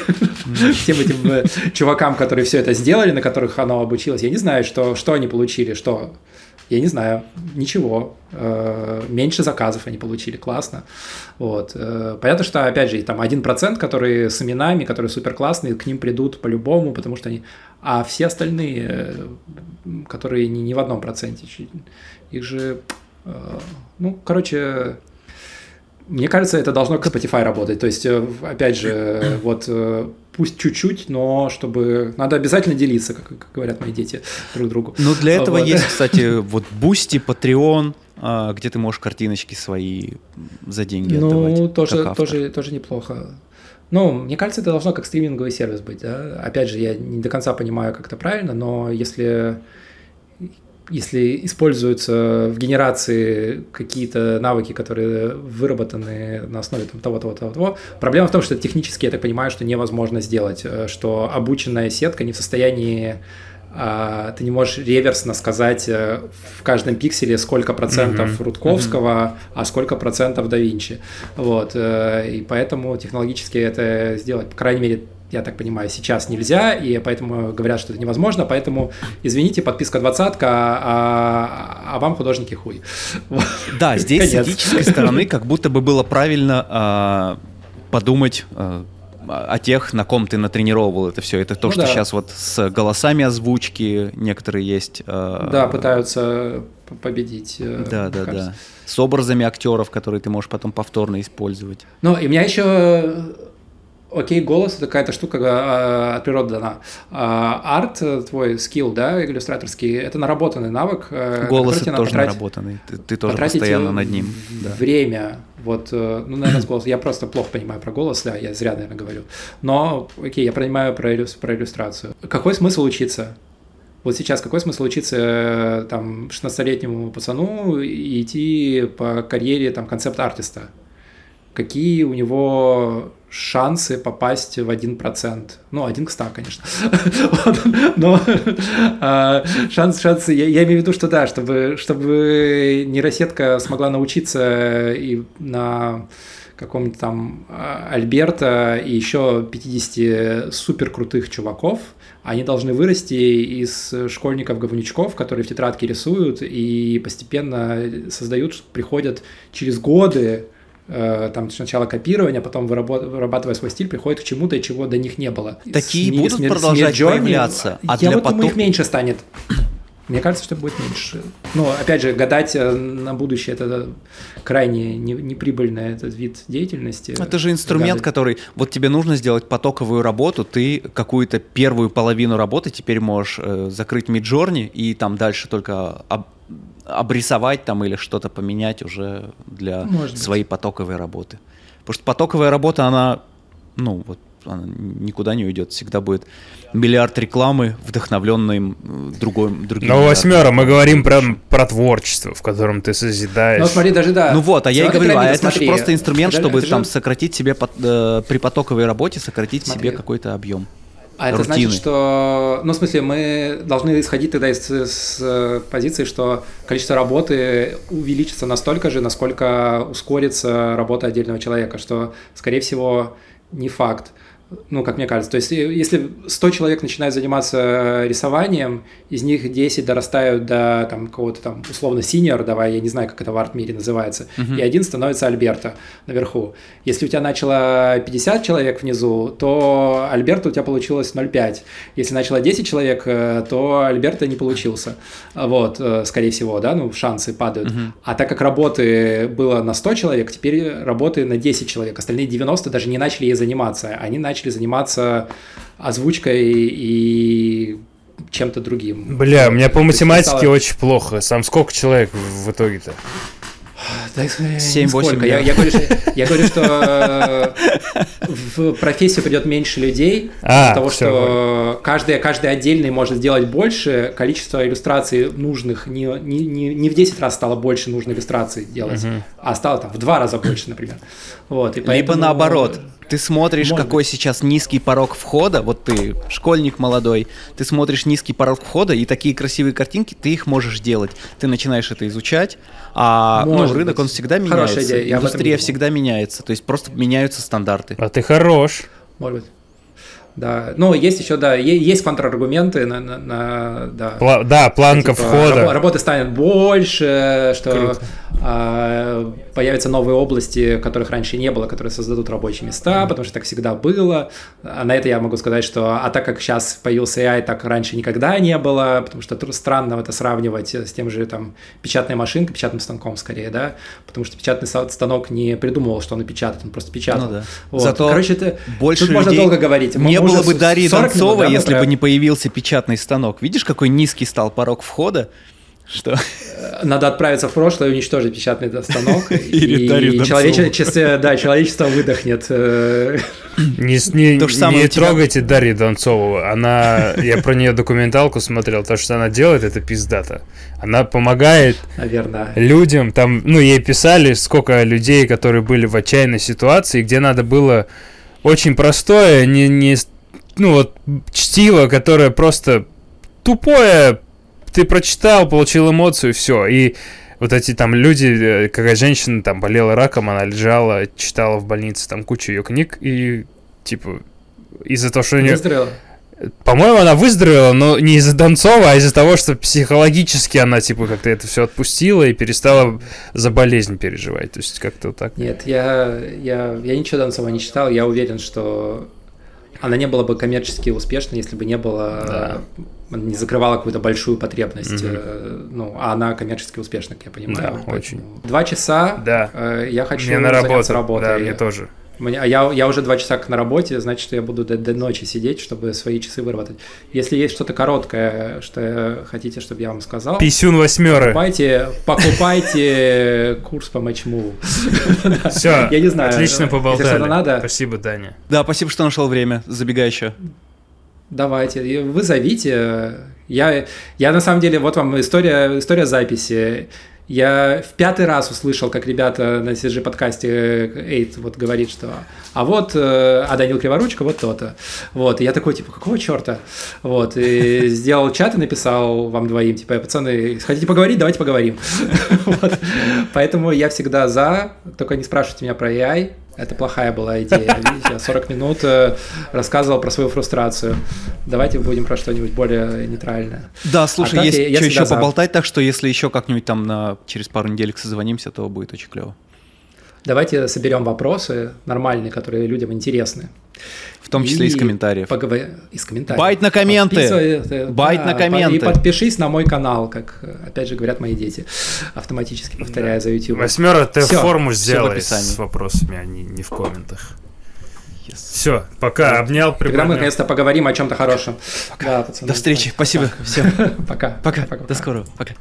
всем этим э, чувакам, которые все это сделали, на которых оно обучилось. Я не знаю, что, что они получили, что... Я не знаю, ничего. Э, меньше заказов они получили, классно. Вот. Э, понятно, что, опять же, там 1%, которые с именами, которые супер классные, к ним придут по-любому, потому что они... А все остальные, которые не, не в одном проценте, их же... Ну, короче, мне кажется, это должно к Spotify работать. То есть, э, опять же, вот э, пусть чуть-чуть, но чтобы надо обязательно делиться, как, как говорят мои дети друг другу. Ну, для этого вот. есть, кстати, *laughs* вот Boosty, Patreon, а, где ты можешь картиночки свои за деньги ну, отдавать. Ну, тоже, тоже, тоже неплохо. Ну, мне кажется, это должно как стриминговый сервис быть. Да? Опять же, я не до конца понимаю, как это правильно, но если если используются в генерации какие-то навыки, которые выработаны на основе там, того, того, того, того, проблема в том, что технически, я так понимаю, что невозможно сделать, э, что обученная сетка не в состоянии а, ты не можешь реверсно сказать э, в каждом пикселе, сколько процентов mm-hmm. Рудковского, mm-hmm. а сколько процентов да Винчи. Вот. Э, и поэтому технологически это сделать, по крайней мере, я так понимаю, сейчас нельзя, и поэтому говорят, что это невозможно, поэтому, извините, подписка двадцатка, а, а вам художники хуй. Да, *laughs* здесь с этической стороны как будто бы было правильно а, подумать а, о тех, на ком ты натренировал это все. Это то, ну, что да. сейчас вот с голосами озвучки некоторые есть. Э, да, пытаются победить. Э, да, да, кажется. да. С образами актеров, которые ты можешь потом повторно использовать. Ну, и у меня еще Окей, голос это какая-то штука а, от природы дана. А, арт, э, твой скилл, да, иллюстраторский, это наработанный навык. Э, голос это тоже потратить, наработанный, ты, ты тоже постоянно над ним. Да. Время, вот, э, ну, наверное, с голосом, я просто плохо понимаю про голос, да, я зря, наверное, говорю. Но, окей, я понимаю про, иллю, про иллюстрацию. Какой смысл учиться? Вот сейчас какой смысл учиться там 16-летнему пацану и идти по карьере там концепт-артиста? Какие у него шансы попасть в 1%. Ну, один к 100, конечно. *laughs* Но а, шанс, шансы, я, имею в виду, что да, чтобы, чтобы нейросетка смогла научиться и на каком-нибудь там а, Альберта и еще 50 супер крутых чуваков, они должны вырасти из школьников-говнючков, которые в тетрадке рисуют и постепенно создают, приходят через годы там сначала копирование, потом вырабатывая свой стиль, приходит к чему-то, чего до них не было. Такие с, будут смер- продолжать смер- появляться, а я для вот потом... думаю, их меньше станет. Мне кажется, что будет меньше. Но, опять же, гадать э, на будущее – это крайне неприбыльный этот вид деятельности. Это же инструмент, гадать. который… Вот тебе нужно сделать потоковую работу, ты какую-то первую половину работы теперь можешь э, закрыть Миджорни и там дальше только об, обрисовать там или что-то поменять уже для Может своей быть. потоковой работы. Потому что потоковая работа, она, ну, вот она никуда не уйдет. Всегда будет миллиард рекламы, вдохновленной другой, другим. Ну, восьмера, мы говорим про, про творчество, в котором ты созидаешь. Ну, смотри, даже да. Ну вот, а я и говорю, а это же просто инструмент, чтобы это там же... сократить себе э, при потоковой работе, сократить смотри. себе какой-то объем. А рутины. это значит, что, ну, в смысле, мы должны исходить тогда из, из позиции, что количество работы увеличится настолько же, насколько ускорится работа отдельного человека, что, скорее всего, не факт ну, как мне кажется. То есть, если 100 человек начинают заниматься рисованием, из них 10 дорастают до там какого-то там условно синьор, давай, я не знаю, как это в арт-мире называется, uh-huh. и один становится Альберта наверху. Если у тебя начало 50 человек внизу, то Альберта у тебя получилось 0,5. Если начало 10 человек, э, то Альберта не получился. Вот, э, скорее всего, да, ну, шансы падают. Uh-huh. А так как работы было на 100 человек, теперь работы на 10 человек. Остальные 90 даже не начали ей заниматься. Они начали начали заниматься озвучкой и чем-то другим. Бля, у меня по математике стало... очень плохо. Сам сколько человек в итоге-то? 7-8 я, я, говорю, я говорю, что *laughs* э, в профессию придет меньше людей, а, того, что каждый, каждый отдельный может сделать больше, количество иллюстраций нужных не, не, не, не в 10 раз стало больше нужно иллюстраций делать, угу. а стало там в 2 раза больше, например. Вот, и поэтому... Либо наоборот, ты смотришь, Может какой быть. сейчас низкий порог входа, вот ты школьник молодой, ты смотришь низкий порог входа, и такие красивые картинки, ты их можешь делать. Ты начинаешь это изучать, а ну, рынок, быть. он всегда меняется, идея. индустрия всегда меняется, то есть просто меняются стандарты. А ты хорош. Может быть. Да, ну есть еще, да, есть контраргументы на, на, на да. Пла- да, планка типа, входа. Работы станет больше, что. А, появятся новые области, которых раньше не было, которые создадут рабочие места, потому что так всегда было. А на это я могу сказать, что а так как сейчас появился AI, так раньше никогда не было, потому что странно это сравнивать с тем же там печатной машинкой, печатным станком скорее, да, потому что печатный станок не придумывал, что он печатает, он просто печатал. Ну, да. вот. Зато Короче, это больше тут можно долго говорить. Не было бы Дарьи Донцовой, да, если бы не появился печатный станок. Видишь, какой низкий стал порог входа? Что? Надо отправиться в прошлое, уничтожить печатный станок, *laughs* и, и человечество, да, человечество выдохнет. Э, Не, не, То же самое не трогайте Дарью Донцову. Она, я про нее документалку смотрел, то, что она делает, это пиздата. Она помогает Наверное. людям. Там, ну, ей писали, сколько людей, которые были в отчаянной ситуации, где надо было очень простое, не, не ну вот чтиво, которое просто тупое, ты прочитал, получил эмоцию, все. И вот эти там люди, э, какая женщина там болела раком, она лежала, читала в больнице там кучу ее книг, и типа из-за того, что у нее... Выздоровела? По-моему, она выздоровела, но не из-за Донцова, а из-за того, что психологически она, типа, как-то это все отпустила и перестала за болезнь переживать. То есть как-то вот так. Нет, я, я, я ничего Донцова не читал. Я уверен, что она не была бы коммерчески успешной, если бы не было да не закрывала какую-то большую потребность. Угу. Ну, а она коммерчески успешна, как я понимаю. Да, очень. Два часа да. Э, я хочу мне на работу. работой. Да, мне тоже. Мне, я, я уже два часа как на работе, значит, что я буду до, до ночи сидеть, чтобы свои часы выработать. Если есть что-то короткое, что хотите, чтобы я вам сказал... Писюн восьмеры. Покупайте, покупайте курс по матчму. Все, *laughs* я не знаю. Отлично поболтали. Спасибо, Даня. Да, спасибо, что нашел время. Забегай еще. Давайте, вы зовите. Я, я на самом деле, вот вам история, история записи. Я в пятый раз услышал, как ребята на CG подкасте Эйт вот говорит, что а вот, э, а Данил Криворучка, вот то-то. Вот, и я такой, типа, какого черта? Вот, и *laughs* сделал чат и написал вам двоим, типа, пацаны, хотите поговорить, давайте поговорим. *laughs* Поэтому я всегда за, только не спрашивайте меня про AI, это плохая была идея. *laughs* Видите, я 40 минут э, рассказывал про свою фрустрацию. Давайте будем про что-нибудь более нейтральное. Да, слушай, а есть я, что еще поболтать, так что если еще как-нибудь там на, через пару недель созвонимся, то будет очень клево. Давайте соберем вопросы нормальные, которые людям интересны. В том числе и из комментариев. Поговор... Из комментариев. Байт на комменты. Э, Байт да, на комменты. И подпишись на мой канал, как, опять же, говорят мои дети, автоматически повторяя да. за YouTube. Восьмера, ты Все. форму сделай с вопросами, а не, не в комментах. Yes. Все, пока, да. обнял, приподнял. Тогда мы наконец-то поговорим о чем-то хорошем. Пока. Да, пацаны, До встречи, спасибо. Все. *laughs* Пока. Пока. Пока. До скорого. Пока.